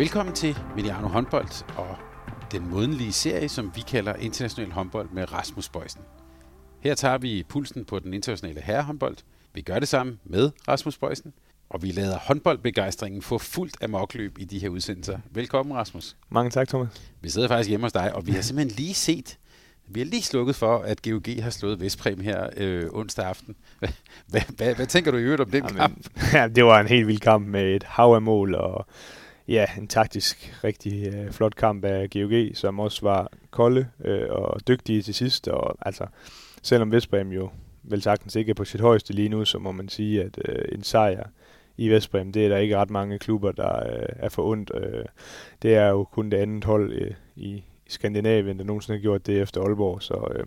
Velkommen til Mediano håndbold og den modenlige serie, som vi kalder International håndbold med Rasmus Bøjsen. Her tager vi pulsen på den internationale herrehåndbold. Vi gør det sammen med Rasmus Bøjsen, og vi lader håndboldbegejstringen få fuldt af mokløb i de her udsendelser. Velkommen, Rasmus. Mange tak, Thomas. Vi sidder faktisk hjemme hos dig, og vi har simpelthen lige set, vi har lige slukket for, at GOG har slået Vestprem her øh, onsdag aften. Hvad, hvad, hvad tænker du i øvrigt om den Jamen, kamp? Ja, det var en helt vild kamp med et hav af mål, og ja, en taktisk rigtig øh, flot kamp af GOG, som også var kolde øh, og dygtige til sidst. Og altså, selvom Vestbrem jo vel sagtens ikke er på sit højeste lige nu, så må man sige, at øh, en sejr i Vestbrem, det er der ikke ret mange klubber, der øh, er for ondt. Øh, det er jo kun det andet hold øh, i, i Skandinavien, der nogensinde har gjort det efter Aalborg, så øh,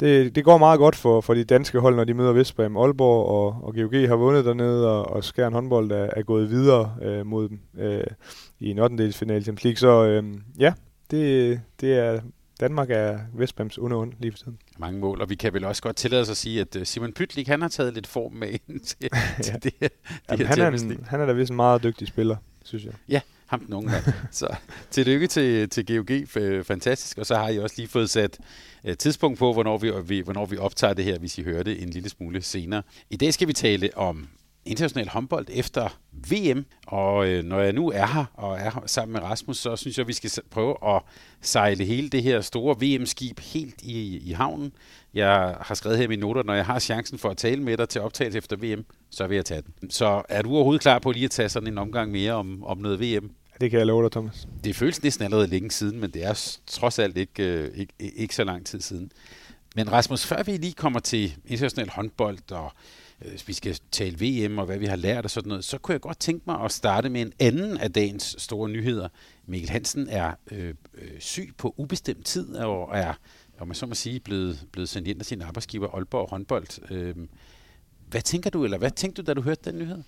det, det går meget godt for, for de danske hold, når de møder Vestbrem. Aalborg og, og GOG har vundet dernede, og, og Skjern håndbold er, er gået videre øh, mod dem øh, i en 8. finale Champions League. Så øh, ja, det, det er Danmark er Vestbrems underund lige for tiden. Mange mål, og vi kan vel også godt tillade os at sige, at øh, Simon Pytlik, han har taget lidt form med ind til, Ja. til det, det Jamen, her han, er en, han er da vist en meget dygtig spiller, synes jeg. Ja, ham den unge. Så tillykke til, til GOG, fantastisk. Og så har I også lige fået sat øh, tidspunkt på, hvornår vi, vi, hvornår vi optager det her, hvis I hører det en lille smule senere. I dag skal vi tale om international håndbold efter VM, og øh, når jeg nu er her og er her sammen med Rasmus, så synes jeg, vi skal prøve at sejle hele det her store VM-skib helt i, i havnen. Jeg har skrevet her i mine noter, når jeg har chancen for at tale med dig til optagelse efter VM, så vil jeg tage den. Så er du overhovedet klar på lige at tage sådan en omgang mere om, om noget VM? Det kan jeg love dig, Thomas. Det føles næsten allerede længe siden, men det er trods alt ikke, øh, ikke, ikke så lang tid siden. Men Rasmus, før vi lige kommer til international håndbold, og øh, vi skal tale VM og hvad vi har lært og sådan noget, så kunne jeg godt tænke mig at starte med en anden af dagens store nyheder. Mikkel Hansen er øh, øh, syg på ubestemt tid og er, om man så må sige, blevet, blevet sendt ind af sin arbejdsgiver Aalborg håndbold. Øh, hvad tænker du, eller hvad tænkte du, da du hørte den nyhed?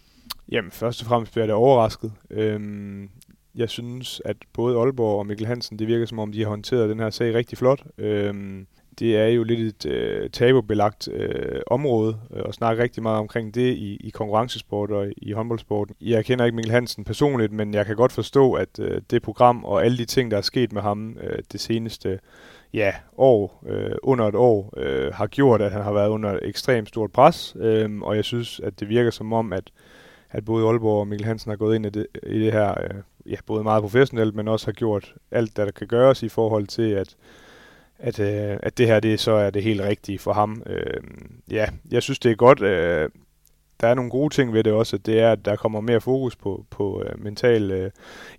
Jamen, først og fremmest bliver jeg da overrasket. Øhm, jeg synes, at både Aalborg og Mikkel Hansen, det virker som om, de har håndteret den her sag rigtig flot. Øhm, det er jo lidt et øh, tabubelagt øh, område, øh, og snakke rigtig meget omkring det i, i konkurrencesport og i håndboldsporten. Jeg kender ikke Mikkel Hansen personligt, men jeg kan godt forstå, at øh, det program og alle de ting, der er sket med ham øh, det seneste ja, år, øh, under et år, øh, har gjort, at han har været under et ekstremt stort pres. Øh, og jeg synes, at det virker som om, at at både Aalborg og Mikkel Hansen har gået ind i det, i det her, øh, ja, både meget professionelt, men også har gjort alt, der, der kan gøres i forhold til, at, at, øh, at det her det så er det helt rigtige for ham. Øh, ja, jeg synes, det er godt. Øh, der er nogle gode ting ved det også, at det er, at der kommer mere fokus på, på øh, mental øh,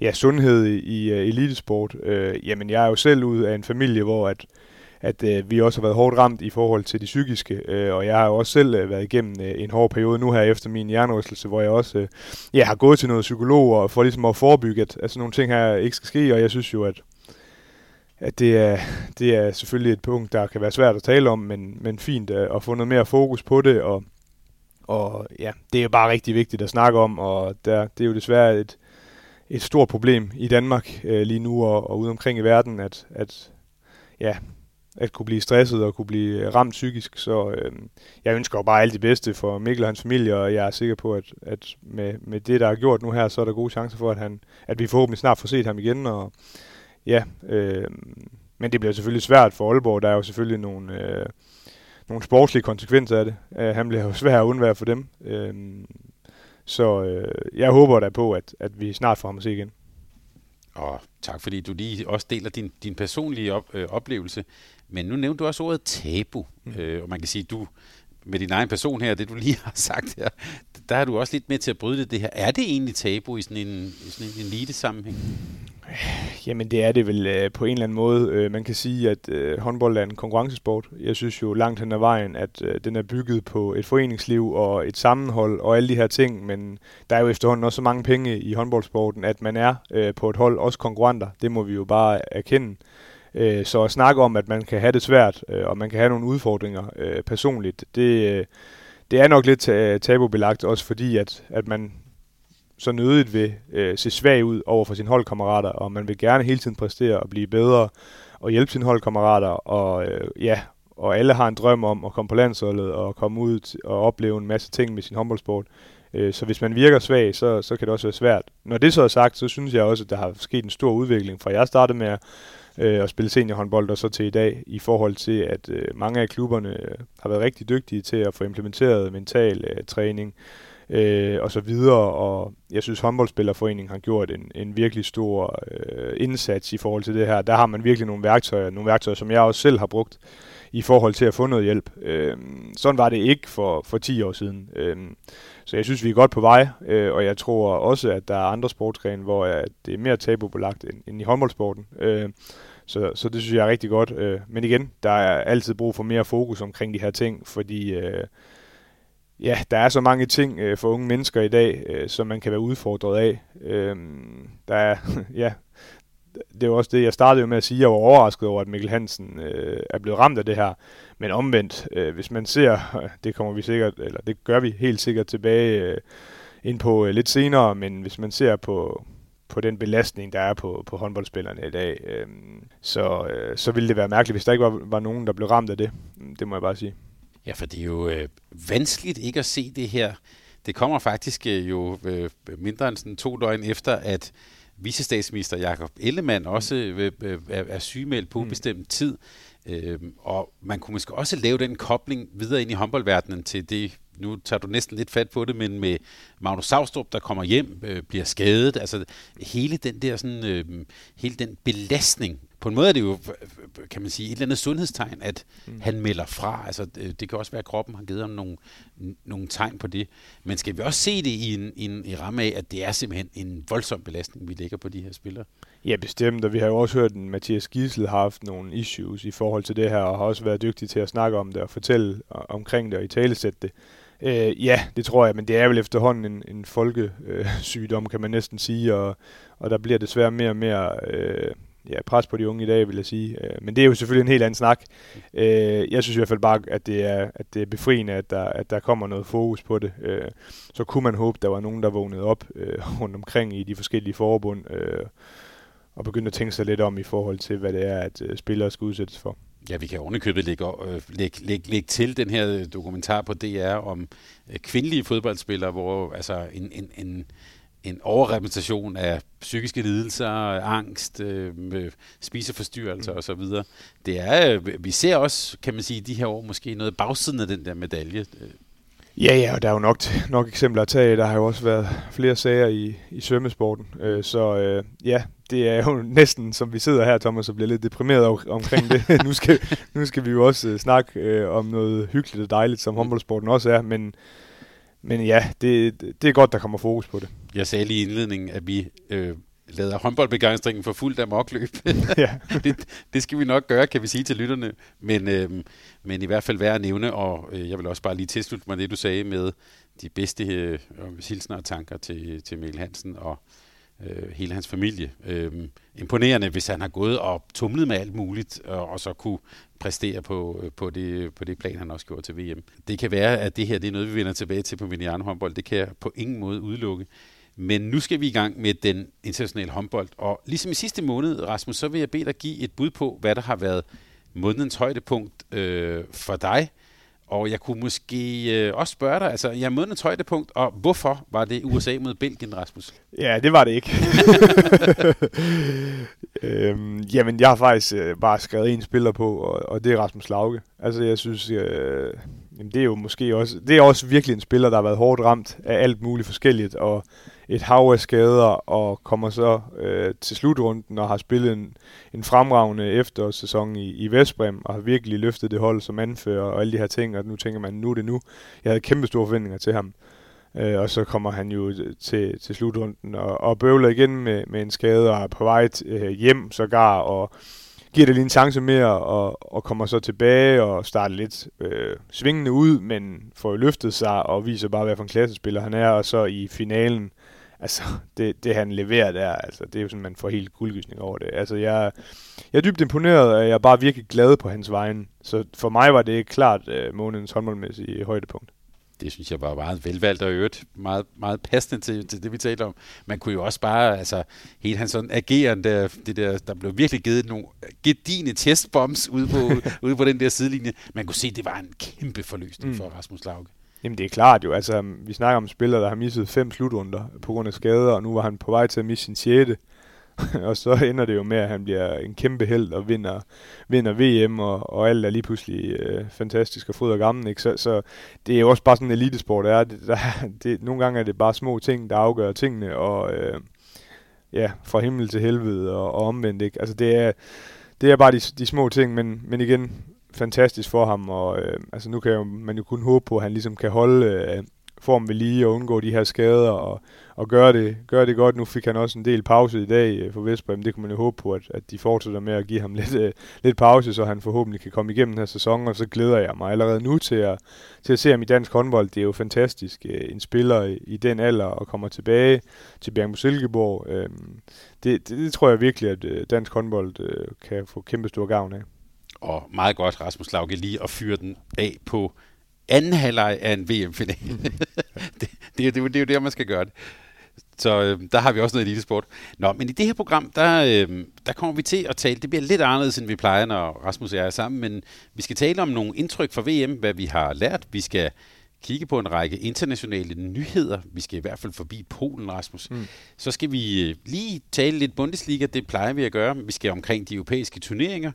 ja, sundhed i, øh, elitesport. Øh, jamen, jeg er jo selv ud af en familie, hvor at, at øh, vi også har været hårdt ramt i forhold til det psykiske, øh, og jeg har jo også selv øh, været igennem øh, en hård periode nu her efter min hjernerystelse, hvor jeg også øh, ja, har gået til noget psykolog og for ligesom at forebygge, at, at sådan nogle ting her ikke skal ske, og jeg synes jo, at at det er, det er selvfølgelig et punkt, der kan være svært at tale om, men, men fint at, at få noget mere fokus på det, og, og ja, det er jo bare rigtig vigtigt at snakke om, og der, det er jo desværre et, et stort problem i Danmark øh, lige nu og, og ude omkring i verden, at, at ja, at kunne blive stresset og kunne blive ramt psykisk. Så øh, jeg ønsker jo bare alt det bedste for Mikkel og hans familie, og jeg er sikker på, at, at med, med det, der er gjort nu her, så er der gode chancer for, at, han, at vi forhåbentlig snart får set ham igen. Og, ja, øh, men det bliver selvfølgelig svært for Aalborg. Der er jo selvfølgelig nogle, øh, nogle sportslige konsekvenser af det. Øh, han bliver jo svær at undvære for dem. Øh, så øh, jeg håber da på, at, at vi snart får ham at se igen. Og tak fordi du lige også deler din, din personlige op, øh, oplevelse. Men nu nævnte du også ordet tabu, mm. øh, og man kan sige, du med din egen person her, det du lige har sagt her, der er du også lidt med til at bryde det, det her. Er det egentlig tabu i sådan en, i sådan en elite sammenhæng? Jamen det er det vel øh, på en eller anden måde. Øh, man kan sige, at øh, håndbold er en konkurrencesport. Jeg synes jo langt hen ad vejen, at øh, den er bygget på et foreningsliv og et sammenhold og alle de her ting, men der er jo efterhånden også så mange penge i håndboldsporten, at man er øh, på et hold også konkurrenter. Det må vi jo bare erkende. Øh, så at snakke om, at man kan have det svært, øh, og man kan have nogle udfordringer øh, personligt, det, øh, det er nok lidt tabubelagt, også fordi, at, at man så nødigt vil øh, se svag ud over for sine holdkammerater, og man vil gerne hele tiden præstere og blive bedre og hjælpe sine holdkammerater, og øh, ja, og alle har en drøm om at komme på landsholdet og komme ud og opleve en masse ting med sin håndboldsport. Øh, så hvis man virker svag, så, så kan det også være svært. Når det så er sagt, så synes jeg også, at der har sket en stor udvikling, fra jeg startede med at, øh, at spille seniorhåndbold og så til i dag, i forhold til, at øh, mange af klubberne øh, har været rigtig dygtige til at få implementeret mental øh, træning, øh, og så videre, og jeg synes håndboldspillerforeningen har gjort en, en virkelig stor øh, indsats i forhold til det her. Der har man virkelig nogle værktøjer, nogle værktøjer, som jeg også selv har brugt i forhold til at få noget hjælp. Øh, sådan var det ikke for, for 10 år siden. Øh, så jeg synes, vi er godt på vej, øh, og jeg tror også, at der er andre sportsgrene, hvor øh, det er mere tabubelagt end, end i håndboldsporten. Øh, så, så det synes jeg er rigtig godt. Øh, men igen, der er altid brug for mere fokus omkring de her ting, fordi øh, ja, der er så mange ting øh, for unge mennesker i dag, øh, som man kan være udfordret af. Øh, der er, ja, det var også det, jeg startede jo med at sige, jeg var overrasket over, at Mikkel Hansen øh, er blevet ramt af det her. Men omvendt, øh, hvis man ser, det kommer vi sikkert, eller det gør vi helt sikkert tilbage øh, ind på øh, lidt senere, men hvis man ser på, på den belastning, der er på, på håndboldspillerne i dag, øh, så, øh, så ville det være mærkeligt, hvis der ikke var, var nogen, der blev ramt af det. Det må jeg bare sige. Ja, for det er jo øh, vanskeligt ikke at se det her. Det kommer faktisk øh, jo øh, mindre end sådan to døgn efter, at vicestatsminister Jakob Ellemann også øh, øh, er, er sygemeldt på mm. ubestemt tid. Øh, og man kunne måske også lave den kobling videre ind i håndboldverdenen til det, nu tager du næsten lidt fat på det, men med Magnus Savstrup, der kommer hjem, øh, bliver skadet, altså hele den der sådan, øh, hele den belastning, på en måde er det jo, kan man sige, et eller andet sundhedstegn, at mm. han melder fra. Altså, det kan også være, at kroppen har givet ham nogle, nogle tegn på det. Men skal vi også se det i en, i en i ramme af, at det er simpelthen en voldsom belastning, vi lægger på de her spillere? Ja, bestemt, og vi har jo også hørt, at Mathias Giesel har haft nogle issues i forhold til det her, og har også været dygtig til at snakke om det og fortælle omkring det og i talesætte det. Øh, ja, det tror jeg, men det er vel efterhånden en, en folkesygdom, øh, kan man næsten sige, og, og der bliver desværre mere og mere øh, ja, pres på de unge i dag, vil jeg sige. Øh, men det er jo selvfølgelig en helt anden snak. Øh, jeg synes i hvert fald bare, at det er, at det er befriende, at der, at der kommer noget fokus på det. Øh, så kunne man håbe, der var nogen, der vågnede op øh, rundt omkring i de forskellige forbund, øh, og begyndte at tænke sig lidt om i forhold til, hvad det er, at øh, spillere skal udsættes for. Ja, vi kan ovenikøbet lægge, øh, lægge, lægge, lægge til den her dokumentar på DR om øh, kvindelige fodboldspillere, hvor altså en, en, en, en overrepræsentation af psykiske lidelser, angst, øh, spiseforstyrrelser mm. osv. Det er, øh, vi ser også, kan man sige, de her år måske noget bagsiden af den der medalje. Ja, ja, og der er jo nok, nok eksempler at tage. Der har jo også været flere sager i, i svømmesporten. Øh, så øh, ja, det er jo næsten, som vi sidder her, Thomas, og bliver lidt deprimeret omkring det. nu, skal, nu skal vi jo også øh, snakke øh, om noget hyggeligt og dejligt, som håndboldsporten også er. Men, men ja, det, det er godt, der kommer fokus på det. Jeg sagde lige i indledningen, at vi øh, lader håndboldbegejstringen for fuldt mokløb. ja. det, det skal vi nok gøre, kan vi sige til lytterne. Men, øh, men i hvert fald værd at nævne, og øh, jeg vil også bare lige tilslutte mig det, du sagde med de bedste øh, hilsner og tanker til, til Mikkel Hansen og øh, hele hans familie. Øh, imponerende, hvis han har gået og tumlet med alt muligt, og, og så kunne præstere på, øh, på, det, på det plan, han også gjorde til VM. Det kan være, at det her det er noget, vi vender tilbage til på Miniano håndbold. Det kan jeg på ingen måde udelukke. Men nu skal vi i gang med den internationale håndbold. Og ligesom i sidste måned, Rasmus, så vil jeg bede dig give et bud på, hvad der har været månedens højdepunkt øh, for dig. Og jeg kunne måske øh, også spørge dig, altså, jeg månedens højdepunkt, og hvorfor var det USA mod Belgien, Rasmus? Ja, det var det ikke. øhm, jamen, jeg har faktisk øh, bare skrevet en spiller på, og, og det er Rasmus Lauke. Altså, jeg synes, øh, jamen, det er jo måske også, det er også virkelig en spiller, der har været hårdt ramt af alt muligt forskelligt, og et hav af skader, og kommer så øh, til slutrunden og har spillet en, en fremragende efterårssæson i, i Vestbrem, og har virkelig løftet det hold som anfører og alle de her ting, og nu tænker man, nu er det nu. Jeg havde kæmpe store forventninger til ham. Øh, og så kommer han jo til, til slutrunden og, og bøvler igen med, med en skade og er på vej øh, hjem sågar og giver det lige en chance mere og, og kommer så tilbage og starter lidt øh, svingende ud, men får løftet sig og viser bare, hvad for en klassespiller han er. Og så i finalen, altså det, det han leverer der, altså det er jo sådan, man får helt guldgysning over det. Altså jeg, jeg er dybt imponeret, og jeg er bare virkelig glad på hans vegne. Så for mig var det klart øh, månedens håndboldmæssige højdepunkt det synes jeg var meget velvalgt og øvrigt meget, meget passende til, til det, vi talte om. Man kunne jo også bare, altså, helt hans sådan ageren, der, det der, der blev virkelig givet nogle gedine testbombs ude på, ude på den der sidelinje. Man kunne se, at det var en kæmpe forløsning mm. for Rasmus Lauke. Jamen det er klart jo, altså vi snakker om spillere, der har misset fem slutrunder på grund af skader, og nu var han på vej til at misse sin sjette. og så ender det jo med, at han bliver en kæmpe held og vinder, vinder VM, og, og alt er lige pludselig øh, fantastisk og fryd og gammel. Ikke? Så, så det er jo også bare sådan en elitesport. Er. Det, der, det, nogle gange er det bare små ting, der afgør tingene, og øh, ja, fra himmel til helvede og, og omvendt. Ikke? Altså det er, det er bare de, de små ting, men, men igen, fantastisk for ham, og øh, altså nu kan jo, man jo kun håbe på, at han ligesom kan holde øh, form ved lige og undgå de her skader og, og gøre, det, gøre det godt. Nu fik han også en del pause i dag øh, for Vestbrem. Det kunne man jo håbe på, at, at de fortsætter med at give ham lidt, øh, lidt pause, så han forhåbentlig kan komme igennem den her sæson. Og så glæder jeg mig allerede nu til at, til at se ham i dansk håndbold. Det er jo fantastisk. Øh, en spiller i, i den alder og kommer tilbage til Bjergmo Silkeborg. Øh, det, det, det tror jeg virkelig, at øh, dansk håndbold øh, kan få kæmpe stor gavn af. Og meget godt, Rasmus Lauke, lige at fyre den af på anden halvleg af en VM-finale. det, det, det, det er jo der, man skal gøre det. Så øh, der har vi også noget elitesport. Nå, men i det her program, der, øh, der kommer vi til at tale, det bliver lidt anderledes, end vi plejer, når Rasmus og jeg er sammen, men vi skal tale om nogle indtryk fra VM, hvad vi har lært. Vi skal kigge på en række internationale nyheder. Vi skal i hvert fald forbi Polen, Rasmus. Mm. Så skal vi øh, lige tale lidt Bundesliga, det plejer vi at gøre. Vi skal omkring de europæiske turneringer.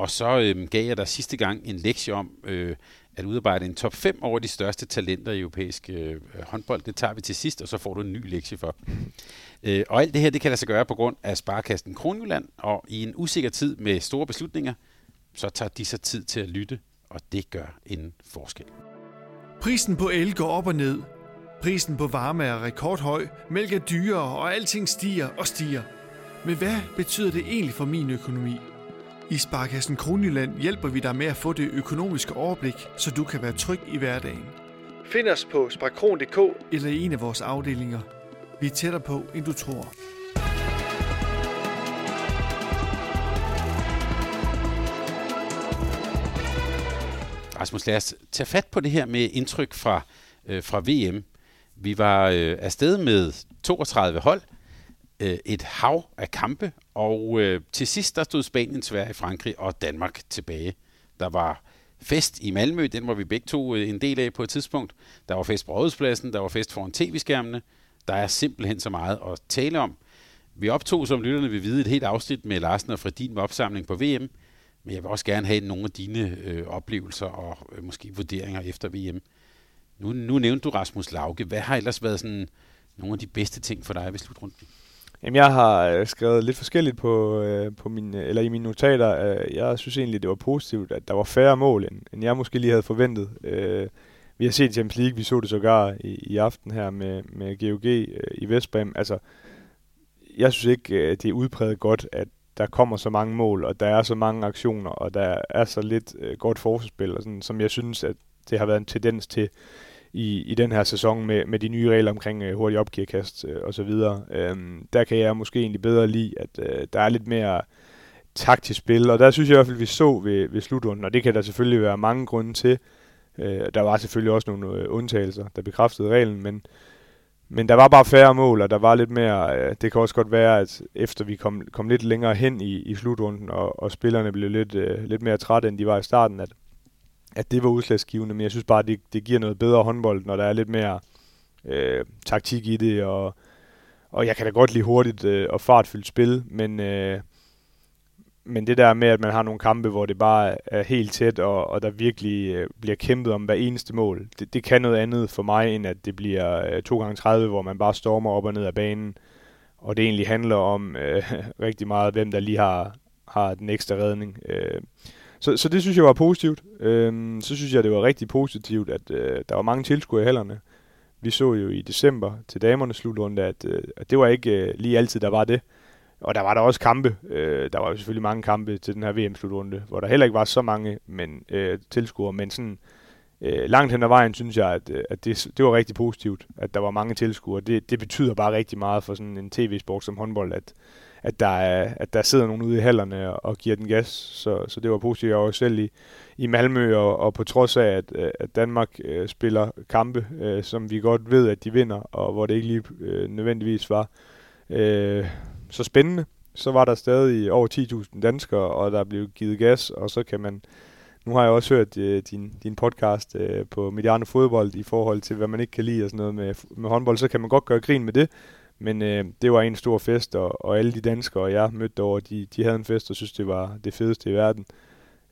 Og så øhm, gav jeg dig sidste gang en lektie om, øh, at udarbejde en top 5 over de største talenter i europæisk øh, håndbold. Det tager vi til sidst, og så får du en ny lektie for. Øh, og alt det her, det kan lade sig gøre på grund af Sparkassen Kronjylland, og i en usikker tid med store beslutninger, så tager de sig tid til at lytte, og det gør en forskel. Prisen på el går op og ned. Prisen på varme er rekordhøj, mælk er dyrere, og alting stiger og stiger. Men hvad betyder det egentlig for min økonomi? I Sparkassen Kronjylland hjælper vi dig med at få det økonomiske overblik, så du kan være tryg i hverdagen. Find os på sparkron.dk eller i en af vores afdelinger. Vi er tættere på, end du tror. Rasmus, lad os tage fat på det her med indtryk fra, øh, fra VM. Vi var øh, afsted med 32 hold, øh, et hav af kampe, og øh, til sidst der stod Spanien, Sverige, Frankrig og Danmark tilbage. Der var fest i Malmø, den var vi begge to øh, en del af på et tidspunkt. Der var fest på Rådhuspladsen, der var fest foran tv-skærmene. Der er simpelthen så meget at tale om. Vi optog, som lytterne vil vide, et helt afsnit med Larsen og Fredin med opsamling på VM. Men jeg vil også gerne have nogle af dine øh, oplevelser og øh, måske vurderinger efter VM. Nu, nu nævnte du Rasmus Lauke. Hvad har ellers været sådan nogle af de bedste ting for dig ved slutrunden? Jamen, jeg har øh, skrevet lidt forskelligt på, øh, på mine, øh, eller i mine notater. Øh, jeg synes egentlig, det var positivt, at der var færre mål, end, end jeg måske lige havde forventet. Øh, vi har set Champions League, vi så det sågar i, i aften her med, med GOG øh, i Vestbrem. Altså, jeg synes ikke, øh, det er udpræget godt, at der kommer så mange mål, og der er så mange aktioner, og der er så lidt øh, godt forsvarsspil, og sådan, som jeg synes, at det har været en tendens til i, i den her sæson med, med de nye regler omkring øh, hurtig opgearkast øh, og så videre. Øhm, der kan jeg måske egentlig bedre lide, at øh, der er lidt mere taktisk spil, og der synes jeg i hvert fald, vi så ved, ved slutrunden, og det kan der selvfølgelig være mange grunde til. Øh, der var selvfølgelig også nogle øh, undtagelser, der bekræftede reglen, men, men der var bare færre mål, og der var lidt mere, øh, det kan også godt være, at efter vi kom, kom lidt længere hen i, i slutrunden, og, og spillerne blev lidt, øh, lidt mere trætte, end de var i starten, at, at det var udslagsgivende, men jeg synes bare, at det, det giver noget bedre håndbold, når der er lidt mere øh, taktik i det, og, og jeg kan da godt lide hurtigt øh, og fartfyldt spil, men, øh, men det der med, at man har nogle kampe, hvor det bare er helt tæt, og, og der virkelig øh, bliver kæmpet om hver eneste mål, det, det kan noget andet for mig, end at det bliver øh, 2x30, hvor man bare stormer op og ned af banen, og det egentlig handler om øh, rigtig meget, hvem der lige har, har den ekstra redning. Øh, så, så det synes jeg var positivt. Øhm, så synes jeg, det var rigtig positivt, at øh, der var mange tilskuere i hallerne. vi så jo i december til damernes slutrunde, at, øh, at det var ikke øh, lige altid, der var det. Og der var der også kampe. Øh, der var jo selvfølgelig mange kampe til den her VM-slutrunde, hvor der heller ikke var så mange men, øh, tilskuere, men sådan øh, langt hen ad vejen synes jeg, at, øh, at det, det var rigtig positivt, at der var mange tilskuere. Det, det betyder bare rigtig meget for sådan en tv-sport som håndbold, at, at der, er, at der sidder nogen ude i hallerne og, og giver den gas. Så, så det var positivt. Jeg var selv i, i Malmø, og, og på trods af, at, øh, at Danmark øh, spiller kampe, øh, som vi godt ved, at de vinder, og hvor det ikke lige øh, nødvendigvis var øh, så spændende, så var der stadig over 10.000 danskere, og der blev givet gas, og så kan man... Nu har jeg også hørt øh, din, din podcast øh, på Mediano Fodbold i forhold til, hvad man ikke kan lide og sådan noget med, med håndbold, så kan man godt gøre grin med det, men øh, det var en stor fest, og, og alle de danskere, jeg mødte over, de, de havde en fest og synes, det var det fedeste i verden.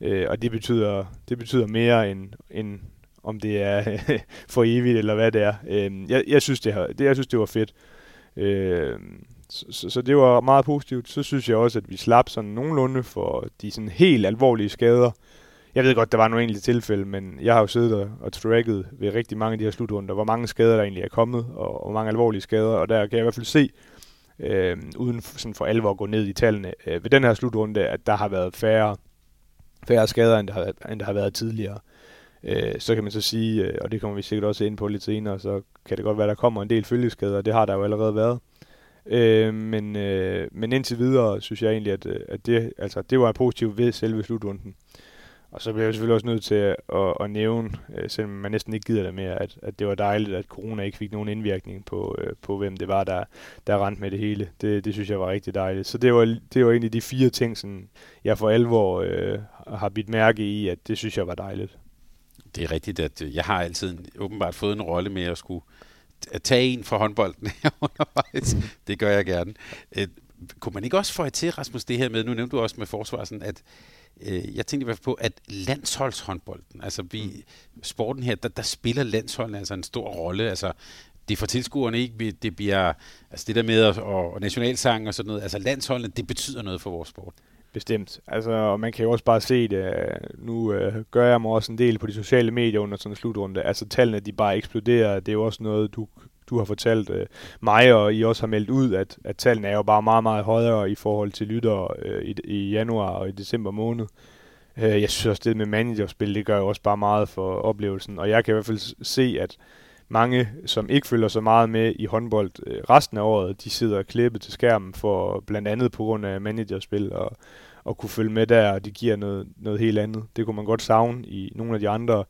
Øh, og det betyder, det betyder mere end, end om det er for evigt eller hvad det er. Øh, jeg, jeg, synes, det, det, jeg synes, det var fedt. Øh, så, så, så det var meget positivt. Så synes jeg også, at vi slap sådan nogenlunde for de sådan helt alvorlige skader. Jeg ved godt, der var nogle enkelte tilfælde, men jeg har jo siddet og, og tracket ved rigtig mange af de her slutrunder, hvor mange skader der egentlig er kommet, og hvor mange alvorlige skader, og der kan jeg i hvert fald se, øh, uden sådan for alvor at gå ned i tallene, øh, ved den her slutrunde, at der har været færre, færre skader, end der har, end der har været tidligere. Øh, så kan man så sige, øh, og det kommer vi sikkert også ind på lidt senere, så kan det godt være, der kommer en del følgeskader, det har der jo allerede været. Øh, men, øh, men indtil videre synes jeg egentlig, at, øh, at det, altså, det var positivt ved selve slutrunden. Og så bliver jeg selvfølgelig også nødt til at, at, at nævne, øh, selvom man næsten ikke gider det mere, at, at det var dejligt, at corona ikke fik nogen indvirkning på, øh, på hvem det var, der, der rent med det hele. Det, det synes jeg var rigtig dejligt. Så det var, det var egentlig de fire ting, som jeg for alvor øh, har bidt mærke i, at det synes jeg var dejligt. Det er rigtigt, at øh, jeg har altid åbenbart fået en rolle med at skulle at tage en fra håndbolden undervejs. Det gør jeg gerne. Øh, kunne man ikke også få til, Rasmus, det her med, nu nævnte du også med forsvarsen, at øh, jeg tænkte i hvert fald på, at landsholdshåndbolden, altså vi, sporten her, der, der spiller landsholden altså en stor rolle. Altså, det for tilskuerne ikke, det bliver, altså det der med og, og nationalsang og sådan noget, altså landsholdene, det betyder noget for vores sport. Bestemt. Altså, og man kan jo også bare se det. Øh, nu øh, gør jeg mig også en del på de sociale medier under sådan en slutrunde. Altså, tallene de bare eksploderer. Det er jo også noget, du, du har fortalt øh, mig, og I også har meldt ud, at, at tallene er jo bare meget, meget højere i forhold til lyttere øh, i, i januar og i december måned. Øh, jeg synes også, det med managerspil, det gør jo også bare meget for oplevelsen. Og jeg kan i hvert fald se, at mange, som ikke følger så meget med i håndbold øh, resten af året, de sidder klippet til skærmen for blandt andet på grund af managerspil og, og kunne følge med der, og det giver noget, noget helt andet. Det kunne man godt savne i nogle af de andre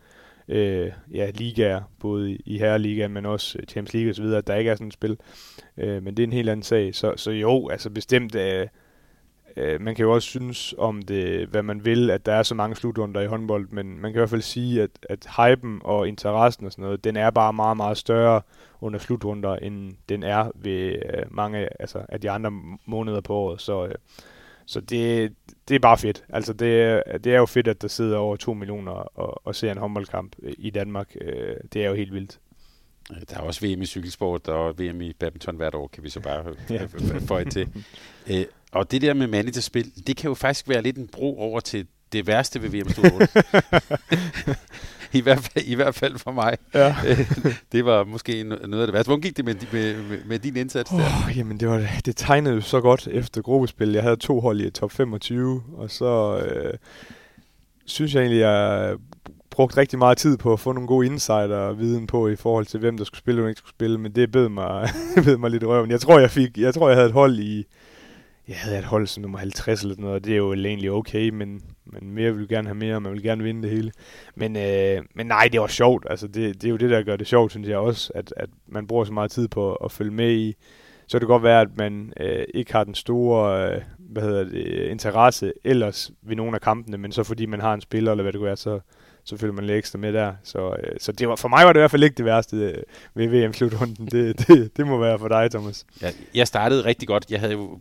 øh, ja, ligaer, både i herreligaen, men også øh, Champions League osv., at der ikke er sådan et spil. Øh, men det er en helt anden sag. Så, så jo, altså bestemt, øh, øh, man kan jo også synes om det, hvad man vil, at der er så mange slutrunder i håndbold, men man kan i hvert fald sige, at, at hypen og interessen og sådan noget, den er bare meget, meget større under slutrunder, end den er ved øh, mange altså, af de andre måneder på året. Så, øh, så det, det er bare fedt. Altså det, det er jo fedt, at der sidder over to millioner og, og ser en håndboldkamp i Danmark. Øh, det er jo helt vildt. Der er også VM i cykelsport og VM i badminton hvert år, kan vi så bare ja. få til. Øh, og det der med managerspil, det kan jo faktisk være lidt en bro over til det værste ved VM I, hvert fald, I hvert fald for mig. Ja. det var måske noget af det værste. Hvordan gik det med, med, med, med din indsats oh, der? Jamen, det, var, det tegnede jo så godt efter gruppespil. Jeg havde to hold i top 25, og så øh, synes jeg egentlig, jeg brugt rigtig meget tid på at få nogle gode insider-viden på i forhold til, hvem der skulle spille og ikke skulle spille, men det bed mig, bed mig lidt i røven. Jeg tror, jeg fik, jeg tror, jeg havde et hold i, jeg havde et hold som nummer 50 eller sådan noget, og det er jo egentlig okay, men, men mere vil gerne have mere, og man vil gerne vinde det hele. Men, øh, men nej, det var sjovt. Altså, det, det er jo det, der gør det sjovt, synes jeg også, at, at man bruger så meget tid på at følge med i. Så kan det godt være, at man øh, ikke har den store øh, hvad hedder det, interesse ellers ved nogle af kampene, men så fordi man har en spiller, eller hvad det kunne være, så, så følger man lidt ekstra med der. Så, øh, så det var, for mig var det i hvert fald ikke det værste øh, ved VM-slutrunden. Det, det, det må være for dig, Thomas. Ja, jeg startede rigtig godt. Jeg havde jo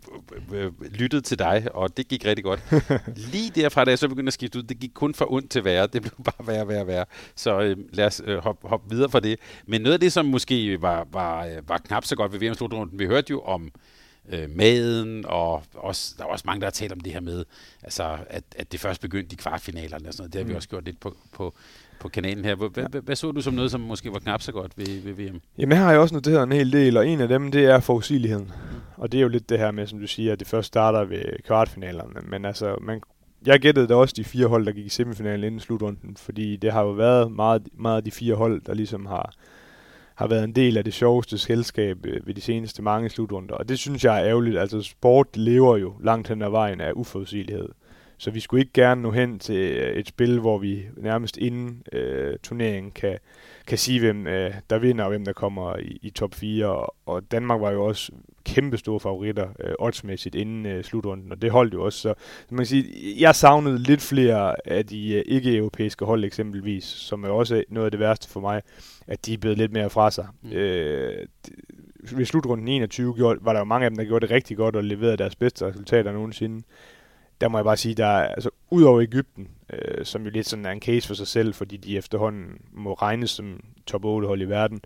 øh, øh, lyttet til dig, og det gik rigtig godt. Lige derfra, da jeg så begyndte at skifte ud, det gik kun for ondt til værre. Det blev bare værre, værre, værre. Så øh, lad os øh, hoppe hop videre fra det. Men noget af det, som måske var, var, øh, var knap så godt ved VM-slutrunden, vi hørte jo om øh, maden, og også, der er også mange, der har talt om det her med, altså, at, at det først begyndte i kvartfinalerne og sådan noget. Det har mm. vi også gjort lidt på, på, på kanalen her. Hvad, ja. hvad, så du som noget, som måske var knap så godt ved, ved VM? Jamen her har jeg også noteret en hel del, og en af dem, det er forudsigeligheden. Og det er jo lidt det her med, som du siger, at det først starter ved kvartfinalerne. Men altså, man, jeg gættede da også de fire hold, der gik i semifinalen inden slutrunden, fordi det har jo været meget, meget de fire hold, der ligesom har, har været en del af det sjoveste selskab øh, ved de seneste mange slutrunder. Og det synes jeg er ærgerligt. Altså sport lever jo langt hen ad vejen af uforudsigelighed. Så vi skulle ikke gerne nå hen til øh, et spil, hvor vi nærmest inden øh, turneringen kan, kan sige, hvem øh, der vinder og hvem der kommer i, i top 4. Og, og Danmark var jo også kæmpe store favoritter øh, oddsmæssigt inden øh, slutrunden, og det holdt jo også. Så, så man kan sige, jeg savnede lidt flere af de øh, ikke-europæiske hold eksempelvis, som er også noget af det værste for mig, at de er blevet lidt mere fra sig. Mm. Øh, ved slutrunden 21 gjorde, var der jo mange af dem, der gjorde det rigtig godt og leverede deres bedste resultater nogensinde der må jeg bare sige, der er, altså, ud over Ægypten, øh, som jo lidt sådan er en case for sig selv, fordi de efterhånden må regnes som top 8 hold i verden,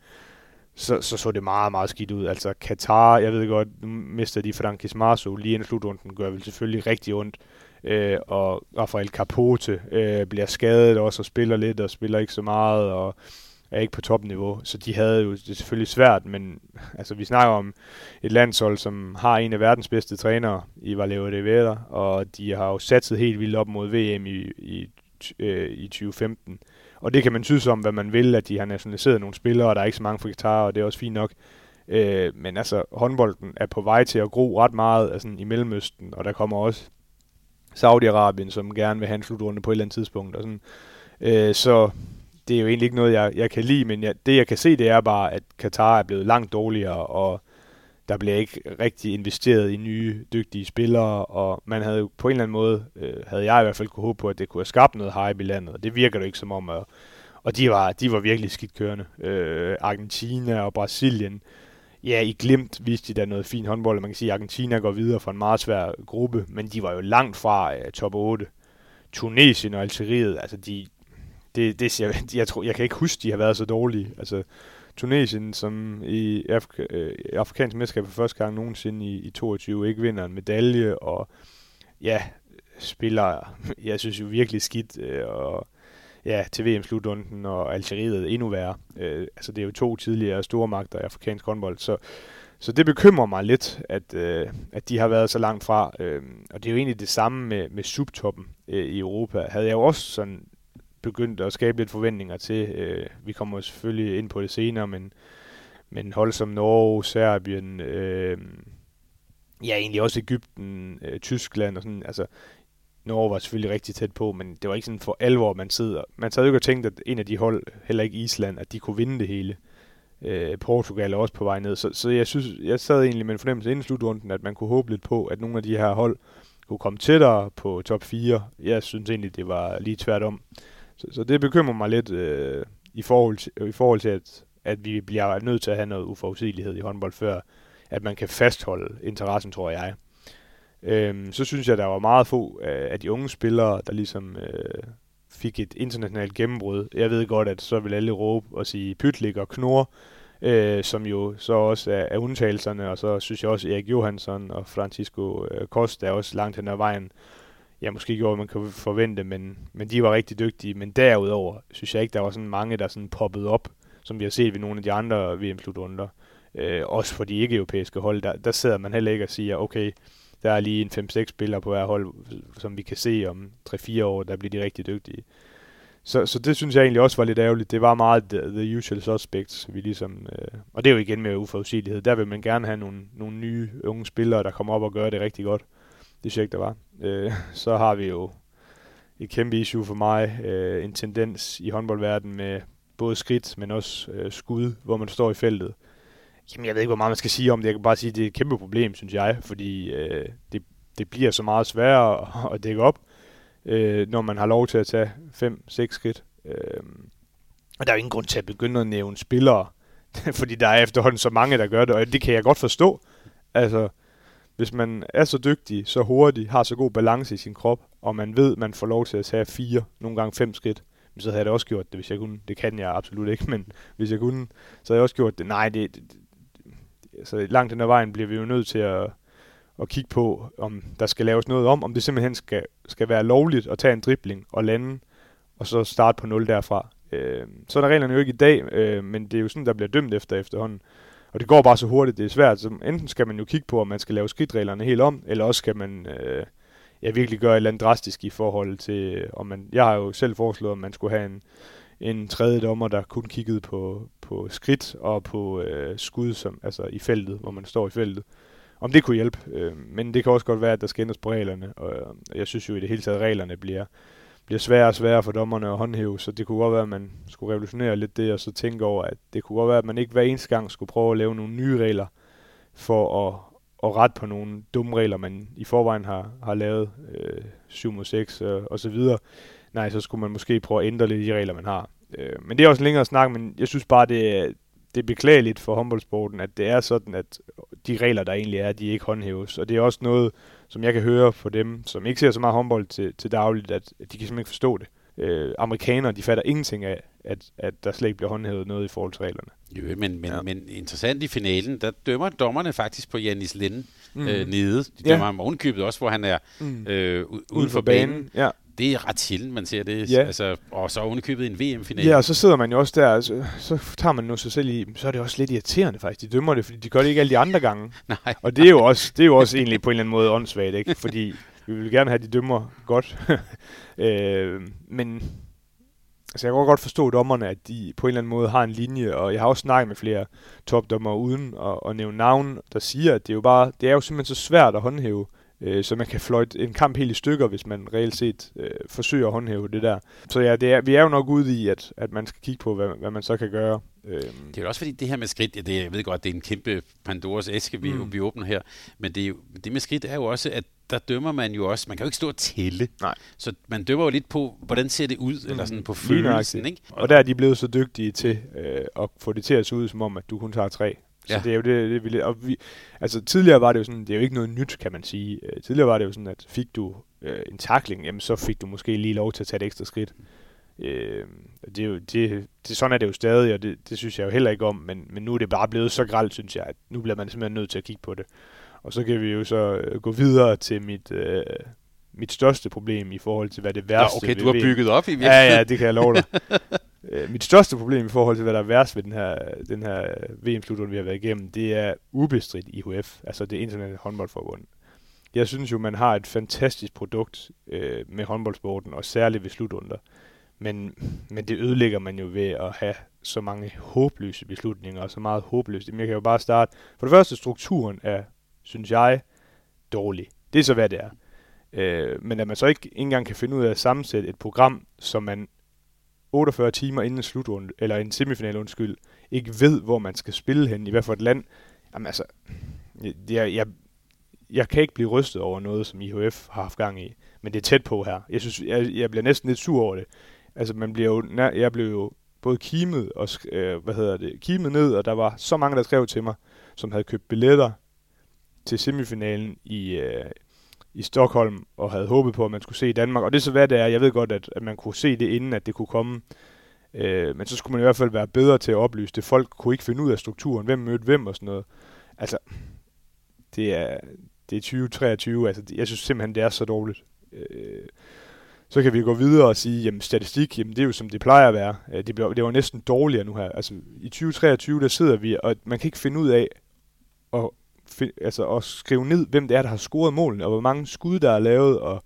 så, så så det meget, meget skidt ud. Altså Katar, jeg ved godt, nu mister de Frankis Marso lige inden slutrunden, gør vel selvfølgelig rigtig ondt. Øh, og Rafael Capote øh, bliver skadet også og spiller lidt og spiller ikke så meget. Og er ikke på topniveau, så de havde jo det selvfølgelig svært, men altså, vi snakker om et landshold, som har en af verdens bedste trænere i Valeo Vera, og de har jo satset helt vildt op mod VM i, i, øh, i 2015. Og det kan man synes om, hvad man vil, at de har nationaliseret nogle spillere, og der er ikke så mange for og det er også fint nok. Øh, men altså, håndbolden er på vej til at gro ret meget altså, i Mellemøsten, og der kommer også Saudi-Arabien, som gerne vil have en slutrunde på et eller andet tidspunkt. Og sådan. Øh, så det er jo egentlig ikke noget, jeg, jeg kan lide, men jeg, det jeg kan se, det er bare, at Katar er blevet langt dårligere, og der bliver ikke rigtig investeret i nye, dygtige spillere, og man havde jo på en eller anden måde, øh, havde jeg i hvert fald kunne håbe på, at det kunne have skabt noget hype i landet, og det virker det ikke som om, og, og de, var, de var virkelig skidt kørende. Øh, Argentina og Brasilien, ja, i glimt viste de da noget fint håndbold, man kan sige, at Argentina går videre fra en meget svær gruppe, men de var jo langt fra øh, top 8. Tunesien og Algeriet, altså de, det, det jeg, jeg, tror, jeg kan ikke huske, de har været så dårlige. Altså, Tunesien, som i Afrika, øh, afrikansk mesterskab for første gang nogensinde i, i 22 ikke vinder en medalje, og ja, spiller, jeg synes jo virkelig skidt, øh, og ja, til VM-slutrunden, og Algeriet endnu værre. Øh, altså, det er jo to tidligere store magter i afrikansk håndbold, så, så det bekymrer mig lidt, at, øh, at de har været så langt fra. Øh, og det er jo egentlig det samme med, med subtoppen øh, i Europa. Havde jeg jo også sådan begyndt at skabe lidt forventninger til. Øh, vi kommer selvfølgelig ind på det senere, men, men hold som Norge, Serbien, øh, ja egentlig også Ægypten, øh, Tyskland og sådan, altså Norge var selvfølgelig rigtig tæt på, men det var ikke sådan for alvor, man sidder. Man sad jo ikke og tænkte, at en af de hold, heller ikke Island, at de kunne vinde det hele. Øh, Portugal er også på vej ned. Så, så jeg synes, jeg sad egentlig med en fornemmelse inden slutrunden, at man kunne håbe lidt på, at nogle af de her hold kunne komme tættere på top 4. Jeg synes egentlig, det var lige tværtom. Så, så det bekymrer mig lidt øh, i, forhold til, i forhold til, at, at vi bliver nødt til at have noget uforudsigelighed i håndbold, før at man kan fastholde interessen, tror jeg. Øhm, så synes jeg, der var meget få af, af de unge spillere, der ligesom øh, fik et internationalt gennembrud. Jeg ved godt, at så vil alle råbe og sige Pytlik og Knor, øh, som jo så også er, er undtagelserne, og så synes jeg også, Erik Johansson og Francisco øh, Costa er også langt hen ad vejen ja, måske gjorde, man kan forvente, men, men de var rigtig dygtige. Men derudover synes jeg ikke, der var sådan mange, der sådan poppede op, som vi har set ved nogle af de andre VM-slutrunder. Øh, også for de ikke-europæiske hold, der, der sidder man heller ikke og siger, okay, der er lige en 5-6 spillere på hver hold, som vi kan se om 3-4 år, der bliver de rigtig dygtige. Så, så det synes jeg egentlig også var lidt ærgerligt. Det var meget the, the usual suspects, vi ligesom, øh, og det er jo igen med uforudsigelighed. Der vil man gerne have nogle, nogle nye unge spillere, der kommer op og gør det rigtig godt. Det check, der var. Øh, så har vi jo et kæmpe issue for mig, øh, en tendens i håndboldverdenen med både skridt, men også øh, skud, hvor man står i feltet. Jamen, jeg ved ikke, hvor meget man skal sige om det. Jeg kan bare sige, at det er et kæmpe problem, synes jeg, fordi øh, det, det bliver så meget sværere at dække op, øh, når man har lov til at tage 5-6 skridt. Øh, og der er jo ingen grund til at begynde at nævne spillere, fordi der er efterhånden så mange, der gør det, og det kan jeg godt forstå. Altså, hvis man er så dygtig, så hurtig, har så god balance i sin krop, og man ved, man får lov til at tage fire, nogle gange fem skridt, så havde jeg da også gjort det, hvis jeg kunne. Det kan jeg absolut ikke, men hvis jeg kunne, så havde jeg også gjort det. Nej, det, det, det så langt den ad vejen bliver vi jo nødt til at, at kigge på, om der skal laves noget om, om det simpelthen skal, skal være lovligt at tage en dribling og lande, og så starte på nul derfra. Øh, sådan er reglerne jo ikke i dag, øh, men det er jo sådan, der bliver dømt efter efterhånden. Og det går bare så hurtigt, det er svært. Så enten skal man jo kigge på, om man skal lave skridtreglerne helt om, eller også skal man øh, ja, virkelig gøre et eller andet drastisk i forhold til, om man, jeg har jo selv foreslået, om man skulle have en, en tredje dommer, der kun kiggede på, på skridt og på øh, skud, som, altså i feltet, hvor man står i feltet. Om det kunne hjælpe, øh, men det kan også godt være, at der skal ændres på reglerne, og og jeg synes jo i det hele taget, at reglerne bliver, bliver sværere og sværere for dommerne at håndhæve, så det kunne godt være, at man skulle revolutionere lidt det, og så tænke over, at det kunne godt være, at man ikke hver eneste gang skulle prøve at lave nogle nye regler, for at, at rette på nogle dumme regler, man i forvejen har, har lavet, øh, 7 mod 6 øh, og så videre. Nej, så skulle man måske prøve at ændre lidt i de regler, man har. Øh, men det er også en længere snak, men jeg synes bare, det er, det er beklageligt for håndboldsporten, at det er sådan, at de regler, der egentlig er, de ikke håndhæves. Og det er også noget, som jeg kan høre på dem, som ikke ser så meget håndbold til, til dagligt, at, at de kan simpelthen ikke forstå det. Øh, amerikanere, de fatter ingenting af, at, at der slet ikke bliver håndhævet noget i forhold til reglerne. Jo, men, men, ja. men interessant i finalen, der dømmer dommerne faktisk på Janis Linde mm. øh, nede. De dømmer ja. ham ovenkøbet også, hvor han er mm. øh, uden for banen. banen. Ja det er ret sjældent, man ser det. Ja. Altså, og så ovenikøbet en VM-finale. Ja, og så sidder man jo også der, altså, så tager man nu sig selv i, så er det også lidt irriterende faktisk. De dømmer det, fordi de gør det ikke alle de andre gange. Nej. Og det er jo også, det er jo også egentlig på en eller anden måde åndssvagt, ikke? Fordi vi vil gerne have, at de dømmer godt. øh, men altså, jeg kan godt forstå dommerne, at de på en eller anden måde har en linje, og jeg har også snakket med flere topdommer uden at, at nævne navn, der siger, at det er jo bare, det er jo simpelthen så svært at håndhæve øh, så man kan fløjte en kamp helt i stykker, hvis man reelt set øh, forsøger at håndhæve det der. Så ja, det er, vi er jo nok ude i, at, at man skal kigge på, hvad, hvad man så kan gøre. Øh. Det er jo også fordi, det her med skridt, ja, det, jeg ved godt, det er en kæmpe Pandoras æske, vi, mm. vi åbner her, men det, det med skridt er jo også, at der dømmer man jo også, man kan jo ikke stå og tælle. Nej. Så man dømmer jo lidt på, hvordan ser det ud, mm. eller sådan på følelsen, ikke? Og der er de blevet så dygtige til øh, at få det til at se ud, som om, at du kun tager tre. Så ja. det er jo det, det vi, og vi, altså tidligere var det jo sådan, det er jo ikke noget nyt, kan man sige. Uh, tidligere var det jo sådan, at fik du uh, en takling, jamen så fik du måske lige lov til at tage et ekstra skridt. Uh, det er jo, det, det, sådan er det jo stadig, og det, det synes jeg jo heller ikke om, men, men nu er det bare blevet så gralt, synes jeg, at nu bliver man simpelthen nødt til at kigge på det. Og så kan vi jo så uh, gå videre til mit, uh, mit største problem i forhold til, hvad det værste ja, okay, du har bygget op i virkeligheden. Ja, ja, det kan jeg love dig. Øh, mit største problem i forhold til, hvad der er værst ved den her, den her VM-slutrunde, vi har været igennem, det er ubestridt IHF, altså det internationale håndboldforbund. Jeg synes jo, man har et fantastisk produkt øh, med håndboldsporten, og særligt ved slutrunder. Men, men det ødelægger man jo ved at have så mange håbløse beslutninger, og så meget håbløst. Jeg kan jo bare starte. For det første, strukturen er, synes jeg, dårlig. Det er så, hvad det er. Øh, men at man så ikke engang kan finde ud af at sammensætte et program, som man 48 timer inden en slutrunde, eller en semifinal undskyld, ikke ved, hvor man skal spille hen, i hvert fald et land. Jamen altså, jeg, jeg, jeg kan ikke blive rystet over noget, som IHF har haft gang i, men det er tæt på her. Jeg synes, jeg, jeg bliver næsten lidt sur over det. Altså, man bliver jo, jeg blev jo både kimet og, øh, hvad hedder det, kimet ned, og der var så mange, der skrev til mig, som havde købt billetter til semifinalen i, øh, i Stockholm og havde håbet på, at man skulle se i Danmark. Og det er så hvad det er. Jeg ved godt, at, at man kunne se det inden, at det kunne komme. Øh, men så skulle man i hvert fald være bedre til at oplyse det. Folk kunne ikke finde ud af strukturen. Hvem mødte hvem og sådan noget. Altså, det er, det er 2023. Altså, jeg synes simpelthen, det er så dårligt. Øh, så kan vi gå videre og sige, jamen statistik, jamen det er jo som det plejer at være. Øh, det, bliver, det var næsten dårligere nu her. Altså i 2023, der sidder vi, og man kan ikke finde ud af at altså at skrive ned, hvem det er, der har scoret målene, og hvor mange skud, der er lavet, og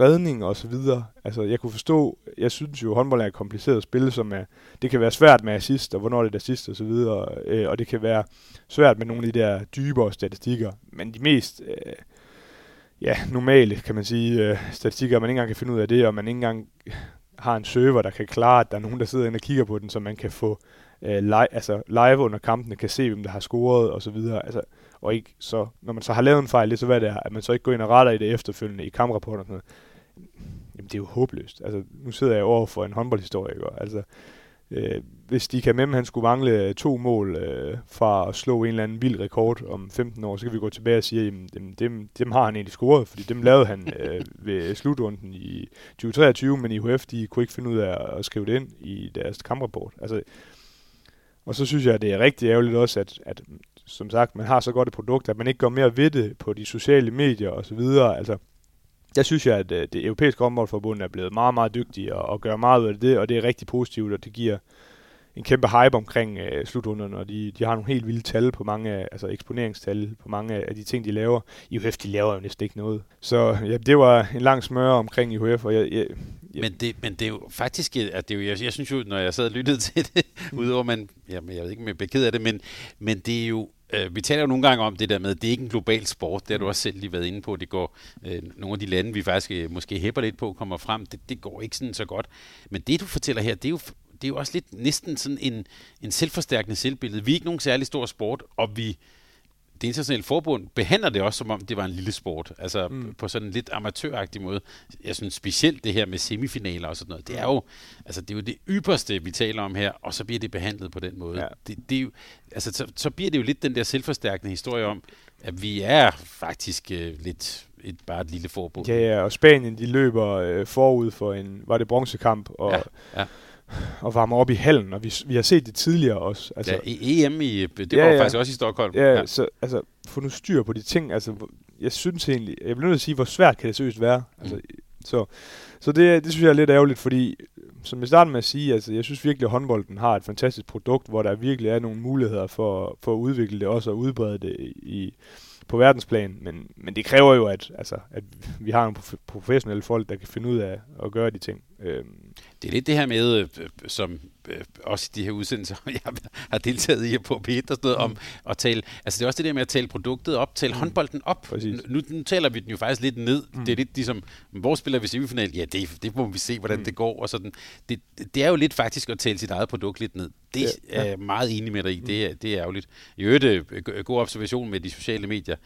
redning og så videre. Altså, jeg kunne forstå, jeg synes jo, håndbold er et kompliceret spil, som er, det kan være svært med assist, og hvornår det er assist og så videre, øh, og det kan være svært med nogle af de der dybere statistikker, men de mest, øh, ja, normale, kan man sige, øh, statistikker, man ikke engang kan finde ud af det, og man ikke engang har en server, der kan klare, at der er nogen, der sidder inde og kigger på den, så man kan få øh, live, altså live under kampene, kan se, hvem der har scoret og så videre. Altså, og ikke så, når man så har lavet en fejl, det er så hvad det er, at man så ikke går ind og retter i det efterfølgende i kamprapporter og sådan noget. Jamen, det er jo håbløst. Altså, nu sidder jeg over for en håndboldhistoriker. Altså, øh, hvis de kan med, han skulle mangle to mål øh, fra at slå en eller anden vild rekord om 15 år, så kan vi gå tilbage og sige, at dem, dem, dem har han egentlig scoret, fordi dem lavede han øh, ved slutrunden i 2023, men IHF, de kunne ikke finde ud af at skrive det ind i deres kamprapport. Altså, og så synes jeg, at det er rigtig ærgerligt også, at, at som sagt, man har så godt et produkt, at man ikke går mere ved det på de sociale medier og så videre. Altså, der synes jeg, at øh, det europæiske håndboldforbund er blevet meget, meget dygtige og, og gør meget ud af det, og det er rigtig positivt, og det giver en kæmpe hype omkring øh, slutrunderne, og de, de har nogle helt vilde tal på mange af, altså eksponeringstal på mange af de ting, de laver. IHF, de laver jo næsten ikke noget. Så ja, det var en lang smør omkring IHF, og jeg, jeg, jeg men, det, men det er jo faktisk, at det er jo, jeg, jeg synes jo, når jeg sad og lyttede til det, mm. udover man, jamen, jeg ved ikke, om jeg ked af det, men, men det er jo, øh, vi taler jo nogle gange om det der med, at det er ikke en global sport. Det har du også selv lige været inde på. Det går, øh, nogle af de lande, vi faktisk øh, måske hæpper lidt på, kommer frem. Det, det går ikke sådan så godt. Men det, du fortæller her, det er jo det er jo også lidt næsten sådan en, en selvforstærkende selvbillede. Vi er ikke nogen særlig stor sport, og vi, det internationale forbund behandler det også, som om det var en lille sport. Altså mm. på sådan en lidt amatøragtig måde. Jeg synes specielt det her med semifinaler og sådan noget, det er jo, altså, det, er jo det ypperste, vi taler om her, og så bliver det behandlet på den måde. Ja. Det, det er jo, altså, så, så bliver det jo lidt den der selvforstærkende historie om, at vi er faktisk øh, lidt et, bare et lille forbund. Ja, ja, og Spanien, de løber øh, forud for en, var det bronzekamp, og ja, ja og varmer op i hallen, og vi, vi har set det tidligere også. Altså, ja, EM i, det var ja. faktisk også i Stockholm. Ja, ja, så altså, få nu styr på de ting. Altså, jeg synes egentlig, jeg bliver nødt til at sige, hvor svært kan det seriøst være. Mm. Altså, så så det, det synes jeg er lidt ærgerligt, fordi som jeg startede med at sige, altså, jeg synes virkelig, at håndbolden har et fantastisk produkt, hvor der virkelig er nogle muligheder for, for at udvikle det også og udbrede det i, på verdensplan, men, men det kræver jo, at, altså, at vi har nogle professionelle folk, der kan finde ud af at gøre de ting. Øhm. Det er lidt det her med, øh, som øh, også de her udsendelser, jeg har deltaget i på P1 og sådan noget, mm. om at tale, altså det er også det der med at tale produktet op, tale mm. håndbolden op. Nu, nu taler vi den jo faktisk lidt ned. Mm. Det er lidt ligesom, hvor spiller vi semifinal? Ja, det, det må vi se, hvordan mm. det går. Og sådan. Det, det er jo lidt faktisk at tale sit eget produkt lidt ned. Det ja, er jeg meget enig med dig i. Mm. Det, er, det er ærgerligt. I øvrigt, øh, god observation med de sociale medier.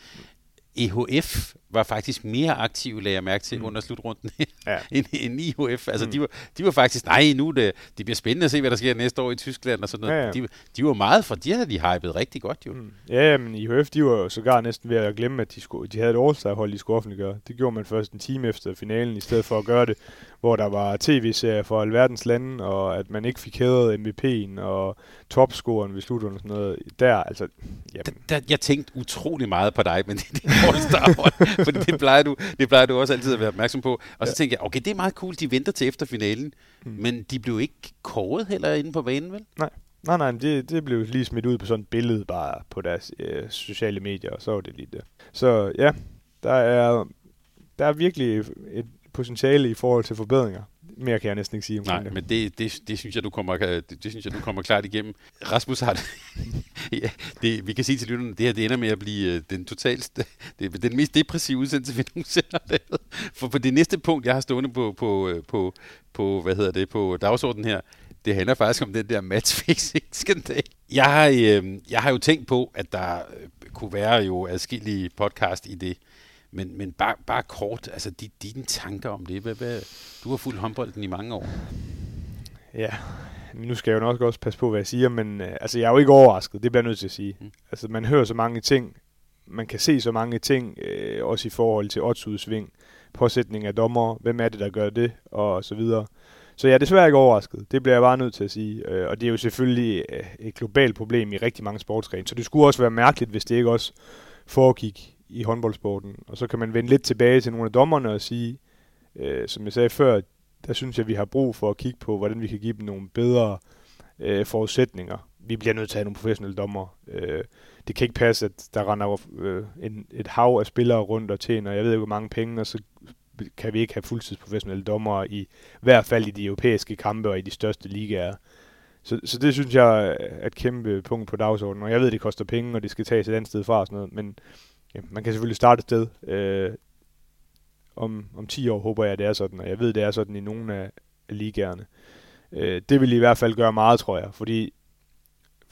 EHF var faktisk mere aktive, lagde jeg mærke til, mm. under slutrunden, ja. end, end IHF. Altså, mm. de, var, de var faktisk, nej, nu det, det bliver spændende at se, hvad der sker næste år i Tyskland og sådan noget. Ja, ja. De, de var meget, for de havde de hypet rigtig godt jo. Mm. Ja, men IHF, de var jo sågar næsten ved at glemme, at de, skulle, de havde et all hold de skulle offentliggøre. Det gjorde man først en time efter finalen, i stedet for at gøre det, hvor der var tv-serier for alverdens lande, og at man ikke fik hædret MVP'en og topscoren ved slutrunden og sådan noget. Der, altså, jamen. Der, der, jeg tænkte utrolig meget på dig, men det, det er all for det plejer, du, det plejer du også altid at være opmærksom på. Og så ja. tænkte jeg, okay, det er meget cool, de venter til efter finalen, hmm. men de blev ikke kåret heller inde på banen, vel? Nej. Nej, nej, det, det blev lige smidt ud på sådan et billede bare på deres øh, sociale medier, og så var det lige det. Så ja, der er, der er virkelig et potentiale i forhold til forbedringer mere kan jeg næsten ikke sige omkring Nej, det. men det, det, det, synes jeg, du kommer, det, det synes jeg, du kommer klart igennem. Rasmus har det, ja, det, vi kan sige til lytterne, det her det ender med at blive øh, den totalt, det, den mest depressive udsendelse, vi nogensinde har lavet. For på det næste punkt, jeg har stående på, på, øh, på, på hvad hedder det, på dagsordenen her, det handler faktisk om den der matchfixing-skandal. Jeg har, øh, jeg har jo tænkt på, at der øh, kunne være jo adskillige podcast i det. Men, men bare, bare kort, altså de, dine tanker om det. Hvad, hvad, du har fulgt håndbolden i mange år. Ja, nu skal jeg jo nok også passe på, hvad jeg siger, men øh, altså, jeg er jo ikke overrasket, det bliver jeg nødt til at sige. Mm. Altså, man hører så mange ting, man kan se så mange ting, øh, også i forhold til oddsudsving, påsætning af dommer, hvem er det, der gør det, og så videre. Så jeg er desværre ikke overrasket, det bliver jeg bare nødt til at sige. Øh, og det er jo selvfølgelig øh, et globalt problem i rigtig mange sportsgrene, så det skulle også være mærkeligt, hvis det ikke også foregik i håndboldsporten. Og så kan man vende lidt tilbage til nogle af dommerne og sige, øh, som jeg sagde før, der synes jeg, vi har brug for at kigge på, hvordan vi kan give dem nogle bedre øh, forudsætninger. Vi bliver nødt til at have nogle professionelle dommer. Øh, det kan ikke passe, at der render øh, en, et hav af spillere rundt og tjener, jeg ved ikke hvor mange penge, og så kan vi ikke have fuldtidsprofessionelle dommer i, i hvert fald i de europæiske kampe og i de største ligaer. Så, så det synes jeg er et kæmpe punkt på dagsordenen, og jeg ved, det koster penge, og det skal tages et andet sted fra og sådan noget, men ja, man kan selvfølgelig starte et sted. Øh, om, om 10 år håber jeg, at det er sådan, og jeg ved, det er sådan i nogle af, ligerne. ligaerne. Øh, det vil i hvert fald gøre meget, tror jeg, fordi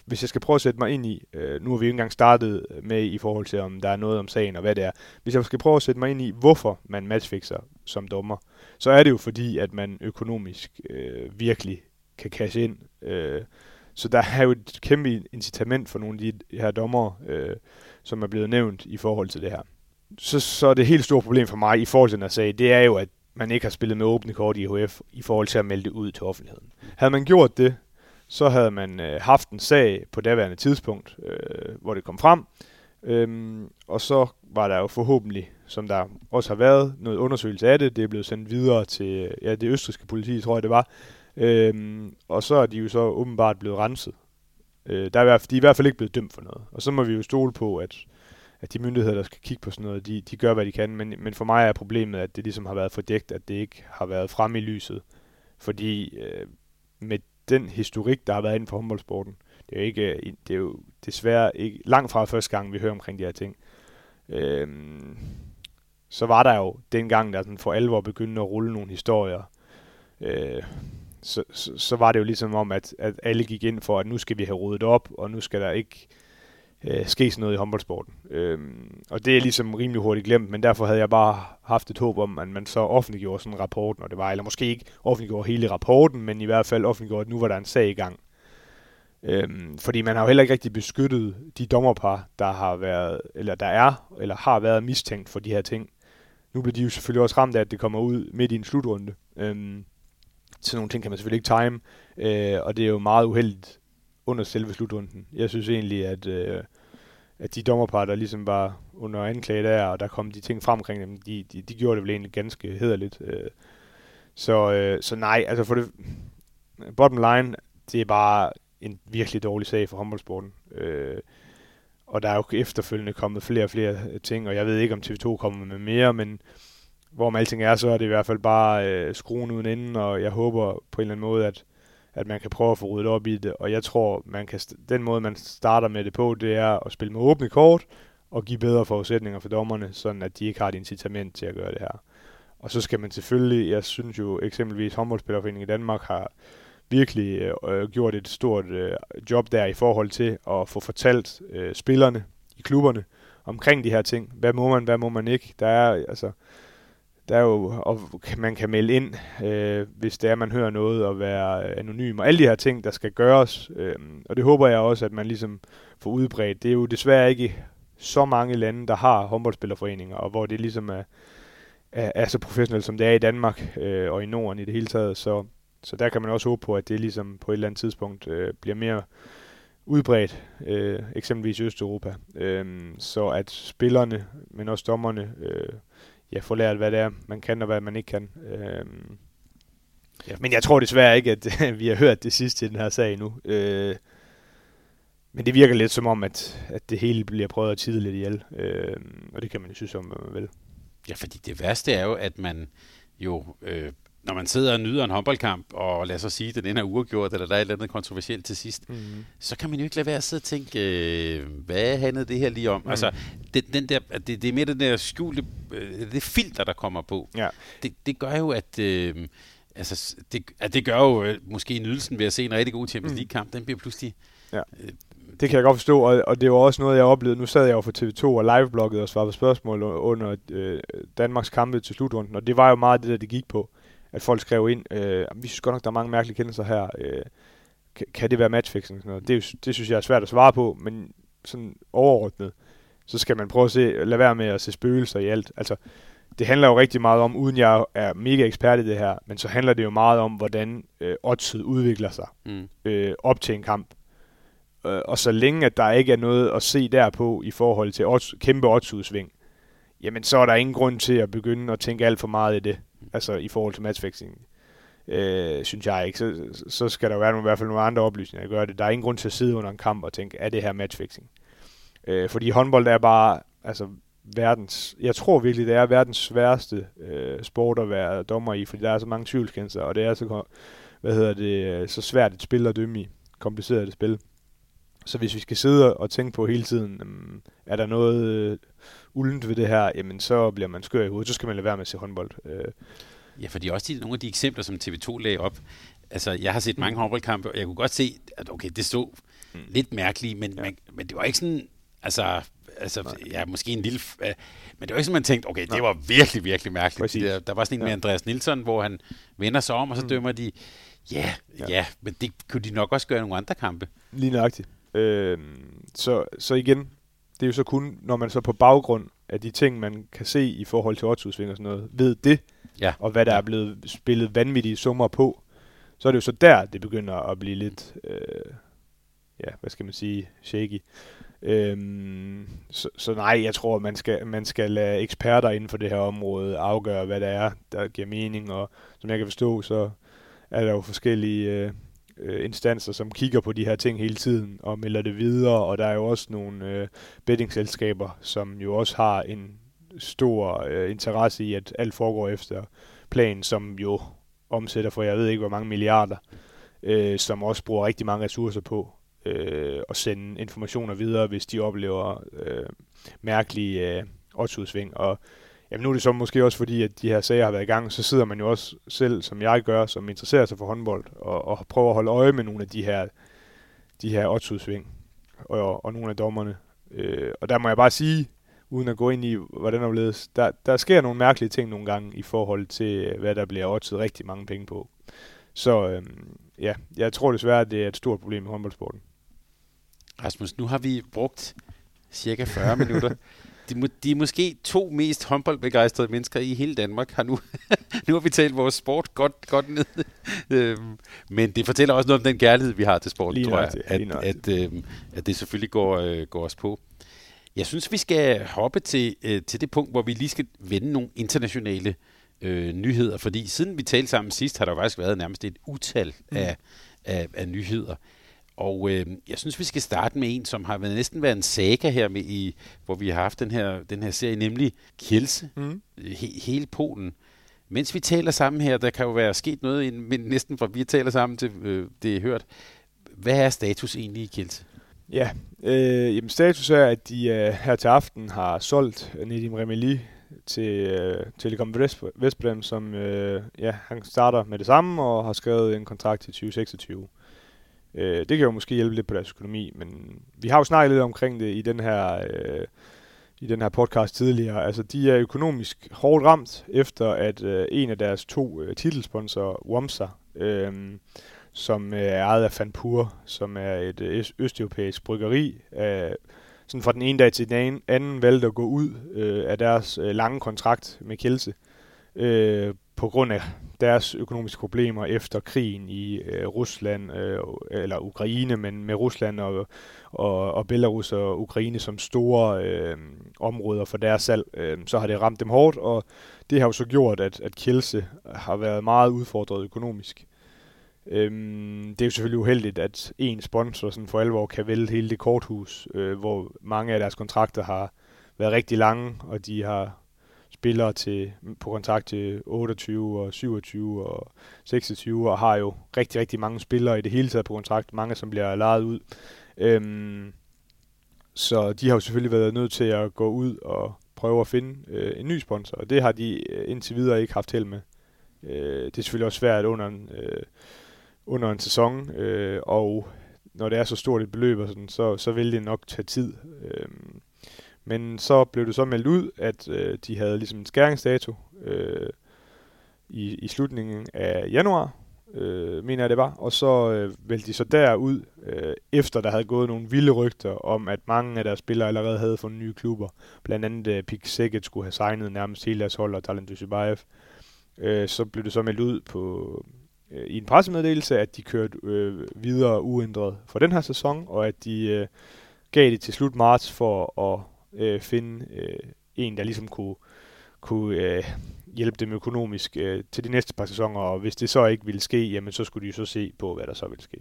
hvis jeg skal prøve at sætte mig ind i, øh, nu har vi jo ikke engang startet med i forhold til, om der er noget om sagen og hvad det er. Hvis jeg skal prøve at sætte mig ind i, hvorfor man matchfixer som dommer, så er det jo fordi, at man økonomisk øh, virkelig kan cash ind. Øh, så der er jo et kæmpe incitament for nogle af de her dommer, øh, som er blevet nævnt i forhold til det her. Så, så er det helt store problem for mig i forhold til den her sag, det er jo, at man ikke har spillet med åbne kort i IHF i forhold til at melde det ud til offentligheden. Havde man gjort det, så havde man øh, haft en sag på daværende tidspunkt, øh, hvor det kom frem, øhm, og så var der jo forhåbentlig som der også har været noget undersøgelse af det. Det er blevet sendt videre til ja, det østriske politi, tror jeg det var. Øhm, og så er de jo så åbenbart blevet renset. Øh, der er i hvert fald, de er i hvert fald ikke blevet dømt for noget. Og så må vi jo stole på, at, at de myndigheder, der skal kigge på sådan noget, de, de gør, hvad de kan. Men, men for mig er problemet, at det ligesom har været fordækt, at det ikke har været frem i lyset. Fordi øh, med den historik, der har været inden for håndboldsporten, det er jo, ikke, øh, det er jo desværre ikke langt fra første gang, vi hører omkring de her ting. Øhm, så var der jo dengang, der sådan for alvor begyndte at rulle nogle historier, øh, så, så, så var det jo ligesom om, at, at alle gik ind for, at nu skal vi have rodet op, og nu skal der ikke øh, ske sådan noget i håndboldsporten. Øhm, og det er ligesom rimelig hurtigt glemt, men derfor havde jeg bare haft et håb om, at man så offentliggjorde sådan en rapport, når det var, eller måske ikke offentliggjorde hele rapporten, men i hvert fald offentliggjorde, at nu var der en sag i gang. Øhm, fordi man har jo heller ikke rigtig beskyttet de dommerpar, der har været, eller der er, eller har været mistænkt for de her ting. Nu bliver de jo selvfølgelig også ramt af, at det kommer ud midt i en slutrunde. Øhm, sådan nogle ting kan man selvfølgelig ikke time, øh, og det er jo meget uheldigt under selve slutrunden. Jeg synes egentlig, at, øh, at de dommerpar, der ligesom var under anklage der, og der kom de ting frem omkring dem, de, de, de gjorde det vel egentlig ganske hederligt. Øh. Så, øh, så nej, altså for det bottom line, det er bare en virkelig dårlig sag for håndboldsporten. Øh, og der er jo efterfølgende kommet flere og flere ting, og jeg ved ikke, om TV2 kommer med mere, men hvor man alting er, så er det i hvert fald bare øh, skruen uden inden, og jeg håber på en eller anden måde, at, at man kan prøve at få ryddet op i det, og jeg tror, man kan den måde, man starter med det på, det er at spille med åbne kort, og give bedre forudsætninger for dommerne, sådan at de ikke har et incitament til at gøre det her. Og så skal man selvfølgelig, jeg synes jo eksempelvis håndboldspillerforeningen i Danmark har virkelig øh, øh gjort et stort øh, job der i forhold til at få fortalt øh, spillerne i klubberne omkring de her ting. Hvad må man, hvad må man ikke? Der er altså der er jo, og man kan melde ind, øh, hvis det er, man hører noget, og være anonym, og alle de her ting, der skal gøres. Øh, og det håber jeg også, at man ligesom får udbredt. Det er jo desværre ikke så mange lande, der har håndboldspillerforeninger, og hvor det ligesom er, er, er så professionelt, som det er i Danmark øh, og i Norden i det hele taget. Så, så der kan man også håbe på, at det ligesom på et eller andet tidspunkt øh, bliver mere udbredt, øh, eksempelvis i Østeuropa. Øh, så at spillerne, men også dommerne, øh, ja, få lært, hvad det er, man kan og hvad man ikke kan. Øhm, ja. Men jeg tror desværre ikke, at vi har hørt det sidste i den her sag nu. Øh, men det virker lidt som om, at, at det hele bliver prøvet at tide lidt ihjel. Øh, og det kan man jo synes om, hvad man vil. Ja, fordi det værste er jo, at man jo øh, når man sidder og nyder en håndboldkamp, og lad os sige, den er uafgjort, eller der er et eller andet kontroversielt til sidst, mm-hmm. så kan man jo ikke lade være at sidde og tænke, øh, hvad handlede det her lige om? Mm. Altså, det, den der, det, det er mere den der skjulte, øh, det filter, der kommer på. Ja. Det, det gør jo, at... Øh, altså, det, at det gør jo øh, måske nydelsen ved at se en rigtig god Champions mm. League-kamp, den bliver pludselig... Ja. Øh, det kan jeg godt forstå, og, og det var også noget, jeg oplevede. Nu sad jeg jo for TV2 og live og svarede på spørgsmål under øh, Danmarks kampe til slutrunden, og det var jo meget det, der det gik på at folk skrev ind, øh, vi synes godt nok, der er mange mærkelige kendelser her. Øh, kan, kan det være matchfixing? Sådan noget? Det, det synes jeg er svært at svare på, men sådan overordnet, så skal man prøve at se, lade være med at se spøgelser i alt. Altså, det handler jo rigtig meget om, uden jeg er mega ekspert i det her, men så handler det jo meget om, hvordan øh, oddset udvikler sig mm. øh, op til en kamp. Øh, og så længe, at der ikke er noget at se derpå i forhold til odds, kæmpe oddsudsving, jamen så er der ingen grund til at begynde at tænke alt for meget i det altså i forhold til matchfixing, øh, synes jeg ikke. Så, så skal der være nogle, i hvert fald nogle andre oplysninger, der gør det. Der er ingen grund til at sidde under en kamp og tænke, er det her matchfixing? Øh, fordi håndbold er bare, altså verdens, jeg tror virkelig, det er verdens sværeste øh, sport at være dommer i, fordi der er så mange tvivlskendelser, og det er så, hvad hedder det, øh, så svært et spil at dømme i, kompliceret et spil. Så hvis vi skal sidde og tænke på hele tiden, um, er der noget øh, uldent ved det her, jamen så bliver man skør i hovedet, så skal man lade være med at se håndbold. Øh. Ja, fordi også de, nogle af de eksempler, som TV2 lagde op, altså jeg har set mange mm. håndboldkampe, og jeg kunne godt se, at okay, det stod mm. lidt mærkeligt, men, ja. men, men det var ikke sådan, altså, altså ja, måske en lille, uh, men det var ikke sådan, man tænkte, okay, det var virkelig, virkelig mærkeligt. Der, der var sådan en ja. med Andreas Nilsson, hvor han vender sig om, og så mm. dømmer de, ja, ja, ja, men det kunne de nok også gøre i nogle andre kampe. Lige nøjagtigt. Øh, så, så igen, det er jo så kun, når man så på baggrund af de ting, man kan se i forhold til oddsudsving og sådan noget, ved det, ja. og hvad der er blevet spillet vanvittige summer på, så er det jo så der, det begynder at blive lidt, øh, ja, hvad skal man sige, shaky. Øhm, så, så nej, jeg tror, man skal, man skal lade eksperter inden for det her område afgøre, hvad det er, der giver mening, og som jeg kan forstå, så er der jo forskellige øh, øh, instanser, som kigger på de her ting hele tiden og melder det videre, og der er jo også nogle øh, bettingselskaber, som jo også har en stor øh, interesse i, at alt foregår efter planen, som jo omsætter for jeg ved ikke hvor mange milliarder, øh, som også bruger rigtig mange ressourcer på øh, at sende informationer videre, hvis de oplever øh, mærkelige øh, oddsudsving. Og jamen, nu er det så måske også fordi, at de her sager har været i gang, så sidder man jo også selv, som jeg gør, som interesserer sig for håndbold, og, og prøver at holde øje med nogle af de her, de her oddsudsving og, og nogle af dommerne. Øh, og der må jeg bare sige, uden at gå ind i, hvordan der ledes, der, der sker nogle mærkelige ting nogle gange i forhold til, hvad der bliver oddset rigtig mange penge på. Så øhm, ja, jeg tror desværre, at det er et stort problem i håndboldsporten. Rasmus, nu har vi brugt cirka 40 minutter. De, de måske to mest håndboldbegejstrede mennesker i hele Danmark har nu, nu har vi talt vores sport godt, godt ned. øhm, men det fortæller også noget om den kærlighed, vi har til sport, tror jeg, at, at, at, øhm, at det selvfølgelig går, øh, går os på. Jeg synes, vi skal hoppe til, øh, til det punkt, hvor vi lige skal vende nogle internationale øh, nyheder, fordi siden vi talte sammen sidst, har der faktisk været nærmest et utal mm. af, af, af nyheder. Og øh, jeg synes, vi skal starte med en, som har været, næsten været en saga her, med i, hvor vi har haft den her, den her serie, nemlig Kielse, mm. he, hele Polen. Mens vi taler sammen her, der kan jo være sket noget, men næsten fra vi taler sammen til øh, det er hørt. Hvad er status egentlig i Kielse? Ja, øh, jamen status er, at de øh, her til aften har solgt Nedim Remeli til øh, Telekom Vestbrem, som øh, ja, han starter med det samme og har skrevet en kontrakt til 2026. Øh, det kan jo måske hjælpe lidt på deres økonomi, men vi har jo snakket lidt omkring det i den her, øh, i den her podcast tidligere. Altså, de er økonomisk hårdt ramt, efter at øh, en af deres to øh, titelsponsorer, Wamsa, øh, som øh, er ejet af Fanpur, som er et øh, østeuropæisk bryggeri, øh, sådan fra den ene dag til den anden valgte at gå ud øh, af deres øh, lange kontrakt med Kjelse, øh, på grund af deres økonomiske problemer efter krigen i øh, Rusland, øh, eller Ukraine, men med Rusland og, og, og Belarus og Ukraine som store øh, områder for deres salg, øh, så har det ramt dem hårdt, og det har jo så gjort, at, at Kielse har været meget udfordret økonomisk. Øhm, det er jo selvfølgelig uheldigt, at en sponsor sådan for alvor kan vælge hele det korthus, øh, hvor mange af deres kontrakter har været rigtig lange, og de har spillere til, på kontrakt til 28 og 27 og 26, og har jo rigtig, rigtig mange spillere i det hele taget på kontrakt, mange som bliver lejet ud. Øhm, så de har jo selvfølgelig været nødt til at gå ud og prøve at finde øh, en ny sponsor, og det har de øh, indtil videre ikke haft held med. Øh, det er selvfølgelig også svært under en, øh, under en sæson, øh, og når det er så stort et beløb, og sådan, så, så vil det nok tage tid. Øh, men så blev det så meldt ud, at øh, de havde ligesom en skæringsdato øh, i, i slutningen af januar, øh, mener jeg det var. Og så øh, vælte de så derud, øh, efter der havde gået nogle vilde rygter om, at mange af deres spillere allerede havde fundet nye klubber. Blandt andet øh, Pik Sækket skulle have signet nærmest hele deres hold, og Talent Dusibayev. Øh, så blev det så meldt ud på, øh, i en pressemeddelelse, at de kørte øh, videre uændret for den her sæson, og at de øh, gav det til slut marts for at øh, finde øh, en, der ligesom kunne, kunne øh, hjælpe dem økonomisk øh, til de næste par sæsoner, og hvis det så ikke ville ske, jamen så skulle de jo så se på, hvad der så ville ske.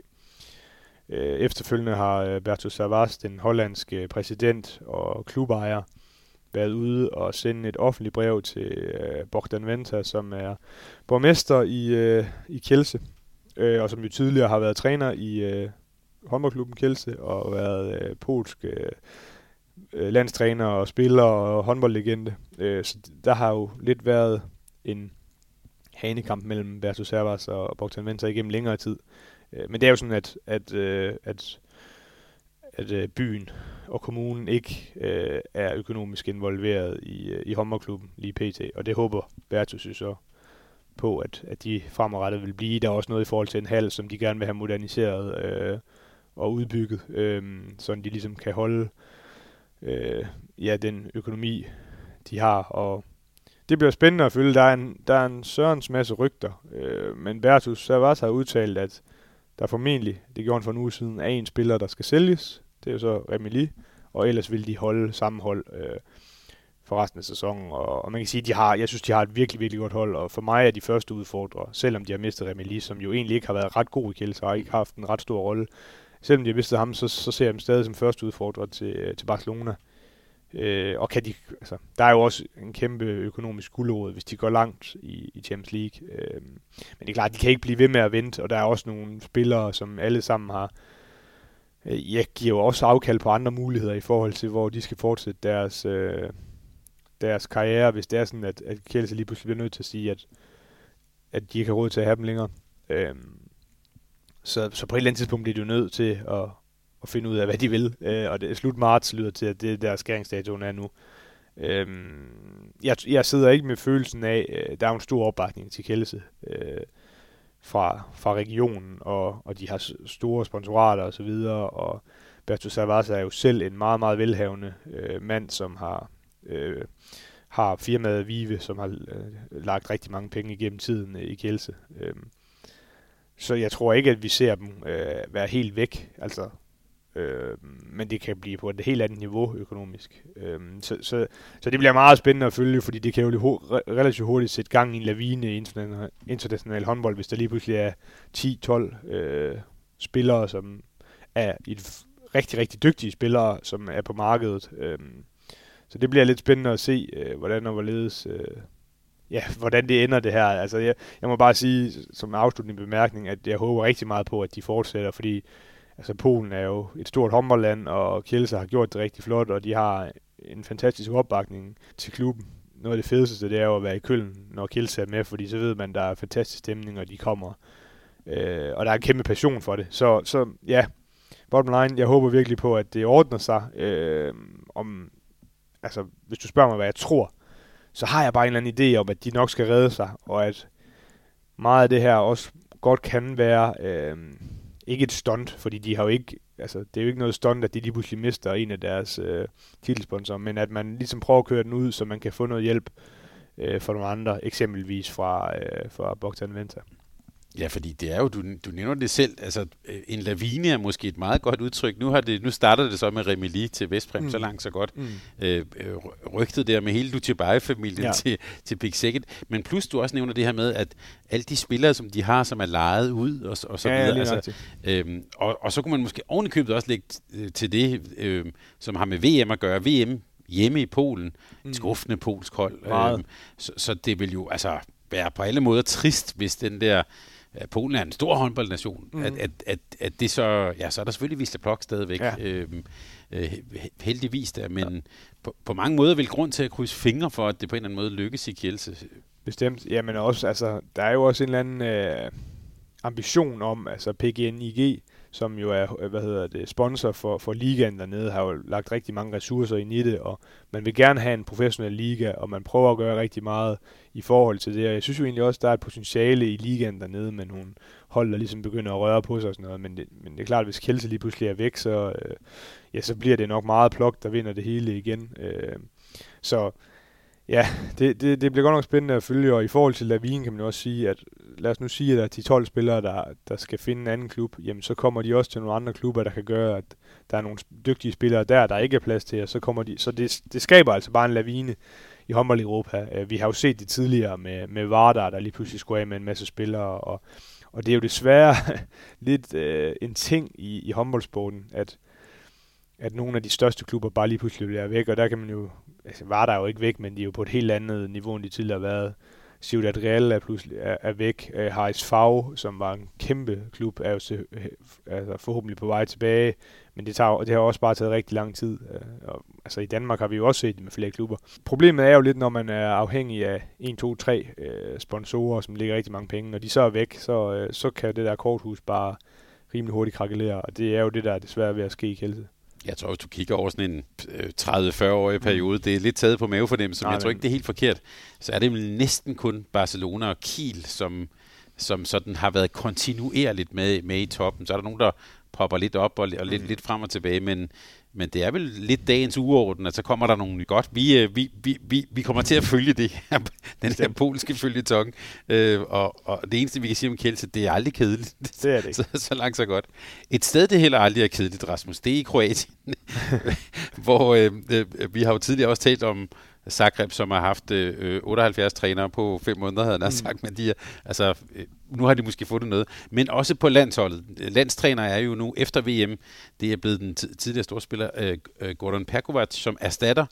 Øh, efterfølgende har øh, Bertus Savas, den hollandske præsident og klubejer, været ude og sende et offentligt brev til øh, Bogdan Venta, som er borgmester i, øh, i Kielse, øh, og som jo tidligere har været træner i øh, håndboldklubben Kielse og været øh, polsk øh, øh, landstræner og spiller og håndboldlegende. Øh, så der har jo lidt været en hanekamp mellem Bertus Servas og Bogdan Venter igennem længere tid. Øh, men det er jo sådan, at, at, øh, at, at øh, byen og kommunen ikke øh, er økonomisk involveret i, øh, i håndboldklubben lige pt. Og det håber Bertus jo så på, at, at de fremadrettet vil blive. Der er også noget i forhold til en hal, som de gerne vil have moderniseret øh, og udbygget, øh, så de ligesom kan holde øh, Øh, ja, den økonomi, de har. Og det bliver spændende at følge. Der er en, der er en sørens masse rygter, øh, men Bertus Savas har udtalt, at der formentlig, det gjorde han for en uge siden, er en spiller, der skal sælges. Det er jo så Remili. og ellers vil de holde sammenhold øh, for resten af sæsonen. Og, og man kan sige, at de har, jeg synes, de har et virkelig, virkelig godt hold, og for mig er de første udfordrere, selvom de har mistet Remili, som jo egentlig ikke har været ret god i Kielse, og ikke haft en ret stor rolle. Selvom de har mistet ham, så, så ser jeg dem stadig som første udfordrer til, øh, til Barcelona. Øh, og kan de, altså, der er jo også en kæmpe økonomisk guldråd, hvis de går langt i, i Champions League. Øh, men det er klart, de kan ikke blive ved med at vente, og der er også nogle spillere, som alle sammen har, øh, jeg giver jo også afkald på andre muligheder i forhold til, hvor de skal fortsætte deres, øh, deres karriere, hvis det er sådan, at, at Kielse lige pludselig bliver nødt til at sige, at, at de ikke har råd til at have dem længere. Øh, så, så på et eller andet tidspunkt bliver de jo nødt til at, at finde ud af, hvad de vil. Øh, og det, slut marts lyder til, at det er der skæringsdatoen er nu. Øh, jeg, jeg sidder ikke med følelsen af, øh, der er en stor opbakning til Kjellese øh, fra, fra regionen, og, og de har store sponsorater og så videre, og Bertus Savas er jo selv en meget, meget velhavende øh, mand, som har øh, har firmaet Vive, som har øh, lagt rigtig mange penge igennem tiden øh, i Kjelse. Øh, så jeg tror ikke, at vi ser dem øh, være helt væk. Altså, Øh, men det kan blive på et helt andet niveau økonomisk. Øh, så, så, så det bliver meget spændende at følge, fordi det kan jo ho- relativt hurtigt sætte gang i en lavine i international, international håndbold, hvis der lige pludselig er 10-12 øh, spillere, som er et rigtig, rigtig dygtige spillere, som er på markedet. Øh, så det bliver lidt spændende at se, øh, hvordan og hvorledes... Øh, ja, hvordan det ender det her. Altså, jeg, jeg må bare sige som afsluttende bemærkning, at jeg håber rigtig meget på, at de fortsætter, fordi altså Polen er jo et stort håndboldland, og Kielce har gjort det rigtig flot, og de har en fantastisk opbakning til klubben. Noget af det fedeste, det er jo at være i Køln, når Kielce er med, fordi så ved man, der er fantastisk stemning, og de kommer. Øh, og der er en kæmpe passion for det. Så, så ja, bottom line, jeg håber virkelig på, at det ordner sig. Øh, om, altså, hvis du spørger mig, hvad jeg tror, så har jeg bare en eller anden idé om, at de nok skal redde sig, og at meget af det her også godt kan være... Øh, ikke et stunt, fordi de har jo ikke, altså det er jo ikke noget stunt, at de lige pludselig mister en af deres øh, titelsponsorer, men at man ligesom prøver at køre den ud, så man kan få noget hjælp øh, fra nogle andre, eksempelvis fra, øh, fra Bogdan Venta. Ja, fordi det er jo, du, du nævner det selv, altså øh, en lavine er måske et meget godt udtryk. Nu, har det, nu starter det så med Remili til Vestprem, mm. så langt så godt. Mm. Øh, øh rygtet der med hele Dutjebae-familien ja. til, til Big Second. Men plus du også nævner det her med, at alle de spillere, som de har, som er lejet ud og, og så ja, videre. Altså, øhm, og, og så kunne man måske ovenikøbet også lægge øh, til det, øh, som har med VM at gøre. VM hjemme i Polen. Mm. Skuffende polsk hold. Øh, så, så det vil jo altså være på alle måder trist, hvis den der Polen er en stor håndboldnation, mm. at, at, at, at det så, ja, så er der selvfølgelig Wisla Plok stadigvæk, ja. øhm, øh, heldigvis der, men ja. på, på mange måder vil grund til at krydse fingre for, at det på en eller anden måde lykkes i Kielse. Bestemt, ja, men også, altså, der er jo også en eller anden øh, ambition om, altså PGNIG, som jo er øh, hvad hedder det, sponsor for, for ligaen dernede, har jo lagt rigtig mange ressourcer ind i det, og man vil gerne have en professionel liga, og man prøver at gøre rigtig meget i forhold til det, og jeg synes jo egentlig også, der er et potentiale i ligaen dernede, men hun hold, der ligesom begynder at røre på sig og sådan noget, men det, men det er klart, at hvis Kjelse lige pludselig er væk, så, øh, ja, så bliver det nok meget plok, der vinder det hele igen. Øh, så Ja, det, det, det bliver godt nok spændende at følge, og i forhold til Lavin kan man også sige, at lad os nu sige, at der er de 12 spillere, der, der skal finde en anden klub, jamen så kommer de også til nogle andre klubber, der kan gøre, at der er nogle dygtige spillere der, der ikke er plads til, og så kommer de, så det, det skaber altså bare en lavine i håndbold i Europa. Øh, vi har jo set det tidligere med, med Vardar, der lige pludselig skulle af med en masse spillere, og, og det er jo desværre lidt øh, en ting i, i håndboldsporten, at at nogle af de største klubber bare lige pludselig bliver væk, og der kan man jo, altså var der jo ikke væk, men de er jo på et helt andet niveau, end de tidligere har været. Ciudad Real er pludselig er, er væk. Øh, uh, Harris Fag, som var en kæmpe klub, er jo se, øh, altså forhåbentlig på vej tilbage, men det, tager, det har også bare taget rigtig lang tid. Uh, og, altså i Danmark har vi jo også set det med flere klubber. Problemet er jo lidt, når man er afhængig af 1, 2, 3 uh, sponsorer, som ligger rigtig mange penge. Når de så er væk, så, uh, så kan det der korthus bare rimelig hurtigt krakelere, og det er jo det, der er desværre ved at ske i Kjelse. Jeg tror, hvis du kigger over sådan en 30-40-årig øh, periode, det er lidt taget på mavefornemmelsen, men jeg tror ikke, det er helt forkert. Så er det næsten kun Barcelona og Kiel, som, som sådan har været kontinuerligt med, med i toppen. Så er der nogen, der popper lidt op og, og lidt, mm. lidt frem og tilbage, men, men det er vel lidt dagens uorden, at så kommer der nogle godt. Vi, øh, vi, vi, vi, vi kommer til at følge det her, den her polske følgetong, øh, og, og det eneste, vi kan sige om Kielce, det er aldrig kedeligt. Det er det ikke. så, så langt, så godt. Et sted, det heller aldrig er kedeligt, Rasmus, det er i Kroatien, hvor øh, øh, vi har jo tidligere også talt om, Zagreb, som har haft øh, 78 trænere på fem måneder, havde han mm. sagt, men de er, altså, øh, nu har de måske fået noget. Men også på landsholdet. Landstræner er jo nu efter VM, det er blevet den tidligere storspiller øh, øh, Gordon Perkovac, som erstatter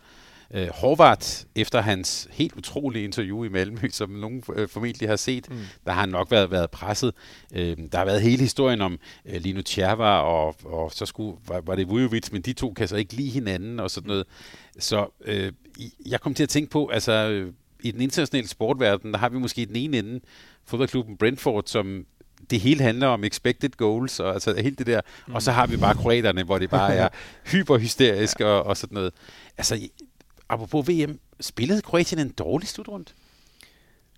øh, Horvath, efter hans helt utrolige interview i Malmø, som nogen øh, formentlig har set, mm. der har han nok været, været presset. Øh, der har været hele historien om øh, Lino Tjerva, og, og så skulle, var, var det Vujovic, men de to kan så ikke lide hinanden og sådan noget. Så øh, jeg kom til at tænke på, altså øh, i den internationale sportverden, der har vi måske den ene ende, fodboldklubben Brentford, som det hele handler om expected goals, og altså helt det der. Mm. Og så har vi bare kroaterne, hvor det bare er hyperhysterisk ja. og, og sådan noget. Altså, apropos VM, spillede Kroatien en dårlig slutrunde?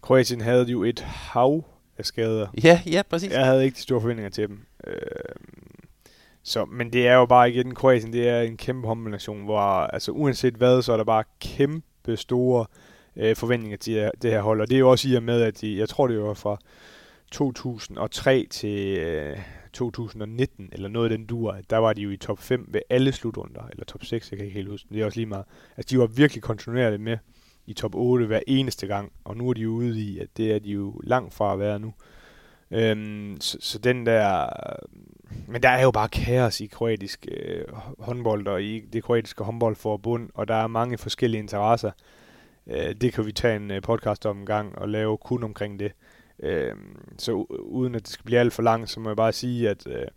Kroatien havde jo et hav af skader. Ja, ja, præcis. Jeg havde ikke de store forventninger til dem. Øh, så, men det er jo bare igen, Kroatien, det er en kæmpe kombination, hvor altså uanset hvad, så er der bare kæmpe store øh, forventninger til det her hold. Og det er jo også i og med, at de, jeg tror det var fra 2003 til øh, 2019, eller noget af den dur, der var de jo i top 5 ved alle slutrunder, eller top 6, jeg kan ikke helt huske, det er også lige meget. Altså de var virkelig kontinuerligt med i top 8 hver eneste gang, og nu er de jo ude i, at det er de jo langt fra at være nu. Øhm, så, så den der... Men der er jo bare kaos i kroatisk øh, håndbold og i det kroatiske håndboldforbund, og der er mange forskellige interesser. Øh, det kan vi tage en øh, podcast om en gang og lave kun omkring det. Øh, så uden at det skal blive alt for langt, så må jeg bare sige, at øh,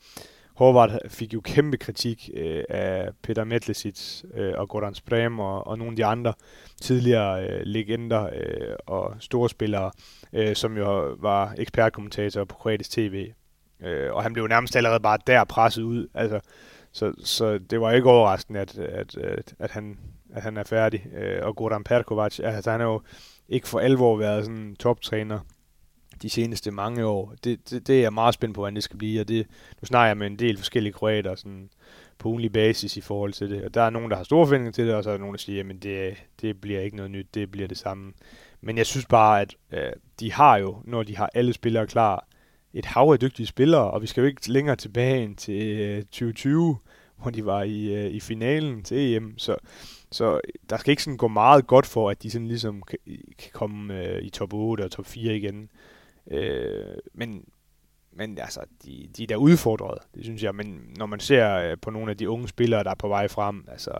Horvath fik jo kæmpe kritik øh, af Peter Metlesic øh, og Goran Sprem og, og nogle af de andre tidligere øh, legender øh, og store spillere, øh, som jo var ekspertkommentatorer på kroatisk tv. Øh, og han blev nærmest allerede bare der presset ud. Altså, så, så det var ikke overraskende, at, at, at, at, han, at han er færdig. Øh, og Goran Perkovac, altså han har jo ikke for alvor været sådan en toptræner de seneste mange år. Det, det, det er jeg meget spændt på, hvordan det skal blive, og det, nu snakker jeg med en del forskellige kroater sådan, på ugenlig basis i forhold til det. Og der er nogen, der har store forventninger til det, og så er der nogen, der siger, at det, det bliver ikke noget nyt, det bliver det samme. Men jeg synes bare, at øh, de har jo, når de har alle spillere klar, et hav af dygtige spillere, og vi skal jo ikke længere tilbage end til øh, 2020, hvor de var i, øh, i finalen til EM. Så, så der skal ikke sådan gå meget godt for, at de sådan ligesom kan, kan komme øh, i top 8 og top 4 igen. Øh, men, men altså, de, de er da udfordret, det synes jeg. Men når man ser øh, på nogle af de unge spillere, der er på vej frem, altså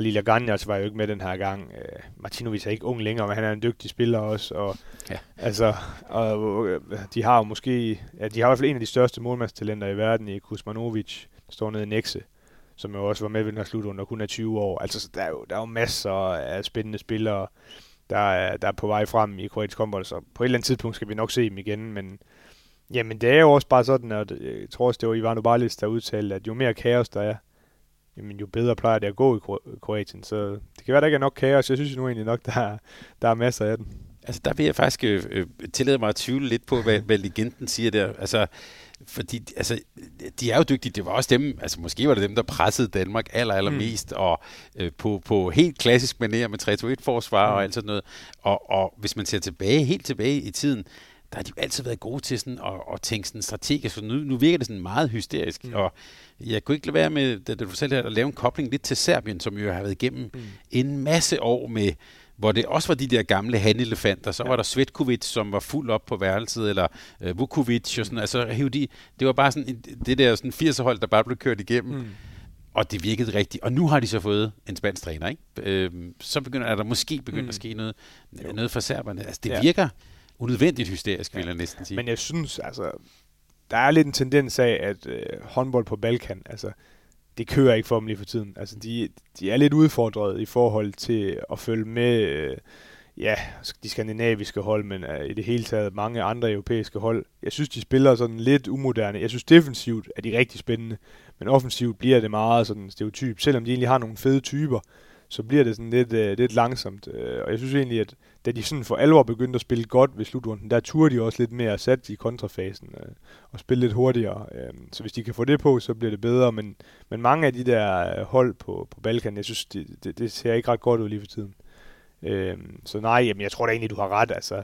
Halil Ganjas var jo ikke med den her gang. Øh, Martinovic er ikke ung længere, men han er en dygtig spiller også. Og, ja. altså, og, øh, de har jo måske, ja, de har i hvert fald en af de største målmandstalenter i verden i Kuzmanovic, der står nede i Nexe, som jo også var med ved den her slutrunde og kun er 20 år. Altså, der er jo, der er jo masser af spændende spillere der er, der er på vej frem i kroatisk håndbold, så på et eller andet tidspunkt skal vi nok se dem igen, men jamen det er jo også bare sådan, at jeg tror også, det var Ivan Ubalic, der udtalte, at jo mere kaos der er, jamen jo bedre plejer det at gå i Kroatien, så det kan være, der ikke er nok kaos, jeg synes nu egentlig nok, der er, der er masser af den. Altså der vil jeg faktisk øh, øh tillade mig at tvivle lidt på, hvad, hvad legenden siger der. Altså, fordi altså, de er jo dygtige. Det var også dem, altså måske var det dem, der pressede Danmark aller, aller mm. mest, og øh, på, på helt klassisk manér med 3-2-1-forsvar mm. og alt sådan noget. Og, og hvis man ser tilbage, helt tilbage i tiden, der har de jo altid været gode til sådan at, at tænke sådan strategisk, så nu, nu virker det sådan meget hysterisk, mm. og jeg kunne ikke lade være med, da du fortalte her, at lave en kobling lidt til Serbien, som jo har været igennem mm. en masse år med hvor det også var de der gamle handelefanter. Så ja. var der Svetkovic, som var fuld op på værelset, eller uh, Vukovic, og sådan, altså, de, det var bare sådan, det der sådan 80'er-hold, der bare blev kørt igennem. Mm. Og det virkede rigtigt. Og nu har de så fået en spansk træner, ikke? Øh, så begynder er der måske begyndt mm. at ske noget, noget for serberne. Altså, det ja. virker unødvendigt hysterisk, vil jeg næsten sige. Men jeg synes, altså, der er lidt en tendens af, at øh, håndbold på Balkan, altså, det kører ikke for dem lige for tiden. Altså, de, de er lidt udfordret i forhold til at følge med, øh, ja, de skandinaviske hold, men uh, i det hele taget mange andre europæiske hold. Jeg synes, de spiller sådan lidt umoderne. Jeg synes, defensivt er de rigtig spændende, men offensivt bliver det meget sådan stereotyp. Selvom de egentlig har nogle fede typer, så bliver det sådan lidt, øh, lidt langsomt. Øh, og jeg synes egentlig, at da de sådan for alvor begyndte at spille godt ved slutrunden, der turde de også lidt mere sat i kontrafasen øh, og spille lidt hurtigere. Øh, så hvis de kan få det på, så bliver det bedre. Men, men mange af de der øh, hold på, på Balkan, jeg synes, det, det, det ser ikke ret godt ud lige for tiden. Øh, så nej, jamen, jeg tror da egentlig, du har ret. Altså,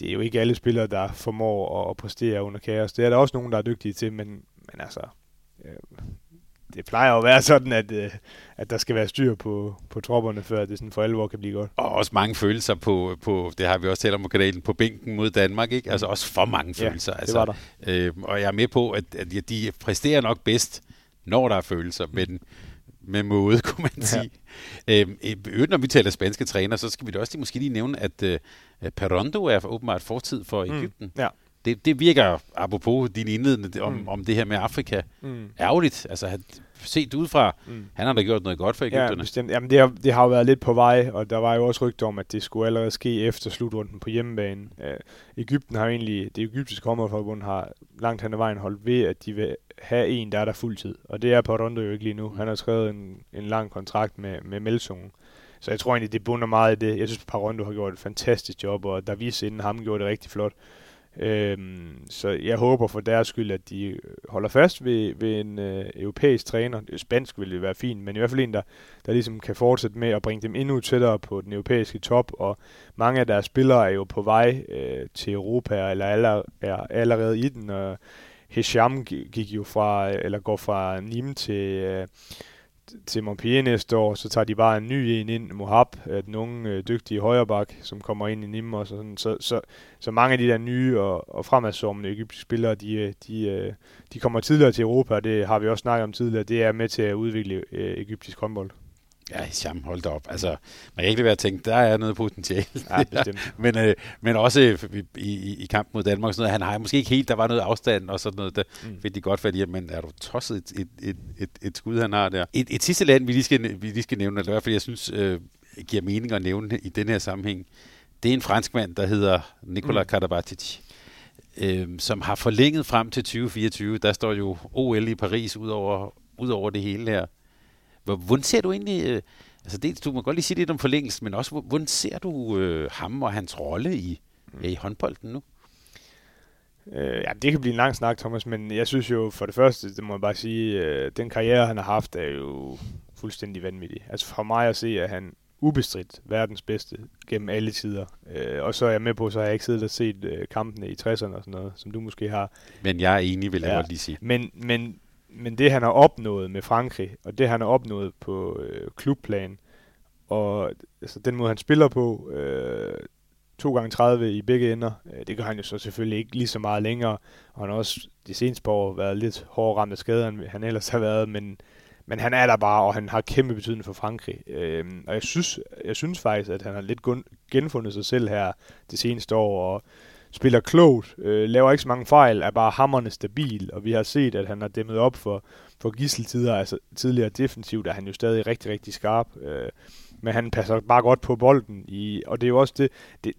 det er jo ikke alle spillere, der formår at, at præstere under kaos. Det er der også nogen, der er dygtige til, men, men altså, øh, det plejer jo at være sådan, at, øh, at der skal være styr på, på tropperne, før det sådan for alvor kan blive godt. Og også mange følelser på, på det har vi også talt om på kanalen, på bænken mod Danmark. Ikke? Altså også for mange følelser. Ja, altså, det var der. Øh, og jeg er med på, at, at de præsterer nok bedst, når der er følelser, men med måde, kunne man sige. Ja. Øhm, når vi taler spanske træner, så skal vi da også lige, måske lige nævne, at uh, Perondo er åbenbart fortid for mm. Ægypten. Ja. Det, det virker, apropos din indledende om, mm. om det her med Afrika, mm. ærgerligt. Altså, set udefra, mm. han har da gjort noget godt for Ægypterne. Ja, bestemt. Jamen, det, har, det har jo været lidt på vej, og der var jo også rygter om, at det skulle allerede ske efter slutrunden på hjemmebane. Uh, Ægypten har egentlig, det egyptiske håndboldforbund har langt hen ad vejen holdt ved, at de vil have en, der er der fuldtid. Og det er på Rondo jo ikke lige nu. Han har skrevet en, en lang kontrakt med, med Melsungen. Så jeg tror egentlig, det bunder meget i det. Jeg synes, Parondo har gjort et fantastisk job, og Davis inden ham gjorde det rigtig flot. Øhm, så jeg håber for deres skyld, at de holder fast ved, ved en øh, europæisk træner. Spansk ville det være fint, men i hvert fald en, der, der ligesom kan fortsætte med at bringe dem endnu tættere på den europæiske top. Og mange af deres spillere er jo på vej øh, til Europa, eller aller, er allerede i den. Og gik jo fra, eller går fra Nîmes til, øh, til Montpellier næste år, så tager de bare en ny en ind, Mohab, øh, den unge øh, dygtige højreback, som kommer ind i Nîmes og sådan. Så, så, så mange af de der nye og, og fremadsommende egyptiske spillere, de, øh, de, øh, de kommer tidligere til Europa, og det har vi også snakket om tidligere. Det er med til at udvikle egyptisk håndbold. Ja, Sham, hold da op. Altså, man kan ikke være at tænke, der er noget potentiale. Ja, men, øh, men også i, i, i kampen mod Danmark, sådan noget, han har måske ikke helt, der var noget afstand og sådan noget, der mm. fik de godt fat i, men er du tosset et, et, et, et, et skud, han har der. Et, et sidste land, vi lige skal, vi lige skal nævne, eller i hvert fald jeg synes, øh, giver mening at nævne i den her sammenhæng, det er en fransk mand, der hedder Nikola mm. Karabatic, øh, som har forlænget frem til 2024. Der står jo OL i Paris ud over, ud over det hele her. Hvordan ser du egentlig, øh, altså det, du må godt lige sige lidt om forlængelsen, men også, hvordan ser du øh, ham og hans rolle i, mm. i håndbolden nu? Øh, ja, det kan blive en lang snak, Thomas, men jeg synes jo for det første, det må jeg bare sige, øh, den karriere, han har haft, er jo fuldstændig vanvittig. Altså for mig at se, at han ubestridt verdens bedste gennem alle tider. Øh, og så er jeg med på, så har jeg ikke siddet og set øh, kampene i 60'erne og sådan noget, som du måske har. Men jeg er enig, vil jeg ja, godt lige sige. Men, men men det han har opnået med Frankrig, og det han har opnået på øh, klubplan, og altså, den måde han spiller på, øh, 2 gange 30 i begge ender, øh, det gør han jo så selvfølgelig ikke lige så meget længere, og han har også de seneste par år været lidt hårdere ramt af skader, end han ellers har været, men, men han er der bare, og han har kæmpe betydning for Frankrig. Øh, og jeg synes, jeg synes faktisk, at han har lidt genfundet sig selv her det seneste år, og spiller klogt, øh, laver ikke så mange fejl, er bare hammerne stabil, og vi har set, at han har dæmmet op for, for gisseltider, altså tidligere defensivt er han jo stadig rigtig, rigtig skarp, øh, men han passer bare godt på bolden, i, og det er jo også det, det,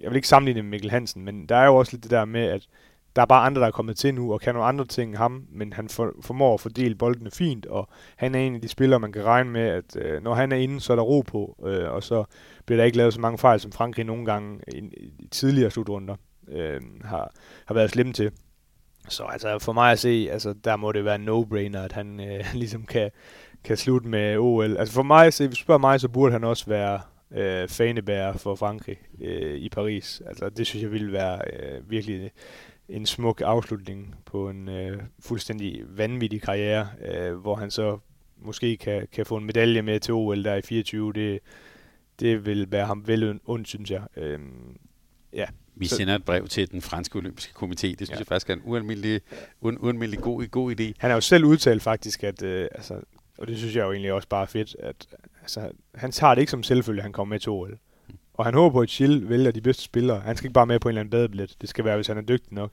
jeg vil ikke sammenligne med Mikkel Hansen, men der er jo også lidt det der med, at der er bare andre, der er kommet til nu, og kan nogle andre ting end ham, men han for, formår at fordele boldene fint, og han er en af de spillere, man kan regne med, at øh, når han er inde, så er der ro på, øh, og så bliver der ikke lavet så mange fejl, som Frankrig nogle gange i, i tidligere slutrunder øh, har, har været slemme til. Så altså for mig at se, altså der må det være no-brainer, at han øh, ligesom kan, kan slutte med OL. Altså for mig at se, hvis du spørger mig, så burde han også være øh, fanebærer for Frankrig øh, i Paris. Altså det synes jeg ville være øh, virkelig en smuk afslutning på en øh, fuldstændig vanvittig karriere, øh, hvor han så måske kan, kan få en medalje med til OL der i 24. Det, det vil være ham vel ondt, synes jeg. Øh, ja. Vi sender et brev til den franske olympiske komité. Det synes ja. jeg faktisk er en ualmindelig, un, ualmindelig god, god idé. Han har jo selv udtalt faktisk, at, øh, altså, og det synes jeg jo egentlig også bare fedt, at altså, han tager det ikke som selvfølgelig, at han kommer med til OL. Og han håber på, at Chill vælger de bedste spillere. Han skal ikke bare med på en eller anden badebillet. Det skal være, hvis han er dygtig nok.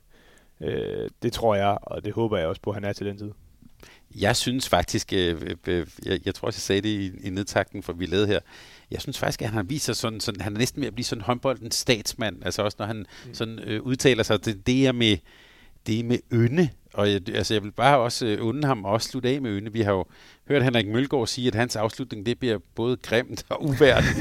Øh, det tror jeg, og det håber jeg også på, at han er til den tid. Jeg synes faktisk, øh, øh, øh, jeg, jeg tror også, jeg sagde det i, i nedtakten, for vi lavede her, jeg synes faktisk, at han har vist sig sådan, sådan han er næsten ved at blive sådan håndboldens statsmand, altså også når han mm. sådan øh, udtaler sig, det, det er med, det med ynde. Og jeg, altså, jeg vil bare også øh, unde ham også slutte af med ynde. Vi har jo hørt Henrik Mølgaard sige, at hans afslutning det bliver både grimt og uværdigt.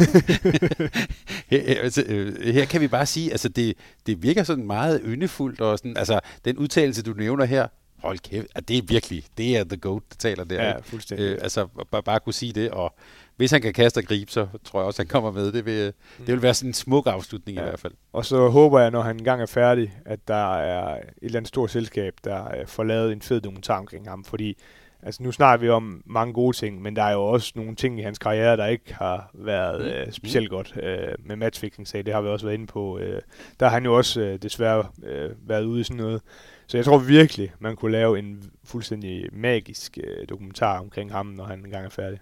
her, altså, øh, her kan vi bare sige, altså det, det virker sådan meget yndefuldt. Og sådan, altså, den udtalelse, du nævner her, hold kæft, at det er virkelig, det er the goat, der taler der. Ja, fuldstændig. Øh, altså bare, bare kunne sige det, og hvis han kan kaste og gribe, så tror jeg også, han kommer med. Det vil, det vil være sådan en smuk afslutning ja. i hvert fald. Og så håber jeg, når han engang er færdig, at der er et eller andet stort selskab, der øh, får lavet en fed dokumentar omkring ham, fordi Altså nu snakker vi om mange gode ting, men der er jo også nogle ting i hans karriere, der ikke har været mm. øh, specielt godt øh, med matchfixing sag. Det har vi også været inde på. Øh, der har han jo også øh, desværre øh, været ude i sådan noget. Så jeg tror virkelig, man kunne lave en fuldstændig magisk øh, dokumentar omkring ham, når han engang er færdig.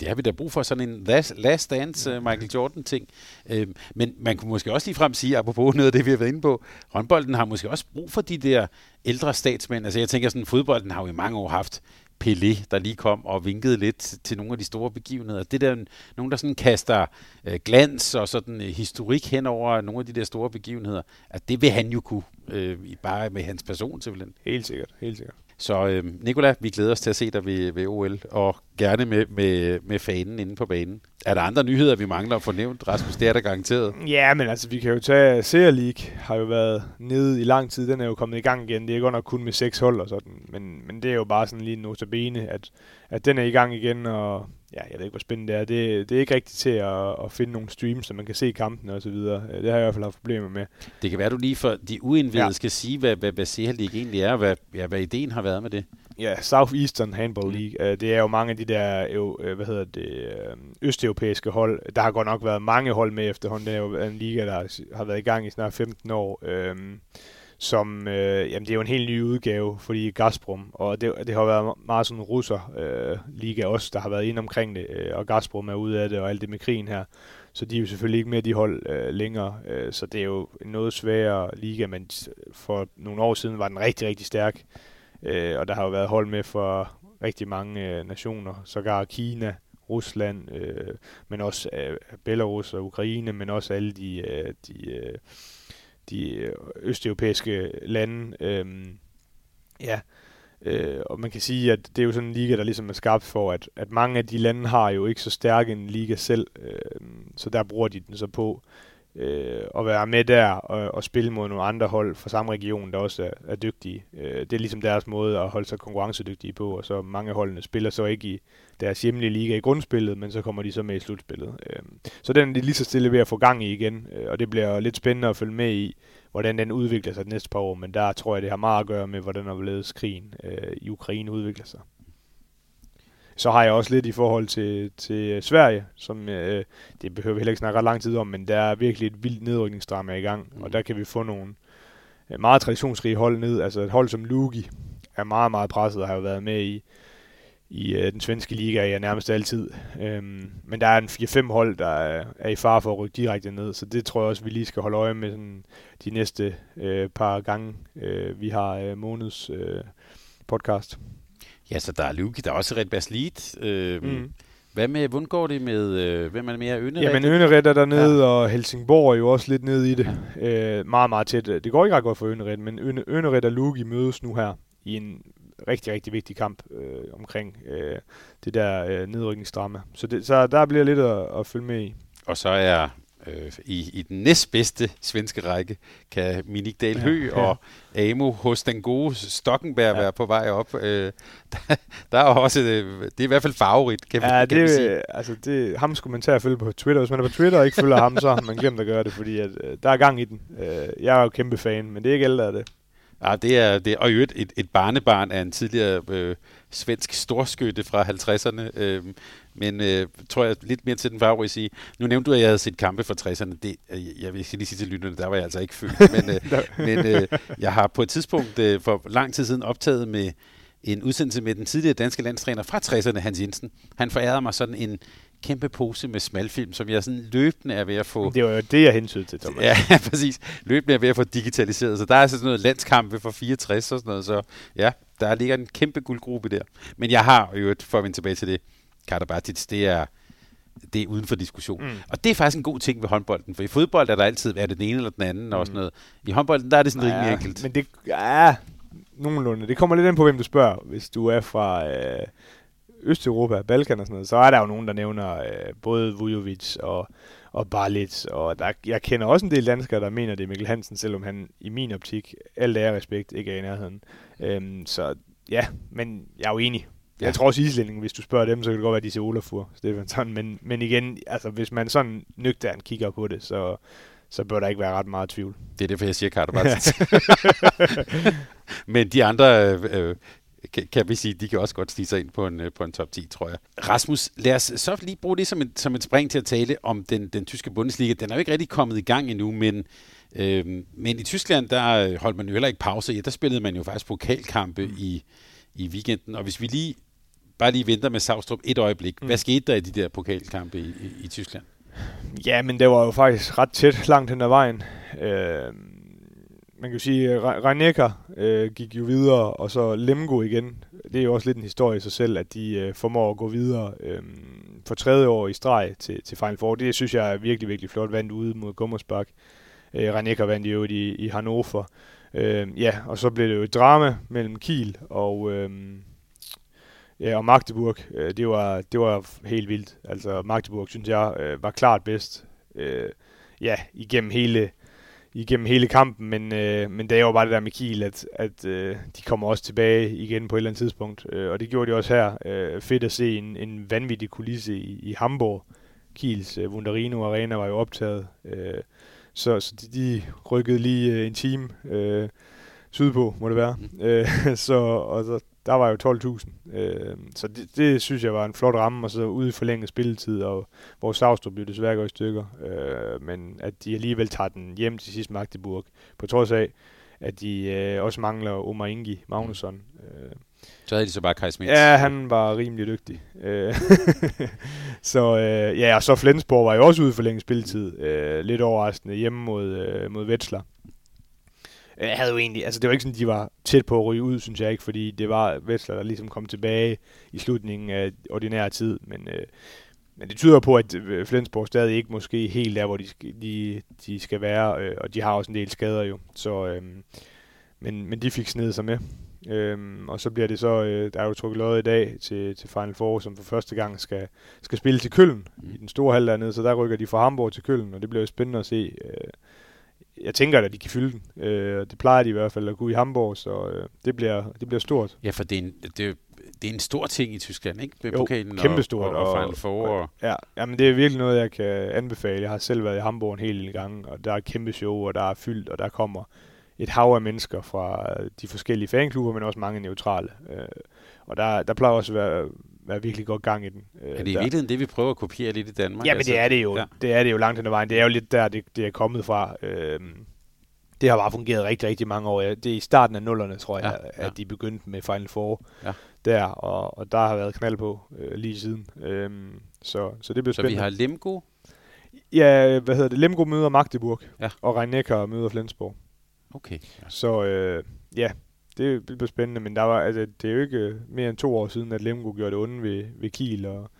Det har vi da brug for, sådan en last, last dance uh, Michael Jordan-ting. Øh, men man kunne måske også lige frem sige, apropos noget af det, vi har været inde på, håndbolden har måske også brug for de der ældre statsmænd. Altså jeg tænker sådan, fodbolden har jo i mange år haft Pelé, der lige kom og vinkede lidt til nogle af de store begivenheder. Det der, nogen der sådan kaster øh, glans og sådan øh, historik hen over nogle af de der store begivenheder, at det vil han jo kunne, øh, bare med hans person simpelthen. Helt sikkert, helt sikkert. Så øh, Nikola, vi glæder os til at se dig ved, ved OL, og gerne med, med, med fanen inde på banen. Er der andre nyheder, vi mangler at få nævnt, Rasmus? Det er der garanteret. Ja, men altså, vi kan jo tage Serie League, har jo været nede i lang tid. Den er jo kommet i gang igen. Det er godt nok kun med seks hold og sådan. Men, men det er jo bare sådan lige en notabene, at, at den er i gang igen, og ja, jeg ved ikke, hvor spændende det er. Det, det er ikke rigtigt til at, at finde nogle streams, så man kan se kampene og så videre. Det har jeg i hvert fald haft problemer med. Det kan være, du lige for de uindvidede ja. skal sige, hvad, hvad, hvad Serie League egentlig er, og hvad, ja, hvad ideen har været med det. Ja, Southeastern Handball League. Det er jo mange af de der øh, hvad hedder det, østeuropæiske hold. Der har godt nok været mange hold med efterhånden. Det er jo en liga, der har været i gang i snart 15 år. Øhm, som, øh, jamen det er jo en helt ny udgave, fordi Gazprom, og det, det har været meget sådan russer øh, liga også, der har været inde omkring det, øh, og Gazprom er ude af det, og alt det med krigen her. Så de er jo selvfølgelig ikke med de hold øh, længere, øh, så det er jo en noget sværere liga, men for nogle år siden var den rigtig, rigtig stærk. Øh, og der har jo været hold med for rigtig mange øh, nationer, sågar Kina, Rusland, øh, men også øh, Belarus og Ukraine, men også alle de, øh, de, øh, de øh, østeuropæiske lande. Øhm, ja, øh, og man kan sige, at det er jo sådan en liga, der ligesom er skabt for, at, at mange af de lande har jo ikke så stærk en liga selv, øh, så der bruger de den så på øh, øh, at være med der og, og spille mod nogle andre hold fra samme region, der også er, er dygtige. Øh, det er ligesom deres måde at holde sig konkurrencedygtige på, og så mange holdene spiller så ikke i deres hjemlige liga i grundspillet, men så kommer de så med i slutspillet. Øh, så den er de lige så stille ved at få gang i igen, øh, og det bliver lidt spændende at følge med i, hvordan den udvikler sig de næste par år, men der tror jeg, det har meget at gøre med, hvordan overledes krigen øh, i Ukraine udvikler sig. Så har jeg også lidt i forhold til, til Sverige, som øh, det behøver vi heller ikke snakke ret lang tid om, men der er virkelig et vildt nedrykningsdrama i gang, mm. og der kan vi få nogle øh, meget traditionsrige hold ned. Altså et hold som Lugi er meget, meget presset og har jo været med i, i øh, den svenske liga i nærmest altid. Øhm, men der er en 4-5 hold, der er, er i fare for at rykke direkte ned, så det tror jeg også, vi lige skal holde øje med sådan, de næste øh, par gange, øh, vi har øh, måneds øh, podcast. Ja, så der er Luki, der er også Red Baslit. Øh, mm. Hvad med, hvordan går det med, øh, hvem er det mere, Øneret? Jamen Øneret er dernede, ja. og Helsingborg er jo også lidt nede i det. Ja. Øh, meget, meget tæt. Det går ikke ret godt for Øneret, men Øneret og Luki mødes nu her i en rigtig, rigtig vigtig kamp øh, omkring øh, det der øh, nedrykningsdrama. Så, det, så der bliver lidt at, at følge med i. Og så er øh, i, i den næstbedste svenske række, kan Minik Dahl Hø ja, ja. og Amo hos den gode Stockenberg ja. være på vej op. Øh, der, der er også, øh, det er i hvert fald favorit, kan, ja, kan det, sige. Altså det, ham skulle man tage at følge på Twitter. Hvis man er på Twitter og ikke følger ham, så har man glemt at gøre det, fordi at, øh, der er gang i den. Øh, jeg er jo kæmpe fan, men det er ikke der er det. Ja, det er, det er og et, et, et barnebarn af en tidligere øh, svensk storskytte fra 50'erne. Øh, men øh, tror jeg lidt mere til den farverige sige. Nu nævnte du, at jeg havde set kampe fra 60'erne. Det, øh, jeg vil lige sige til lytterne, der var jeg altså ikke født. men øh, men øh, jeg har på et tidspunkt øh, for lang tid siden optaget med en udsendelse med den tidligere danske landstræner fra 60'erne, Hans Jensen. Han forærede mig sådan en kæmpe pose med smalfilm, som jeg sådan løbende er ved at få... Det var jo det, jeg hensyn til, Thomas. Ja, præcis. Løbende er ved at få digitaliseret. Så der er altså sådan noget landskampe for 64 og sådan noget. Så ja, der ligger en kæmpe guldgruppe der. Men jeg har jo, for at vende tilbage til det, Karabatic, det er, det er uden for diskussion. Mm. Og det er faktisk en god ting ved håndbolden, for i fodbold er der altid været den ene eller den anden mm. og sådan noget. I håndbolden, der er det sådan ja, rimelig enkelt. Men det, ja, nogenlunde. Det kommer lidt ind på, hvem du spørger. Hvis du er fra øh, Østeuropa, Balkan og sådan noget, så er der jo nogen, der nævner øh, både Vujovic og, og Barlitz. Og der, jeg kender også en del danskere, der mener, det er Mikkel Hansen, selvom han i min optik, alt er respekt, ikke er i nærheden. Øhm, så ja, men jeg er jo enig. Ja. Jeg tror også islændingen, hvis du spørger dem, så kan det godt være, at de ser Olafur, Stefansson. Men, men igen, altså, hvis man sådan nøgtern kigger på det, så, så bør der ikke være ret meget tvivl. Det er derfor, jeg siger Carter Men de andre, øh, kan, kan vi sige, de kan også godt stige sig ind på en, øh, på en top 10, tror jeg. Rasmus, lad os så lige bruge det som et, som et spring til at tale om den, den tyske Bundesliga. Den er jo ikke rigtig kommet i gang endnu, men, øh, men i Tyskland, der holdt man jo heller ikke pause. Ja, der spillede man jo faktisk pokalkampe i, i weekenden. Og hvis vi lige bare lige venter med Savstrup et øjeblik, mm. hvad skete der i de der pokalkampe i, i, i Tyskland? Ja, men det var jo faktisk ret tæt langt hen ad vejen. Øh, man kan jo sige, at Reinecker øh, gik jo videre, og så Lemgo igen. Det er jo også lidt en historie i sig selv, at de øh, formår at gå videre øh, for tredje år i streg til, til Final Four. Det synes jeg er virkelig, virkelig flot. Vandt ude mod Gummersbak. Øh, Reinecker vandt jo i, i Hannover. Øh, ja, og så blev det jo et drama mellem Kiel og... Øh, Ja, og Magdeburg, øh, det, var, det var helt vildt. Altså Magdeburg, synes jeg, øh, var klart bedst. Øh, ja, igennem hele, igennem hele kampen, men, øh, men det er jo bare det der med Kiel, at, at øh, de kommer også tilbage igen på et eller andet tidspunkt, øh, og det gjorde de også her. Øh, fedt at se en, en vanvittig kulisse i, i Hamburg. Kiels øh, Wunderino Arena var jo optaget, øh, så, så de, de rykkede lige øh, en time øh, sydpå, må det være. Mm. Øh, så, og så der var jo 12.000. Øh, så det, det, synes jeg var en flot ramme, og så ude i forlænget spilletid, og hvor Savstrup blev desværre går i stykker. Øh, men at de alligevel tager den hjem til sidst Magdeburg, på trods af, at de øh, også mangler Omar Ingi Magnusson. Øh, så havde de så bare Kai Smith. Ja, han var rimelig dygtig. Øh, så øh, ja, og så Flensborg var jo også ude i forlænget spilletid. Øh, lidt overraskende hjemme mod, øh, mod Wetzlar. Jeg havde jo egentlig, altså det var ikke sådan, de var tæt på at ryge ud, synes jeg ikke, fordi det var Vestler, der ligesom kom tilbage i slutningen af ordinær tid, men, øh, men det tyder på, at øh, Flensborg stadig ikke måske helt der, hvor de, de, de skal være, øh, og de har også en del skader jo, så, øh, men, men de fik snedet sig med. Øhm, og så bliver det så, øh, der er jo trukket lod i dag til, til Final Four, som for første gang skal, skal spille til Køln mm. i den store hal dernede, så der rykker de fra Hamburg til Køln, og det bliver jo spændende at se, øh, jeg tænker at de kan fylde den. Øh, det plejer de i hvert fald at kunne i Hamburg, så øh, det, bliver, det bliver stort. Ja, for det er en, det, det er en stor ting i Tyskland, ikke? Med jo, pokalen kæmpestort. Og, og, og Final Four. Og, ja, ja, men det er virkelig noget, jeg kan anbefale. Jeg har selv været i Hamburg en hel del gange, og der er kæmpe show, og der er fyldt, og der kommer et hav af mennesker fra de forskellige fanklubber, men også mange neutrale. Øh, og der, der plejer også at være være virkelig godt gang i den. Øh, er det i virkeligheden det, vi prøver at kopiere lidt i Danmark? Ja, men altså, det er det jo. Ja. Det er det jo langt hen ad vejen. Det er jo lidt der, det, det er kommet fra. Øh, det har bare fungeret rigtig, rigtig mange år. Det er i starten af nullerne, tror jeg, ja, ja. at de begyndte med Final Four ja. der, og, og der har været knald på øh, lige siden. Øhm, så, så det bliver spændende. Så vi har Lemgo? Ja, hvad hedder det? Lemgo møder Magdeburg, ja. og Reinecker møder Flensborg. Okay. Ja. Så øh, ja, det, det bliver spændende, men der var, altså, det er jo ikke øh, mere end to år siden, at Lemgo gjorde det onde ved, ved Kiel og,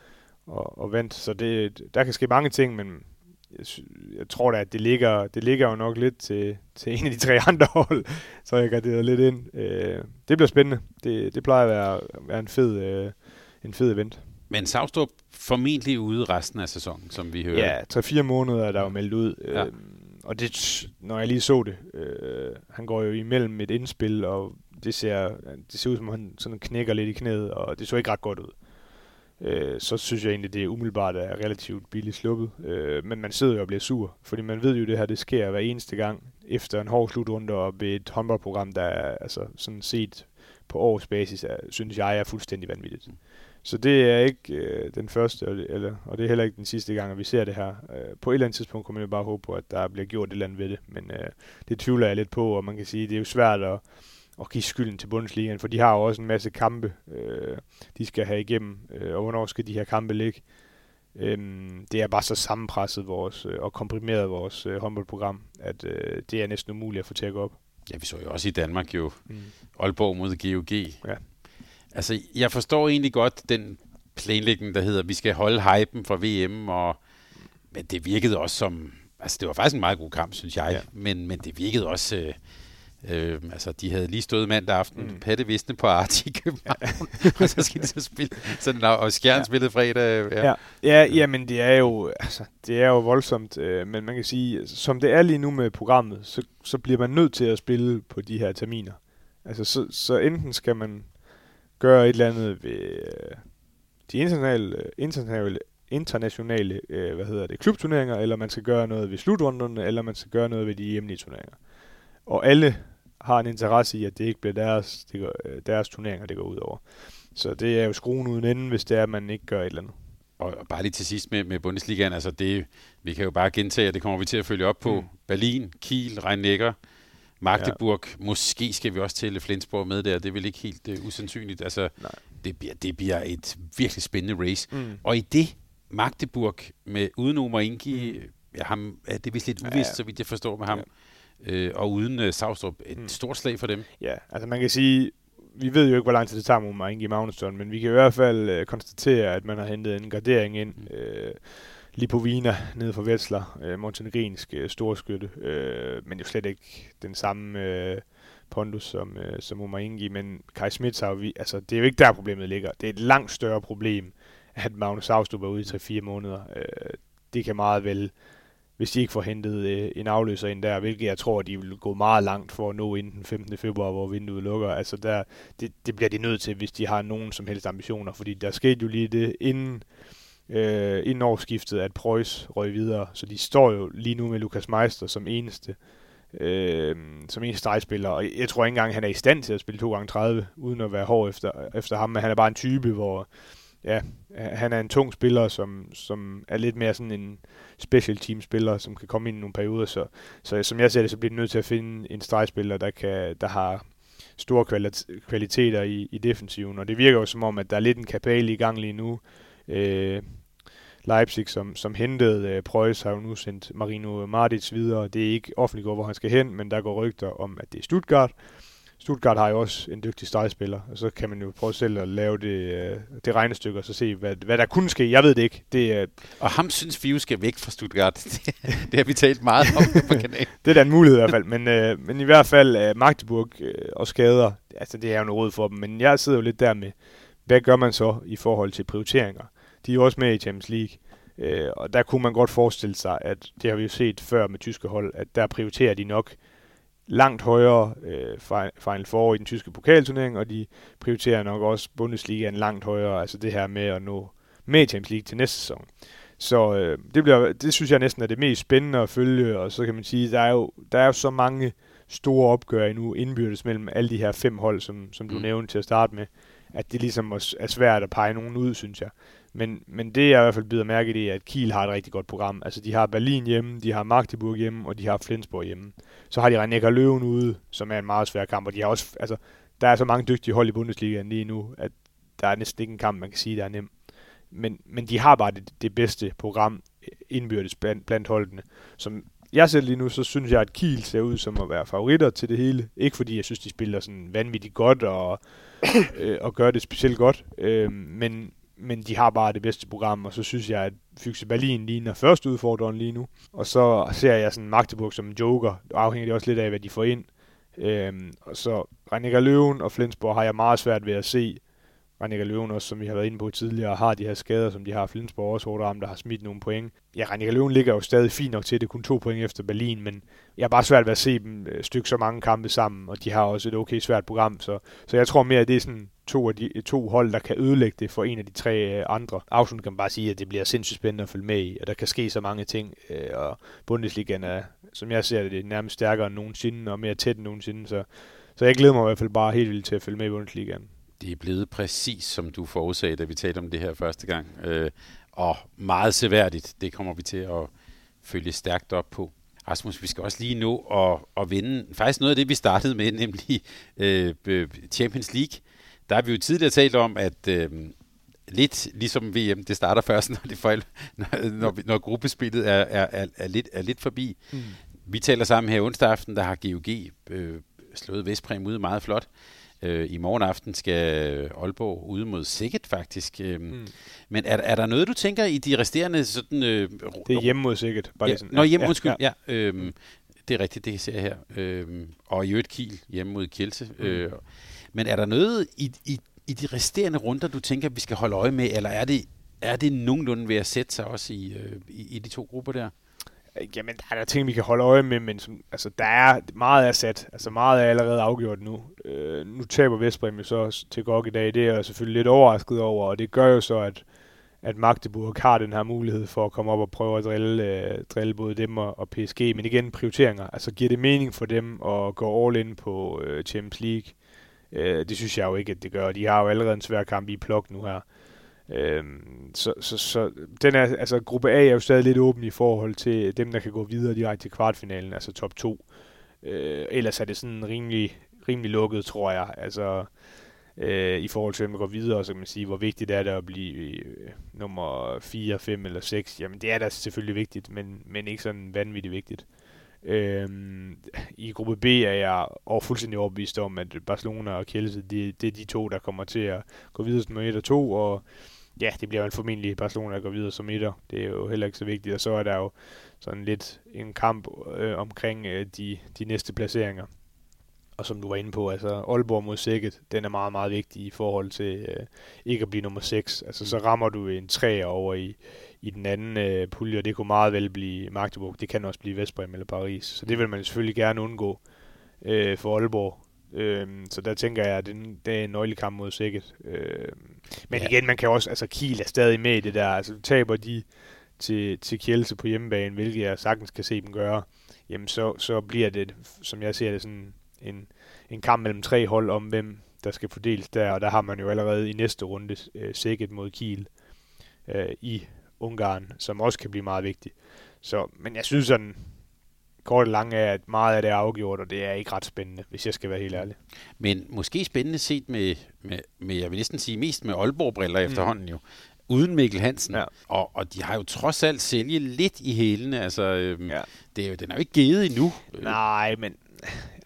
og, og vandt, så det, der kan ske mange ting, men jeg, jeg tror da, at det ligger, det ligger jo nok lidt til, til en af de tre andre hold, så jeg garderer lidt ind. Øh, det bliver spændende. Det, det plejer at være, være en, fed, øh, en fed event. Men Savstrup formentlig ude resten af sæsonen, som vi hører. Ja, 3-4 måneder er der jo meldt ud. Ja. Øh, og det, når jeg lige så det, øh, han går jo imellem et indspil, og det ser, det ser ud som, han sådan knækker lidt i knæet, og det så ikke ret godt ud. Øh, så synes jeg egentlig, det er umiddelbart er relativt billigt sluppet. Øh, men man sidder jo og bliver sur, fordi man ved jo, at det her det sker hver eneste gang efter en hård slutrunde og ved et håndboldprogram, der er altså, sådan set på års basis, er, synes jeg er fuldstændig vanvittigt. Så det er ikke øh, den første, eller, og det er heller ikke den sidste gang, at vi ser det her. Øh, på et eller andet tidspunkt kommer man jo bare håbe på, at der bliver gjort et eller andet ved det, men øh, det tvivler jeg lidt på, og man kan sige, det er jo svært at at give skylden til Bundesligaen, for de har jo også en masse kampe, øh, de skal have igennem, øh, og hvornår skal de her kampe ligge. Øhm, det er bare så sammenpresset vores, øh, og komprimeret vores øh, håndboldprogram, at øh, det er næsten umuligt at få til at gå op. Ja, vi så jo også i Danmark jo mm. Aalborg mod GOG. Ja. Altså, jeg forstår egentlig godt den planlægning, der hedder, vi skal holde hypen for VM, og, men det virkede også som, altså det var faktisk en meget god kamp, synes jeg, ja. men, men det virkede også... Øh, Øh, altså, de havde lige stået mandag aften. Mm. Patte Visne på Art i København. og så skal de så spille. Sådan, og Skjern ja. spillede fredag. Ja. Ja. ja, jamen det er jo, altså, det er jo voldsomt. Øh, men man kan sige, som det er lige nu med programmet, så, så bliver man nødt til at spille på de her terminer. Altså, så, så enten skal man gøre et eller andet ved øh, de internationale, internationale, internationale øh, hvad hedder det, klubturneringer, eller man skal gøre noget ved slutrunderne, eller man skal gøre noget ved de hjemlige turneringer. Og alle har en interesse i, at det ikke bliver deres, det går, øh, deres turneringer, det går ud over. Så det er jo skruen uden enden, hvis det er, at man ikke gør et eller andet. Og bare lige til sidst med, med Bundesligaen, altså det, vi kan jo bare gentage, at det kommer vi til at følge op på. Mm. Berlin, Kiel, Rhein-Neckar, Magdeburg, ja. måske skal vi også tælle Flensborg med der, det er vel ikke helt uh, usandsynligt. Altså, Nej. Det, bliver, det bliver et virkelig spændende race. Mm. Og i det Magdeburg med uden Omar Ingi, mm. ja, ham, det er vist lidt uvist, ja. så vidt jeg forstår med ham. Ja øh, og uden øh, Savstrup. Et mm. stort slag for dem. Ja, altså man kan sige, vi ved jo ikke, hvor lang tid det tager med Inge Magnusson, men vi kan i hvert fald øh, konstatere, at man har hentet en gardering ind. Mm. Øh, Lipovina nede for Vetsler, øh, montenegrinsk øh, storskytte, øh, men jo slet ikke den samme øh, pondus som, øh, som Omar Ingi, men Kai Smits har vi, altså det er jo ikke der problemet ligger. Det er et langt større problem, at Magnus Savstrup er ude i 3-4 måneder. Øh, det kan meget vel hvis de ikke får hentet øh, en afløser ind der, hvilket jeg tror, de vil gå meget langt for at nå inden den 15. februar, hvor vinduet lukker. Altså der, det, det bliver de nødt til, hvis de har nogen som helst ambitioner, fordi der skete jo lige det inden, øh, inden årsskiftet, at Preuss røg videre, så de står jo lige nu med Lukas Meister som eneste øh, som eneste stregspiller, og jeg tror ikke engang, han er i stand til at spille 2 gange 30 uden at være hård efter, efter ham, men han er bare en type, hvor ja, han er en tung spiller, som, som er lidt mere sådan en special team spiller, som kan komme ind i nogle perioder. Så, så som jeg ser det, så bliver det nødt til at finde en stregspiller, der, kan, der har store kvaliteter i, i defensiven. Og det virker jo som om, at der er lidt en kapal i gang lige nu. Øh, Leipzig, som, som hentede øh, Preuss, har jo nu sendt Marino Martic videre. Det er ikke offentliggjort, hvor han skal hen, men der går rygter om, at det er Stuttgart. Stuttgart har jo også en dygtig stregspiller, og så kan man jo prøve selv at lave det, øh, det regnestykke, og så se, hvad, hvad der kunne ske. Jeg ved det ikke. Det, er, og ham synes vi jo skal væk fra Stuttgart. Det, det har vi talt meget om på kanalen. det er da en mulighed i hvert fald. Men, øh, men i hvert fald øh, Magdeburg øh, og skader, altså det er jo noget råd for dem. Men jeg sidder jo lidt der med, hvad gør man så i forhold til prioriteringer? De er jo også med i Champions League. Øh, og der kunne man godt forestille sig, at det har vi jo set før med tyske hold, at der prioriterer de nok langt højere øh, Final Four i den tyske pokalturnering, og de prioriterer nok også Bundesligaen langt højere, altså det her med at nå med Champions League til næste sæson. Så øh, det, bliver, det synes jeg næsten er det mest spændende at følge, og så kan man sige, der er jo, der er jo så mange store opgør endnu indbyrdes mellem alle de her fem hold, som, som du mm. nævnte til at starte med, at det ligesom er svært at pege nogen ud, synes jeg. Men, men det jeg i hvert fald bider mærke i, er, at Kiel har et rigtig godt program. Altså de har Berlin hjemme, de har Magdeburg hjemme, og de har Flensborg hjemme. Så har de Rhein Løven ude, som er en meget svær kamp, og de har også, altså, der er så mange dygtige hold i Bundesligaen lige nu, at der er næsten ikke en kamp, man kan sige, der er nem. Men, men de har bare det, det bedste program indbyrdes blandt, blandt holdene. Som jeg ser lige nu, så synes jeg, at Kiel ser ud som at være favoritter til det hele. Ikke fordi jeg synes, de spiller sådan vanvittigt godt og, øh, og gør det specielt godt. Øh, men, men de har bare det bedste program, og så synes jeg, at Fyxe Berlin ligner første udfordreren lige nu. Og så ser jeg sådan Magdeburg som en joker, afhænger det også lidt af, hvad de får ind. Øhm, og så Renninger Løven og Flensborg har jeg meget svært ved at se. Renninger Løven også, som vi har været inde på tidligere, har de her skader, som de har. Flensborg også hårdt der har smidt nogle point. Ja, Renninger Løven ligger jo stadig fint nok til det, kun to point efter Berlin, men jeg har bare svært ved at se dem øh, stykke så mange kampe sammen, og de har også et okay svært program, så, så jeg tror mere, at det er sådan to af de to hold, der kan ødelægge det for en af de tre øh, andre. Afslutten kan man bare sige, at det bliver sindssygt spændende at følge med i, og der kan ske så mange ting, øh, og Bundesligaen er, som jeg ser det, det er nærmest stærkere end nogensinde, og mere tæt end nogensinde, så, så jeg glæder mig i hvert fald bare helt vildt til at følge med i Bundesligaen. Det er blevet præcis, som du forudsagde, da vi talte om det her første gang, øh, og meget seværdigt. Det kommer vi til at følge stærkt op på. Rasmus, vi skal også lige nå at, at vinde faktisk noget af det, vi startede med, nemlig øh, Champions League der har vi jo tidligere talt om, at øh, lidt ligesom VM, det starter først, når, det for, når, når, når gruppespillet er, er, er, er, lidt, er lidt forbi. Mm. Vi taler sammen her onsdag aften, der har GOG øh, slået Vestpræm ud meget flot. Øh, I morgen aften skal Aalborg ude mod Sikkert faktisk. Øh, mm. Men er, er der noget, du tænker i de resterende sådan... Øh, det er hjemme mod Sikkert. Bare ja, sådan. Nå, hjemme, ja, undskyld. Ja, ja. Øh, det er rigtigt, det ser jeg her. Øh, og i øvrigt Kiel hjemme mod Kielse. Mm. Øh, men er der noget i, i, i de resterende runder, du tænker, vi skal holde øje med, eller er det, er det nogenlunde ved at sætte sig også i, øh, i, i de to grupper der? Jamen, der er der ting, vi kan holde øje med, men som, altså, der er meget er sat. Altså, meget er allerede afgjort nu. Øh, nu taber Vestbrem jo så til GOG i dag. Det er jeg selvfølgelig lidt overrasket over, og det gør jo så, at, at Magdeburg har den her mulighed for at komme op og prøve at drille, øh, drille både dem og, og PSG. Men igen, prioriteringer. Altså, giver det mening for dem at gå all in på øh, Champions League? Øh, det synes jeg jo ikke, at det gør. De har jo allerede en svær kamp i plok nu her. Øhm, så, så, så den er, altså, gruppe A er jo stadig lidt åben i forhold til dem, der kan gå videre direkte til kvartfinalen, altså top 2. Øh, ellers er det sådan rimelig, rimelig lukket, tror jeg. Altså, øh, i forhold til, hvem der går videre, så kan man sige, hvor vigtigt er det at blive øh, nummer 4, 5 eller 6. Jamen, det er da selvfølgelig vigtigt, men, men ikke sådan vanvittigt vigtigt. Øhm, I gruppe B er jeg også fuldstændig overbevist om, at Barcelona og Kielse, det, det er de to, der kommer til at gå videre som 1 og 2, og ja, det bliver jo formentlig Barcelona, der går videre som etter. Det er jo heller ikke så vigtigt. Og så er der jo sådan lidt en kamp øh, omkring øh, de, de næste placeringer. Og som du var inde på, altså Aalborg mod Sækket, den er meget, meget vigtig i forhold til øh, ikke at blive nummer 6. Altså så rammer du en 3 over i, i den anden øh, pulje, og det kunne meget vel blive Magdeburg. Det kan også blive Vestbrem eller Paris. Så det vil man selvfølgelig gerne undgå øh, for Aalborg. Øhm, så der tænker jeg, at det, det er en nøglekamp mod Sækket. Øhm, men ja. igen, man kan også, altså Kiel er stadig med i det der, altså taber de til, til Kjelse på hjemmebane, hvilket jeg sagtens kan se dem gøre, jamen så, så bliver det, som jeg ser det, sådan en, en kamp mellem tre hold om, hvem der skal fordeles der, og der har man jo allerede i næste runde øh, Sækket mod Kiel øh, i Ungarn, som også kan blive meget vigtigt. Så, men jeg synes sådan, kort og lang er, at meget af det er afgjort, og det er ikke ret spændende, hvis jeg skal være helt ærlig. Men måske spændende set med, med, med jeg vil næsten sige mest med Aalborg-briller mm. efterhånden jo, uden Mikkel Hansen. Ja. Og, og de har jo trods alt sælge lidt i hælene. Altså, øhm, ja. det er jo, den er jo ikke givet endnu. Nej, men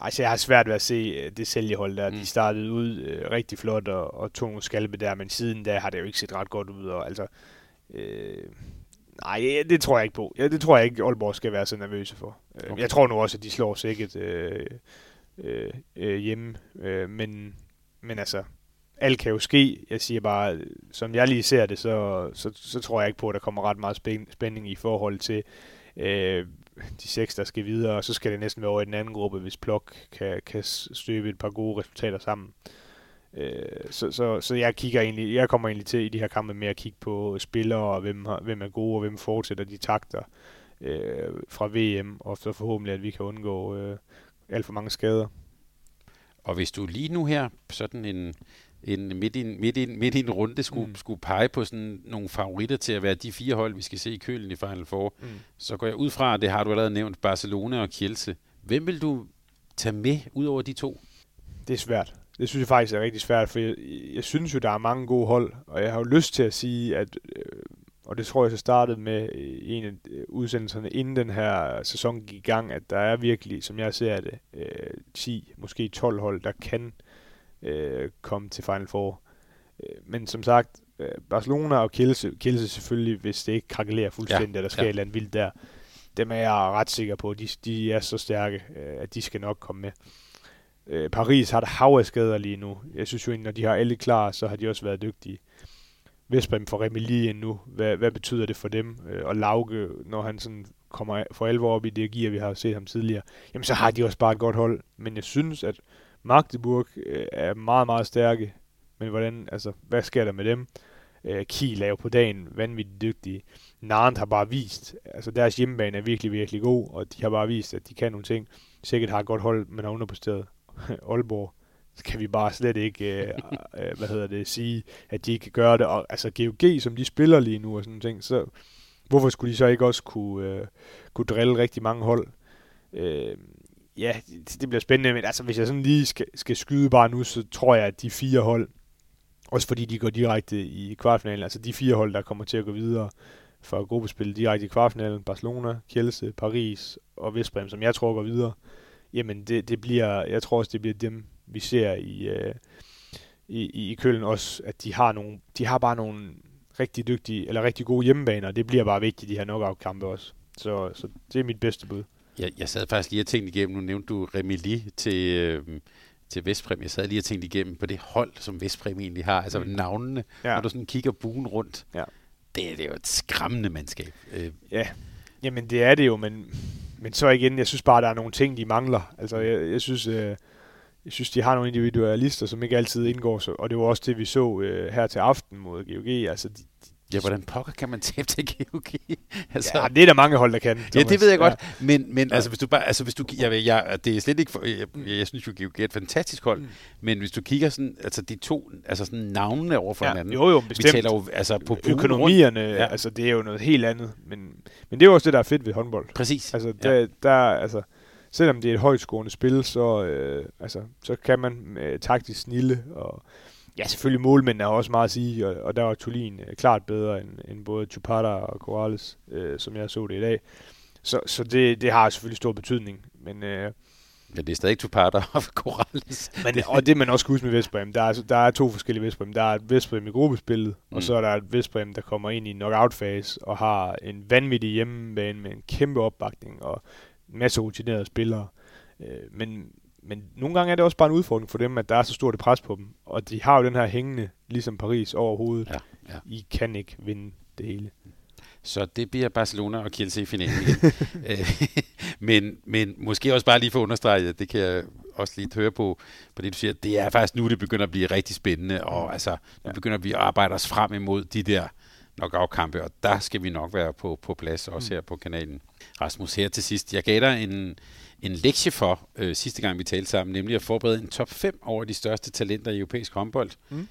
altså, jeg har svært ved at se øh, det sælgehold der. Mm. De startede ud øh, rigtig flot og, og tog nogle skalpe der, men siden da har det jo ikke set ret godt ud. Og, altså, øh, Nej, det tror jeg ikke på. Ja, det tror jeg ikke, Aalborg skal være så nervøse for. Øh, okay. Jeg tror nu også, at de slår sikkert øh, øh, øh, hjemme. Øh, men, men altså, alt kan jo ske. Jeg siger bare, som jeg lige ser det, så, så, så tror jeg ikke på, at der kommer ret meget spænding i forhold til øh, de seks, der skal videre. Og så skal det næsten være over i den anden gruppe, hvis Plok kan, kan støbe et par gode resultater sammen. Øh, så, så, så jeg kigger egentlig, jeg kommer egentlig til i de her kampe med at kigge på spillere, og hvem, har, hvem er gode, og hvem fortsætter de takter øh, fra VM, og så forhåbentlig, at vi kan undgå øh, alt for mange skader. Og hvis du lige nu her, sådan en, en midt, i en, midt, i en, midt i en runde, skulle, mm. skulle pege på sådan nogle favoritter til at være de fire hold, vi skal se i kølen i Final Four, mm. så går jeg ud fra, at det har du allerede nævnt, Barcelona og Kielse. Hvem vil du tage med ud over de to? Det er svært. Det synes jeg faktisk er rigtig svært, for jeg, jeg synes jo, der er mange gode hold, og jeg har jo lyst til at sige, at, øh, og det tror jeg så startede med en af øh, udsendelserne, inden den her sæson gik i gang, at der er virkelig, som jeg ser det, øh, 10, måske 12 hold, der kan øh, komme til Final Four. Øh, men som sagt, øh, Barcelona og Kielse, Kielse selvfølgelig, hvis det ikke krakelerer fuldstændig, ja, der sker ja. et eller andet vildt der, dem er jeg ret sikker på, de, de er så stærke, øh, at de skal nok komme med. Øh, Paris har et hav af skader lige nu. Jeg synes jo, når de har alle klar, så har de også været dygtige. Vesprem for Remi lige nu. Hvad, hvad betyder det for dem? Øh, og Lauke, når han sådan kommer for alvor op i det gear, vi har set ham tidligere, jamen så har de også bare et godt hold. Men jeg synes, at Magdeburg øh, er meget, meget stærke. Men hvordan, altså, hvad sker der med dem? Øh, Kiel er jo på dagen vanvittigt dygtige. Narnt har bare vist, altså deres hjemmebane er virkelig, virkelig god, og de har bare vist, at de kan nogle ting. Sikkert har et godt hold, men har underpresteret Aalborg, kan vi bare slet ikke, øh, øh, hvad hedder det, sige, at de ikke kan gøre det. Og altså GOG, som de spiller lige nu og sådan ting, så hvorfor skulle de så ikke også kunne, øh, kunne drille rigtig mange hold? Øh, ja, det, det bliver spændende, men altså hvis jeg sådan lige skal, skal skyde bare nu, så tror jeg, at de fire hold, også fordi de går direkte i kvartfinalen, altså de fire hold, der kommer til at gå videre for gruppespil direkte i kvartfinalen, Barcelona, Kielse, Paris og Vestbrem, som jeg tror går videre, jamen det, det bliver, jeg tror også, det bliver dem, vi ser i, øh, i, i Køln også, at de har, nogle, de har bare nogle rigtig dygtige, eller rigtig gode hjemmebaner, det bliver bare vigtigt, de her knockout-kampe også. Så, så det er mit bedste bud. Jeg, jeg sad faktisk lige og tænkte igennem, nu nævnte du Remili til, øh, til Vestprem. Jeg sad lige og tænkte igennem på det hold, som Vestprem egentlig har. Altså mm. navnene, ja. når du sådan kigger buen rundt. Ja. Det, det er jo et skræmmende mandskab. Øh. Ja, jamen det er det jo, men, men så igen, jeg synes bare, der er nogle ting, de mangler. Altså jeg, jeg synes... Øh, jeg synes, de har nogle individualister, som ikke altid indgår, så, og det var også det, vi så øh, her til aften mod GOG. Altså, de, Ja, hvordan pokker kan man tabe til GOG? altså, ja, det er der mange hold, der kan. Thomas. Ja, det ved jeg godt. Ja. Men, men ja. altså, hvis du bare, altså, hvis du, jeg, jeg, det er slet ikke, for, jeg, jeg, jeg synes jo, GOG er et fantastisk hold, mm. men hvis du kigger sådan, altså de to, altså sådan navnene over for ja, hinanden. Jo, jo, bestemt. Vi taler jo, altså på Økonomierne, ja. altså det er jo noget helt andet, men, men det er jo også det, der er fedt ved håndbold. Præcis. Altså, der, ja. der, altså, selvom det er et højtskårende spil, så, øh, altså, så kan man øh, taktisk snille og Ja, selvfølgelig målmændene er også meget at sige, og, og der var Tulin øh, klart bedre end, end både Chupata og Corrales, øh, som jeg så det i dag. Så, så det, det har selvfølgelig stor betydning. Men, øh, Ja, det er stadig Tupata og Corrales. Men, og det man også skal huske med Vestbrem, der er, der er to forskellige Vestbrem. Der er et Vestbrem i gruppespillet, mm. og så er der et Vestbrem, der kommer ind i knockout-fase og har en vanvittig hjemmebane med en kæmpe opbakning og masse rutinerede spillere. Øh, men, men nogle gange er det også bare en udfordring for dem, at der er så stort et pres på dem. Og de har jo den her hængende, ligesom Paris, over hovedet. Ja, ja. I kan ikke vinde det hele. Så det bliver Barcelona og Kielce i finalen igen. Øh, men, men måske også bare lige for at understrege, det kan jeg også lige høre på, på det, du siger, det er faktisk nu, det begynder at blive rigtig spændende, og altså, nu begynder vi at arbejde os frem imod de der knockout-kampe, og der skal vi nok være på, på plads, også mm. her på kanalen. Rasmus, her til sidst. Jeg gav dig en, en lektie for øh, sidste gang, vi talte sammen, nemlig at forberede en top 5 over de største talenter i europæisk håndbold. Mm.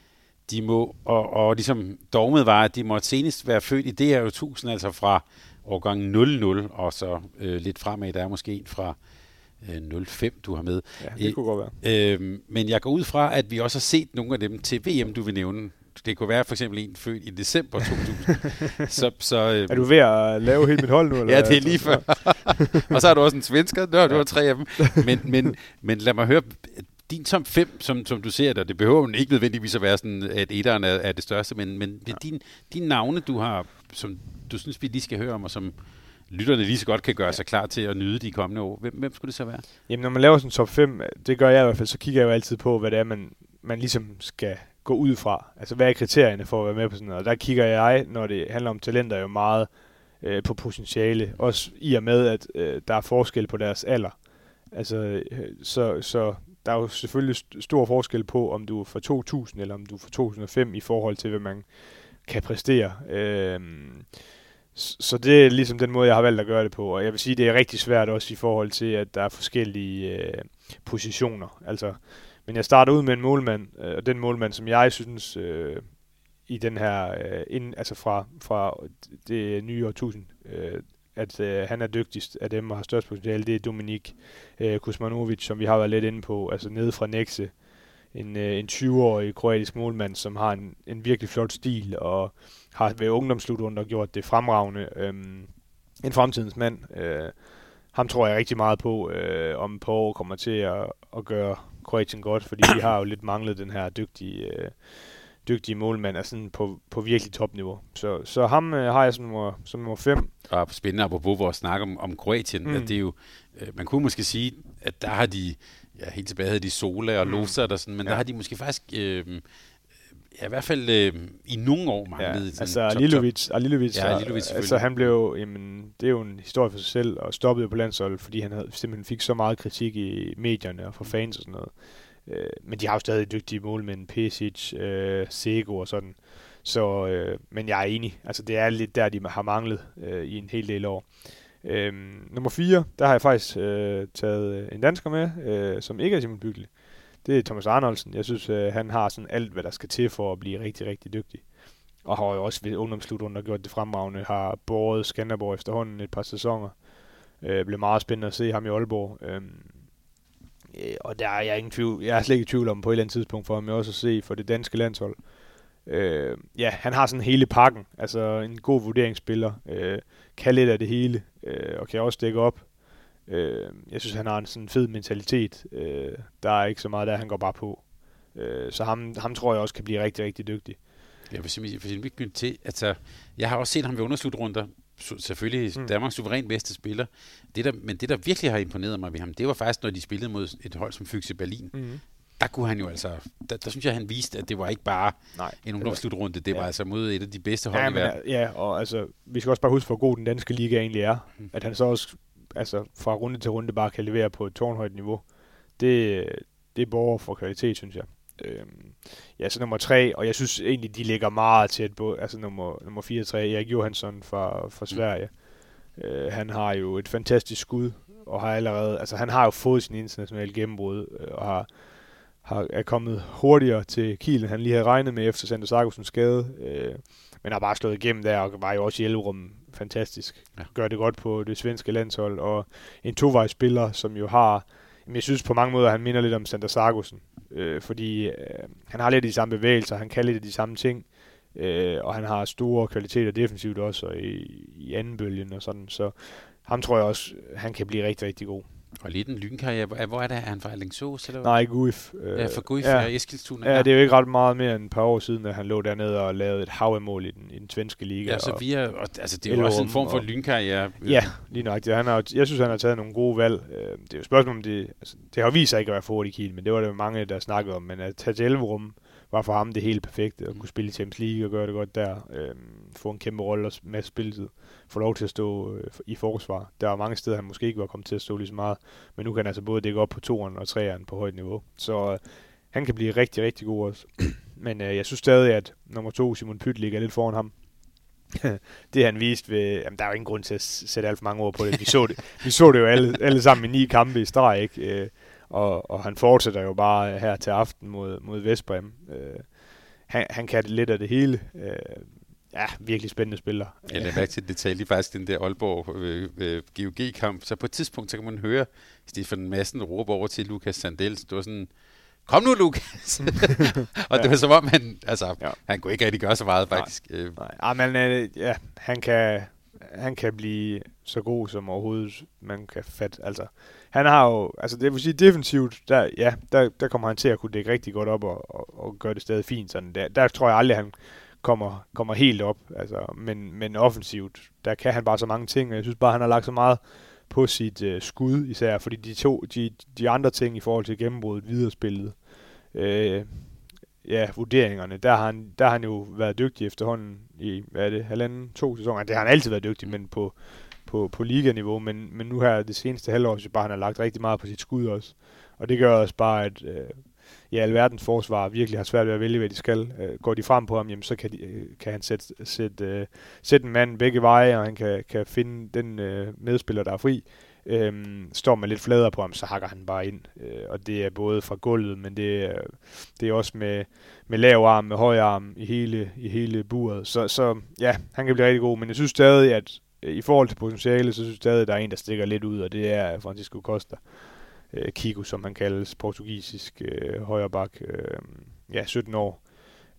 De må, og, og ligesom dogmet var, at de måtte senest være født i det her 1000, altså fra årgang 00, og så øh, lidt fremad, der er måske en fra øh, 05, du har med. Ja, det kunne godt være. Øh, men jeg går ud fra, at vi også har set nogle af dem til VM, du vil nævne det kunne være for eksempel en født i december 2000. så, så, øh, er du ved at lave helt mit hold nu? Eller ja, det er lige før. og så har du også en svensker. Nå, du har tre af dem. Men, men, men lad mig høre, din top 5, som, som du ser det, det behøver ikke nødvendigvis at være sådan, at etteren er, er det største, men, men ja. din, din navne, du har, som du synes, vi lige skal høre om, og som lytterne lige så godt kan gøre sig klar til at nyde de kommende år. Hvem, hvem skulle det så være? Jamen, når man laver sådan en top 5, det gør jeg i hvert fald, så kigger jeg jo altid på, hvad det er, man, man ligesom skal gå ud fra. Altså, hvad er kriterierne for at være med på sådan noget? Og der kigger jeg, når det handler om talenter, jo meget øh, på potentiale. Også i og med, at øh, der er forskel på deres alder. Altså, øh, så, så der er jo selvfølgelig stor forskel på, om du er fra 2000 eller om du er fra 2005 i forhold til, hvad man kan præstere. Øh, så det er ligesom den måde, jeg har valgt at gøre det på. Og jeg vil sige, det er rigtig svært også i forhold til, at der er forskellige øh, positioner. Altså, men jeg starter ud med en målmand, øh, og den målmand, som jeg synes øh, i den her, øh, ind, altså fra, fra det nye årtusind, øh, at øh, han er dygtigst af dem og har størst potentiale, det er Dominik øh, Kuzmanovic, som vi har været lidt inde på, altså nede fra Nexe. En, øh, en 20-årig kroatisk målmand, som har en, en virkelig flot stil, og har ved ungdomsslutrunder gjort det fremragende. Øh, en fremtidens mand. Øh, ham tror jeg rigtig meget på, øh, om på år kommer til at, at gøre Kroatien godt, fordi de har jo lidt manglet den her dygtige, øh, dygtige målmand altså på, på virkelig topniveau. Så, så ham øh, har jeg som nummer, som nummer fem. Og spændende apropos vores snak om, om Kroatien, mm. at det er jo, øh, man kunne måske sige, at der har de, ja, helt tilbage havde de Sola og mm. Losa og sådan, men ja. der har de måske faktisk øh, ja, i hvert fald øh, i nogle år manglet. Ja, altså Alilovic, Alilovic, ja, Alilovic altså han blev, jamen, det er jo en historie for sig selv, og stoppede på landsholdet, fordi han havde, simpelthen fik så meget kritik i medierne og fra fans og sådan noget. Øh, men de har jo stadig dygtige målmænd, Pesic, øh, Sego og sådan. Så, øh, men jeg er enig. Altså, det er lidt der, de har manglet øh, i en hel del år. Øhm, nummer 4, der har jeg faktisk øh, taget en dansker med, øh, som ikke er Simon Byggelig det er Thomas Arnoldsen. Jeg synes, øh, han har sådan alt, hvad der skal til for at blive rigtig, rigtig dygtig. Og har jo også ved ungdomsslutrunden gjort det fremragende, har båret Skanderborg efterhånden et par sæsoner. Øh, blev meget spændende at se ham i Aalborg. Øhm, øh, og der er jeg ingen tvivl, jeg er slet ikke i tvivl om på et eller andet tidspunkt for ham også at se for det danske landshold. Øh, ja, han har sådan hele pakken. Altså en god vurderingsspiller. Øh, kan lidt af det hele. Øh, og kan også dække op. Øh, jeg synes, han har en sådan fed mentalitet. Øh, der er ikke så meget der, han går bare på. Øh, så ham, ham tror jeg også kan blive rigtig, rigtig dygtig. Ja, hvis jeg, hvis jeg til, altså, jeg har også set ham ved underslutrunder, selvfølgelig mm. Danmarks suveræn bedste spiller. Det der, men det, der virkelig har imponeret mig ved ham, det var faktisk, når de spillede mod et hold som Fyxe Berlin. Mm. Der kunne han jo altså, der, der synes jeg, han viste, at det var ikke bare Nej, en ungdomsslutrunde, det var ja. altså mod et af de bedste hold ja, i verden. Ja, og altså, vi skal også bare huske, hvor god den danske liga egentlig er. Mm. At han så også altså, fra runde til runde bare kan levere på et tårnhøjt niveau. Det, det er borger for kvalitet, synes jeg. Øhm, ja, så nummer tre, og jeg synes egentlig, de ligger meget tæt på, altså nummer, nummer 4 og 3, Erik Johansson fra, fra mm. Sverige. Mm. Øh, han har jo et fantastisk skud, og har allerede, altså han har jo fået sin internationale gennembrud, øh, og har, har, er kommet hurtigere til Kiel, end han lige havde regnet med efter Sander Sargusens skade. Øh, men har bare slået igennem der, og var jo også i Elverum fantastisk. Ja. Gør det godt på det svenske landshold, og en tovejsspiller, som jo har, jeg synes på mange måder, han minder lidt om Sander Sargussen, øh, fordi øh, han har lidt de samme bevægelser, han kan lidt de samme ting, øh, og han har store kvaliteter defensivt også, og i, i anden bølgen og sådan, så ham tror jeg også, han kan blive rigtig, rigtig god. Og lidt en lynkarriere. Hvor er det? Er han fra Alingsås? Eller Nej, Guif. Ja, fra Guif ja. og Eskilstuna. Ja, det er jo ikke ret meget mere end et par år siden, at han lå dernede og lavede et hav af mål i den, i den svenske liga. Ja, så via, og, altså det er jo også en form for og, lynkarriere. Ja, lige nok. Han har, jeg synes, han har taget nogle gode valg. Øh, det er jo spørgsmål om det, altså, det har vist sig ikke at være for i Kiel, men det var der mange, der snakkede om. Men at tage til Elverum var for ham det helt perfekte, at kunne spille i Champions League og gøre det godt der. Øh, få en kæmpe rolle og masse spilletid. Få lov til at stå øh, i forsvar. Der var mange steder, han måske ikke var kommet til at stå lige så meget, men nu kan han altså både dække op på toeren og treeren på højt niveau. Så øh, han kan blive rigtig, rigtig god også. men øh, jeg synes stadig, at nummer to, Simon Pyt, ligger lidt foran ham. det han viste ved, jamen der er jo ingen grund til at sætte alt for mange ord på det. Vi så det, vi så det jo alle, alle sammen i ni kampe i streg, ikke? Øh, og, og han fortsætter jo bare øh, her til aften mod, mod Vestbrem. Øh, han, han kan det lidt af det hele. Øh, ja, virkelig spændende spiller. Jeg lader mærke til detalje faktisk den der Aalborg øh, øh, GOG-kamp. Så på et tidspunkt, så kan man høre Stefan Madsen råbe over til Lukas Sandel. Det var sådan, kom nu Lukas! og ja. det var som om, han, altså, ja. han kunne ikke rigtig gøre så meget faktisk. Nej, øh. Nej. Ja, men øh, ja, han kan, han kan blive så god som overhovedet man kan fatte. Altså, han har jo, altså det vil sige defensivt, der, ja, der, der kommer han til at kunne dække rigtig godt op og, og, og gøre det stadig fint. Sådan der, der tror jeg aldrig, han kommer, kommer helt op. Altså, men, men offensivt, der kan han bare så mange ting, og jeg synes bare, han har lagt så meget på sit øh, skud især, fordi de to, de, de andre ting i forhold til gennembruddet videre spillet, øh, ja, vurderingerne, der har, han, der har han jo været dygtig efterhånden i, hvad er det, halvanden, to sæsoner. Det har han altid været dygtig, men på, på, på liganiveau, men, men nu her det seneste halvår, så bare han har lagt rigtig meget på sit skud også. Og det gør også bare, at øh, i alverdens forsvar virkelig har svært ved at vælge, hvad de skal. Øh, går de frem på ham, jamen, så kan, de, øh, kan han sætte, sætte, øh, sætte en mand begge veje, og han kan, kan finde den øh, medspiller, der er fri. Øhm, står man lidt fladere på ham, så hakker han bare ind. Øh, og det er både fra gulvet, men det er, det er også med, med lav arm, med høj arm i hele, i hele buret. Så, så ja, han kan blive rigtig god, men jeg synes stadig, at øh, i forhold til potentiale, så synes jeg stadig, at der er en, der stikker lidt ud, og det er Francisco Costa. Øh, Øh, Kiko, som han kaldes, portugisisk øh, højreback. Øh, ja, 17 år.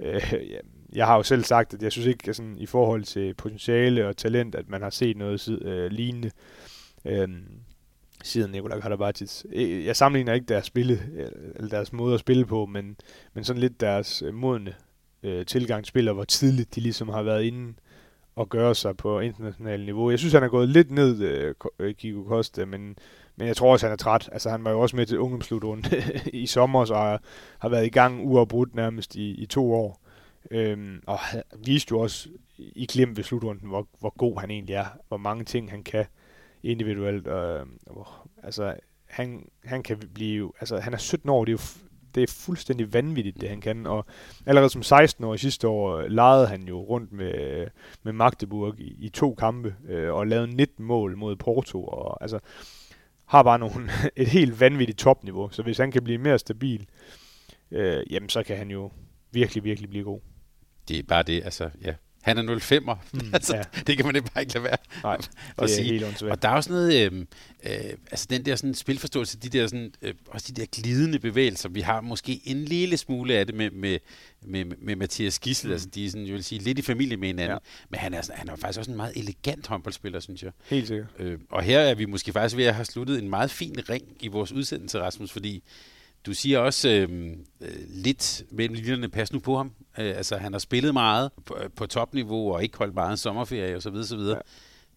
Øh, jeg har jo selv sagt, at jeg synes ikke, at sådan, i forhold til potentiale og talent, at man har set noget øh, lignende. Øh, siden Nikola Karabatic. Øh, jeg sammenligner ikke deres spille, øh, eller deres måde at spille på, men, men sådan lidt deres modne øh, tilgang spiller, hvor tidligt de ligesom har været inde og gøre sig på internationalt niveau. Jeg synes, han er gået lidt ned, øh, Kiko Costa, men, men jeg tror også, han er træt. Altså, han var jo også med til ungdomslutrunde i sommer, så har, har været i gang uafbrudt nærmest i, i to år. Øhm, og viste jo også i klem ved slutrunden, hvor, hvor god han egentlig er, hvor mange ting han kan individuelt. Øh, altså, han, han kan blive, altså han er 17 år, det er jo det er fuldstændig vanvittigt, det han kan. Og allerede som 16 år sidste år øh, legede han jo rundt med, med Magdeburg i, i to kampe øh, og lavede 19 mål mod Porto. Og, altså, har bare nogle, et helt vanvittigt topniveau. Så hvis han kan blive mere stabil, øh, jamen så kan han jo virkelig, virkelig blive god. Det er bare det, altså, ja, han er 05'er. Mm, altså, ja. Det kan man ikke bare ikke lade være Nej, det at sige. helt åndssvagt. Og der er også noget, øh, øh, altså den der sådan spilforståelse, de der sådan, øh, også de der glidende bevægelser, vi har måske en lille smule af det med, med, med, med Mathias Gissel, mm. altså de er sådan, jeg vil sige, lidt i familie med hinanden, ja. men han er, sådan, han er faktisk også en meget elegant håndboldspiller, synes jeg. Helt sikkert. Øh, og her er vi måske faktisk ved at have sluttet en meget fin ring i vores udsendelse, Rasmus, fordi du siger også øh, øh, lidt mellem linjerne, pas nu på ham. Øh, altså, han har spillet meget på, på topniveau og ikke holdt meget sommerferie osv. osv. Ja.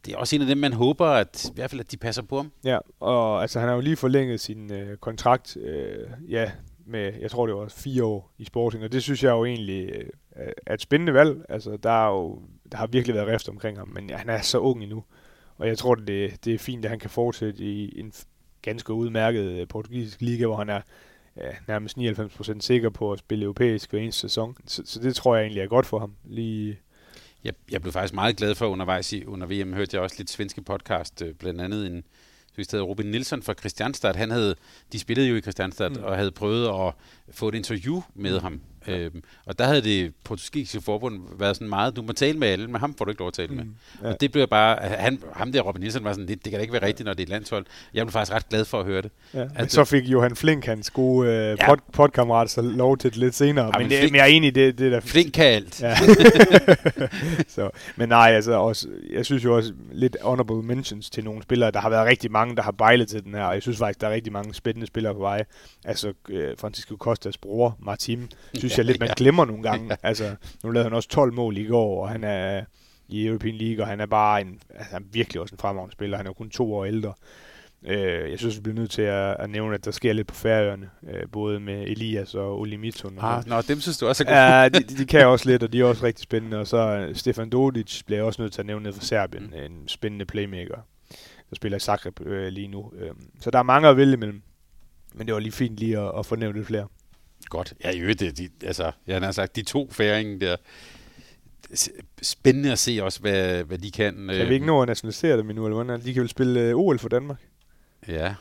det er også en af dem, man håber, at i hvert fald, at de passer på ham. Ja, og altså, han har jo lige forlænget sin øh, kontrakt, øh, ja, med, jeg tror det var fire år i Sporting, og det synes jeg jo egentlig øh, er et spændende valg. Altså, der, er jo, der har virkelig været rift omkring ham, men ja, han er så ung endnu. Og jeg tror, det, det er fint, at han kan fortsætte i en ganske udmærket øh, portugisisk liga, hvor han er ja, nærmest 99% sikker på at spille europæisk hver eneste sæson. Så, så det tror jeg egentlig er godt for ham. Lige jeg, jeg blev faktisk meget glad for undervejs i, under VM, hørte jeg også lidt svenske podcast, øh, blandt andet en, så hedder Robin Nielsen fra Christianstad. Han havde, de spillede jo i Christianstad mm. og havde prøvet at få et interview med mm. Øhm, og der havde det portugisiske forbund været sådan meget, du må tale med alle, men ham får du ikke lov at tale med. Mm, ja. Og det blev bare, han, ham der Robin Nielsen var sådan lidt, det kan da ikke være rigtigt, når det er et landshold. Jeg blev faktisk ret glad for at høre det. Ja. At, men så fik Johan Flink, hans gode øh, ja. pod, podkammerat, så lov til det lidt senere. Ja, men, men, det, Flink, men jeg er enig i det, det der... Flink kan alt. Ja. så, men nej, altså også, jeg synes jo også lidt honorable mentions til nogle spillere. Der har været rigtig mange, der har bejlet til den her, og jeg synes faktisk, der er rigtig mange spændende spillere på vej. Altså, øh, Francisco Costas bror, Martin, synes jeg lidt, man glemmer nogle gange. altså, nu lavede han også 12 mål i går, og han er i European League, og han er bare en, altså, han er virkelig også en fremragende spiller. Han er jo kun to år ældre. Øh, jeg synes, vi bliver nødt til at, at nævne, at der sker lidt på færøerne, øh, både med Elias og Oli Mitton. Ah, nå, dem synes du også er gode. Ja, de, de, kan også lidt, og de er også rigtig spændende. Og så øh, Stefan Dodic bliver også nødt til at nævne ned for Serbien, mm. en spændende playmaker, der spiller i Zagreb øh, lige nu. Øh, så der er mange at vælge imellem, men det var lige fint lige at, at få nævnt lidt flere. Godt. Ja, i øvrigt, de, altså, jeg har sagt, de to færinger der, spændende at se også, hvad, hvad de kan. Kan vi ikke nå at nationalisere dem endnu, eller hvordan? De kan vel spille øh, OL for Danmark? Ja,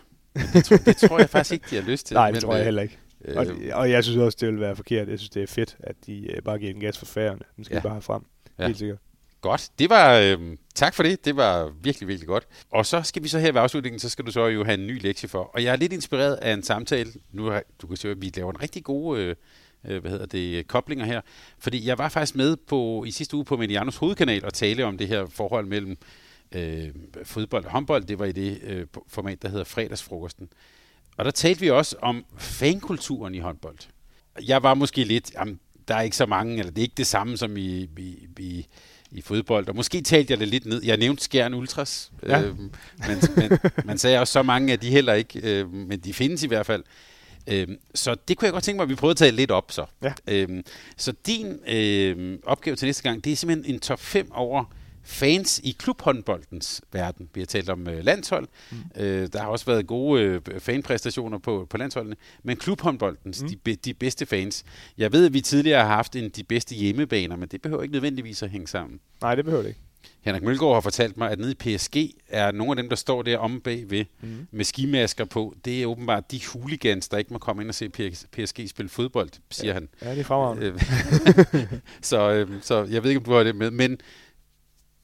det, tror, det tror jeg faktisk ikke, de har lyst til. Nej, det men, tror jeg øh, heller ikke. Øh, og, og jeg synes også, det vil være forkert. Jeg synes, det er fedt, at de øh, bare giver den gas for færgerne. Den skal ja. bare have frem. Ja. Helt sikkert. Godt. Det var, øh, tak for det. Det var virkelig, virkelig godt. Og så skal vi så her ved afslutningen, så skal du så jo have en ny lektie for. Og jeg er lidt inspireret af en samtale. Nu har, du kan se, at vi laver en rigtig god øh, øh, hvad hedder det, koblinger her. Fordi jeg var faktisk med på i sidste uge på Medianos hovedkanal og tale om det her forhold mellem øh, fodbold og håndbold. Det var i det øh, format, der hedder fredagsfrokosten. Og der talte vi også om fankulturen i håndbold. Jeg var måske lidt, jamen, der er ikke så mange, eller det er ikke det samme som i, i, i i fodbold, og måske talte jeg det lidt ned. Jeg nævnte Skjern Ultras, ja. øh, men, men man sagde også så mange af de heller ikke, øh, men de findes i hvert fald. Øh, så det kunne jeg godt tænke mig, at vi prøvede at tage lidt op så. Ja. Øh, så din øh, opgave til næste gang, det er simpelthen en top 5 over fans i klubhåndboldens verden. Vi har talt om øh, landshold. Mm. Øh, der har også været gode øh, fanpræstationer på, på landsholdene. Men klubhåndboldens, mm. de, de bedste fans. Jeg ved, at vi tidligere har haft en, de bedste hjemmebaner, men det behøver ikke nødvendigvis at hænge sammen. Nej, det behøver det ikke. Henrik Mølgaard har fortalt mig, at nede i PSG er nogle af dem, der står der om bagved mm. med skimasker på, det er åbenbart de hooligans, der ikke må komme ind og se PSG spille fodbold, siger ja. han. Ja, det er fremragende. så, øh, så jeg ved ikke, om du har det med, men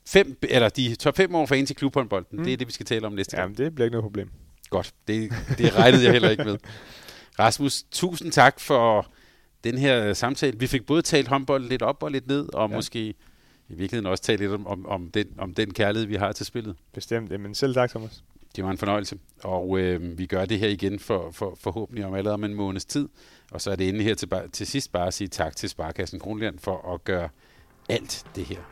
fem, eller de top 5 år fans i klubhåndbolden, mm. det er det, vi skal tale om næste gang. Jamen, det bliver ikke noget problem. Godt, det, det regnede jeg heller ikke med. Rasmus, tusind tak for den her samtale. Vi fik både talt håndbold lidt op og lidt ned, og ja. måske i virkeligheden også talt lidt om, om, om, den, om den kærlighed, vi har til spillet. Bestemt, men selv tak, Thomas. Det var en fornøjelse, og øh, vi gør det her igen for, for forhåbentlig om allerede om en måneds tid. Og så er det endelig her til, til sidst bare at sige tak til Sparkassen Kronland for at gøre alt det her